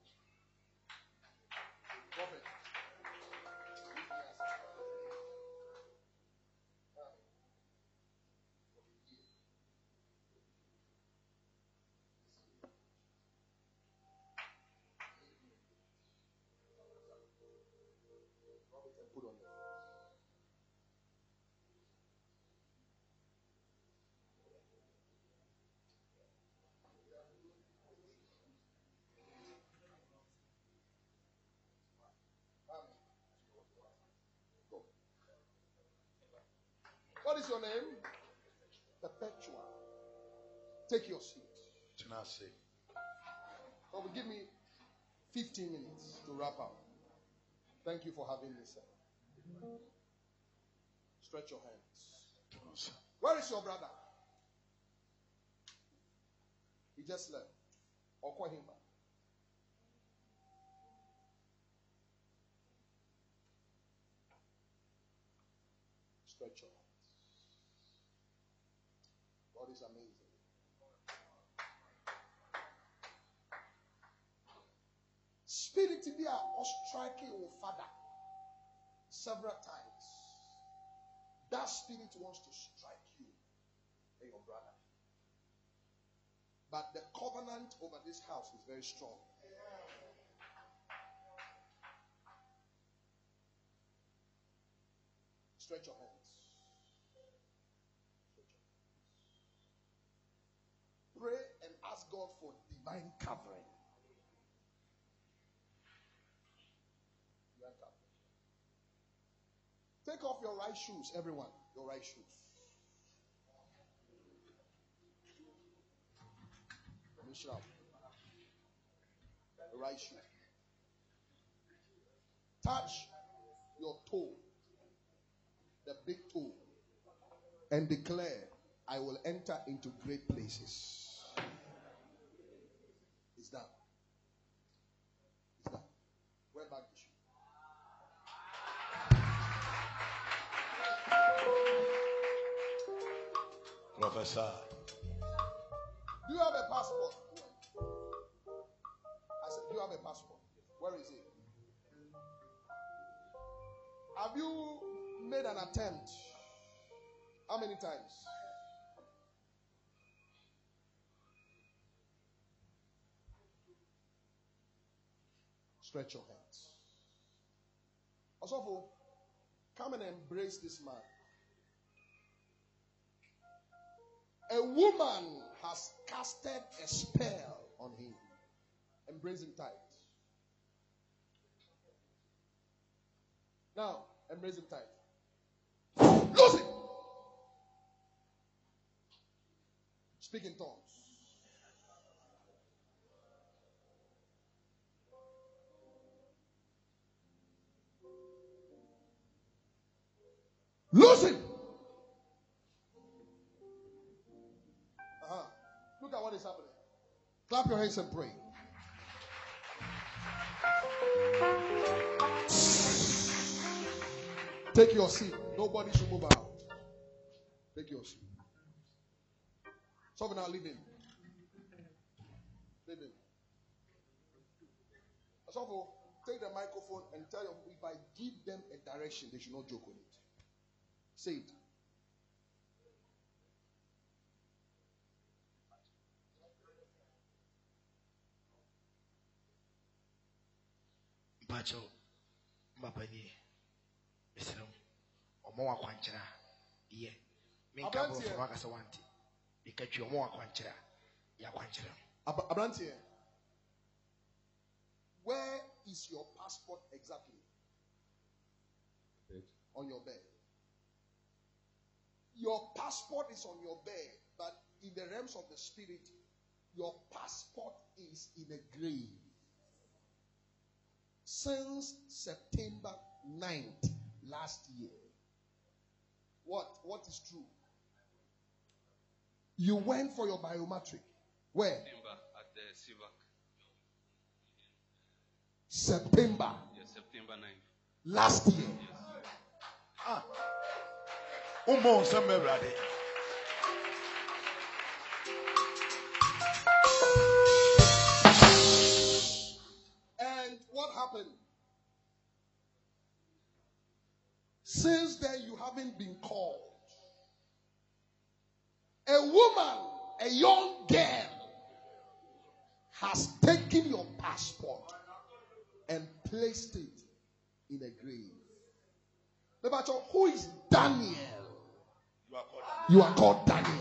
Your name? Perpetua. Take your seat. Tenase. Well, give me 15 minutes to wrap up. Thank you for having me, sir. Stretch your hands. Where is your brother? He just left. Or call him back. Stretch your hands. Is amazing. Spirit bi a ɔstrike wo father several times. That spirit wants to strike you and your brother. But the covenant over this house is very strong. Stretch your hands. Stretch your hands. Pray and God for divine covering. Take off your right shoes, everyone. Your right shoes. The right shoe. Touch your toe, the big toe, and declare, I will enter into great places. It's done. It's done. Wear back the shoe. Professor. Do you have a passport? I said, Do you have a passport? Where is it? Have you made an attempt? How many times? Stretch your hands. Osofo, come and embrace this man. A woman has casted a spell on him. Embrace him tight. Now, embrace him tight. Lose him. Speak in tongues. Him. Uh-huh. Look at what is happening. Clap your hands and pray. Take your seat. Nobody should move out. Take your seat. So. Leave him. So take the microphone and tell them if I give them a direction, they should not joke with it. Say it. mpakyɛw mmapanyi mesrɛ m ɔma wɔ akwankyerɛ a yɛ menka borɔfo akasɛ wante meka twi ɔma wɔ akwankyerɛ a yɛ akwankyerɛ no Ab- Abranteɛ, where is your passport exactly? On your bed. Your passport is on your bed, but in the realms of the spirit, your passport is in a grave. Since September 9th last year. What? What is true? You went for your biometric. Where? September at the CIVAC. September Yes, September 9th. last year. Ah. And what happened? Since then, you haven't been called. A woman, a young girl, has taken your passport and placed it in a grave. Who is Daniel? You are called Daniel.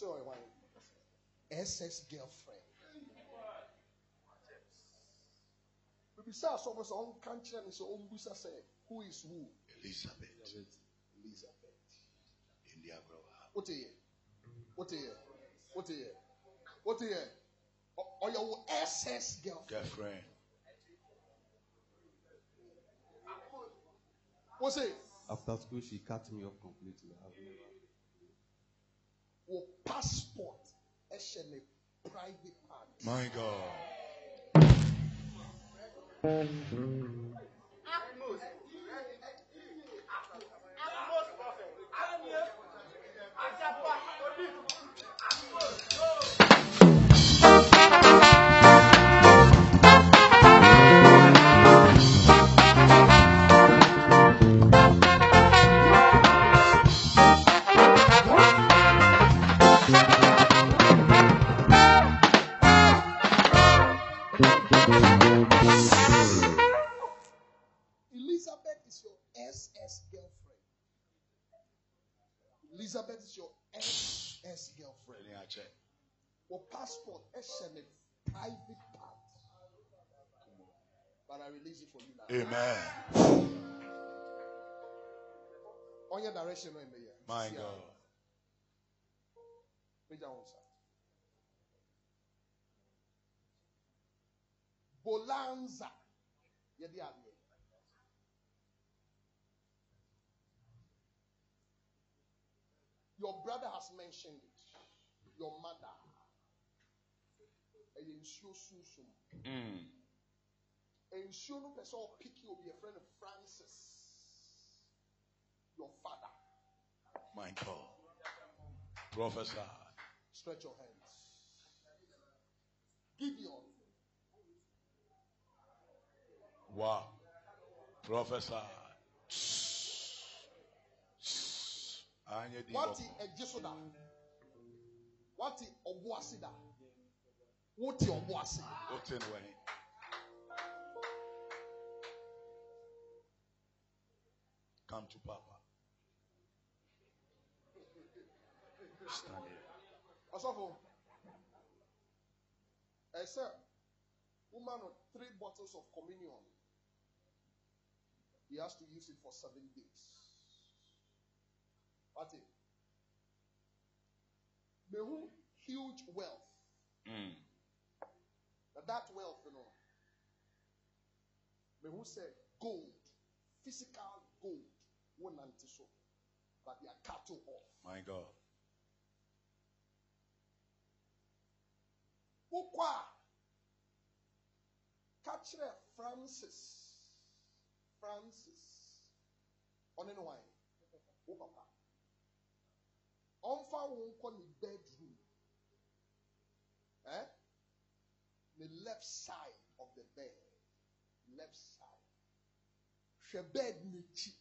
Also, I want SS girlfriend. mebisa asɔfo sɛ ɔnka nkyerɛ no sɛ ɔmbusa sɛ who is who Elizabeth. elizabeth India Grower. wote yɛ wote yɛ wote yɛ wote yɛ Ɔ- ɔyɛ wo ss girl Girlfriend. wo se After school, she cut me off completely. I've never- wo passport ɛhyɛ ne private part My God. Elizabeth is your ex girlfriend. Any I check. wo passport ɛhyɛ ne private part but i release it for you now Amen. ɔnyɛ direction no My God. how- Meja wo nsa. Bonanza. Adeɛ. Your brother has mentioned it. Your mother. Ɛyɛ nsuo sunsun. Nsuo no pɛ sɛ ɔpiki obi yɛfrɛ no Francis. Your father. My God. Prophesy. Stretch your hands. Gideon. Wow. Prophesy. Wati ɛgye so da wati ɔbo ase da wote ɔbo ase. Come to Papa. Stand here. ɔsɔfo ɛsɛ woman no three bottles of communion. He has to use it for seven days wati mehu huge wealth. Mm. na that wealth you know mehu sɛ gold physical gold wo nante so but they are cattle off. My God. wokɔ a francis. Francis. Ɔne ne wan wo papa ɔmfa wo nkɔ ne bedroom. Eh? ne left side of the bed. Left side. Hwɛ bed n'akyi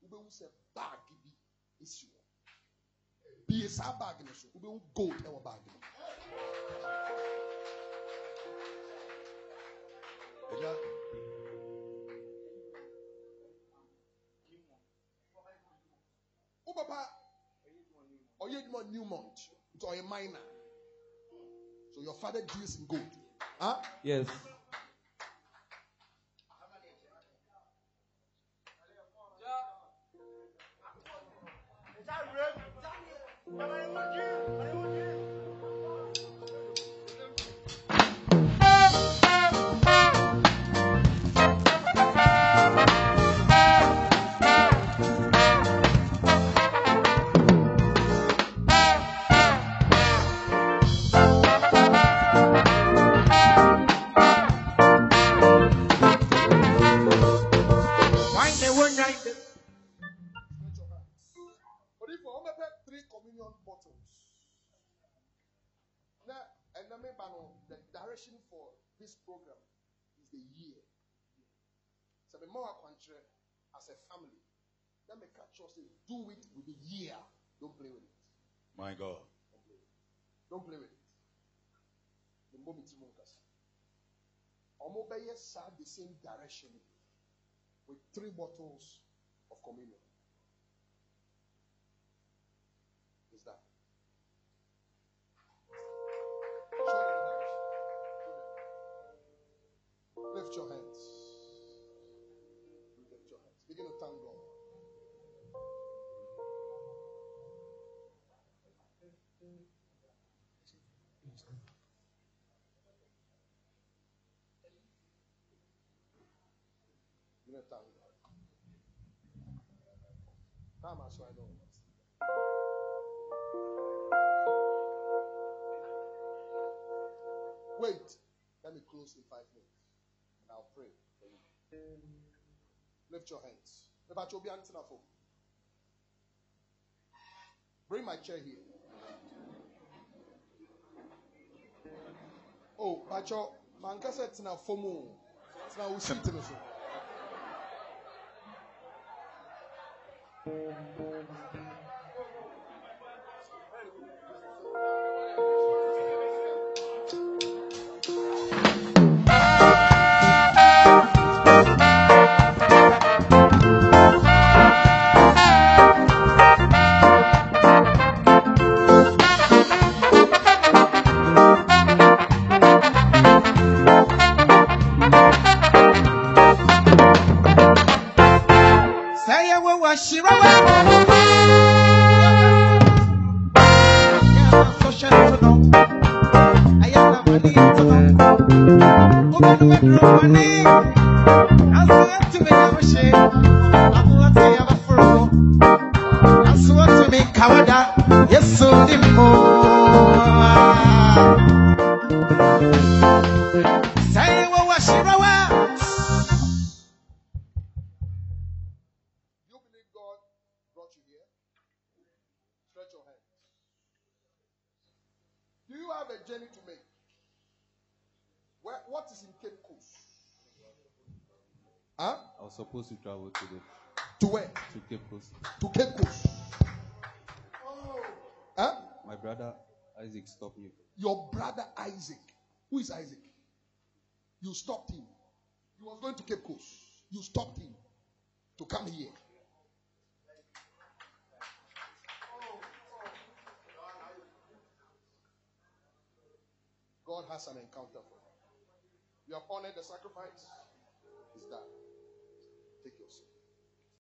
wobɛhu sɛ bag bi esi hɔ bie saa bag no so wobɛhu gold ɛwɔ bag no. Ɔyɛ adwuma wɔ newmont nti a miner so your father deals in gold. Huh? Yes. Why the country as a family, let me catch us say, do it with a year. Don't play with it. My God. Don't play with it. The moment you move us. Omobeye sad the same direction with three bottles of communion. Is that? Show them the direction. Show them. Lift your hands. Begin to thank God. Begin to thank God. Come as I know. Wait. Let me close in five minutes. And I'll pray for you. Lift your hands. About your Bring my chair here. Oh, Bacho, manka said tina fomu. Tina usit me so. Say supposed to travel to the To where? to Cape Coast. To Cape Coast. Oh. Huh? My brother Isaac stopped me. Your brother Isaac. Who is Isaac? You stopped him. He was going to Cape Coast. You stopped him to come here. God has an encounter for you. You have honored the sacrifice.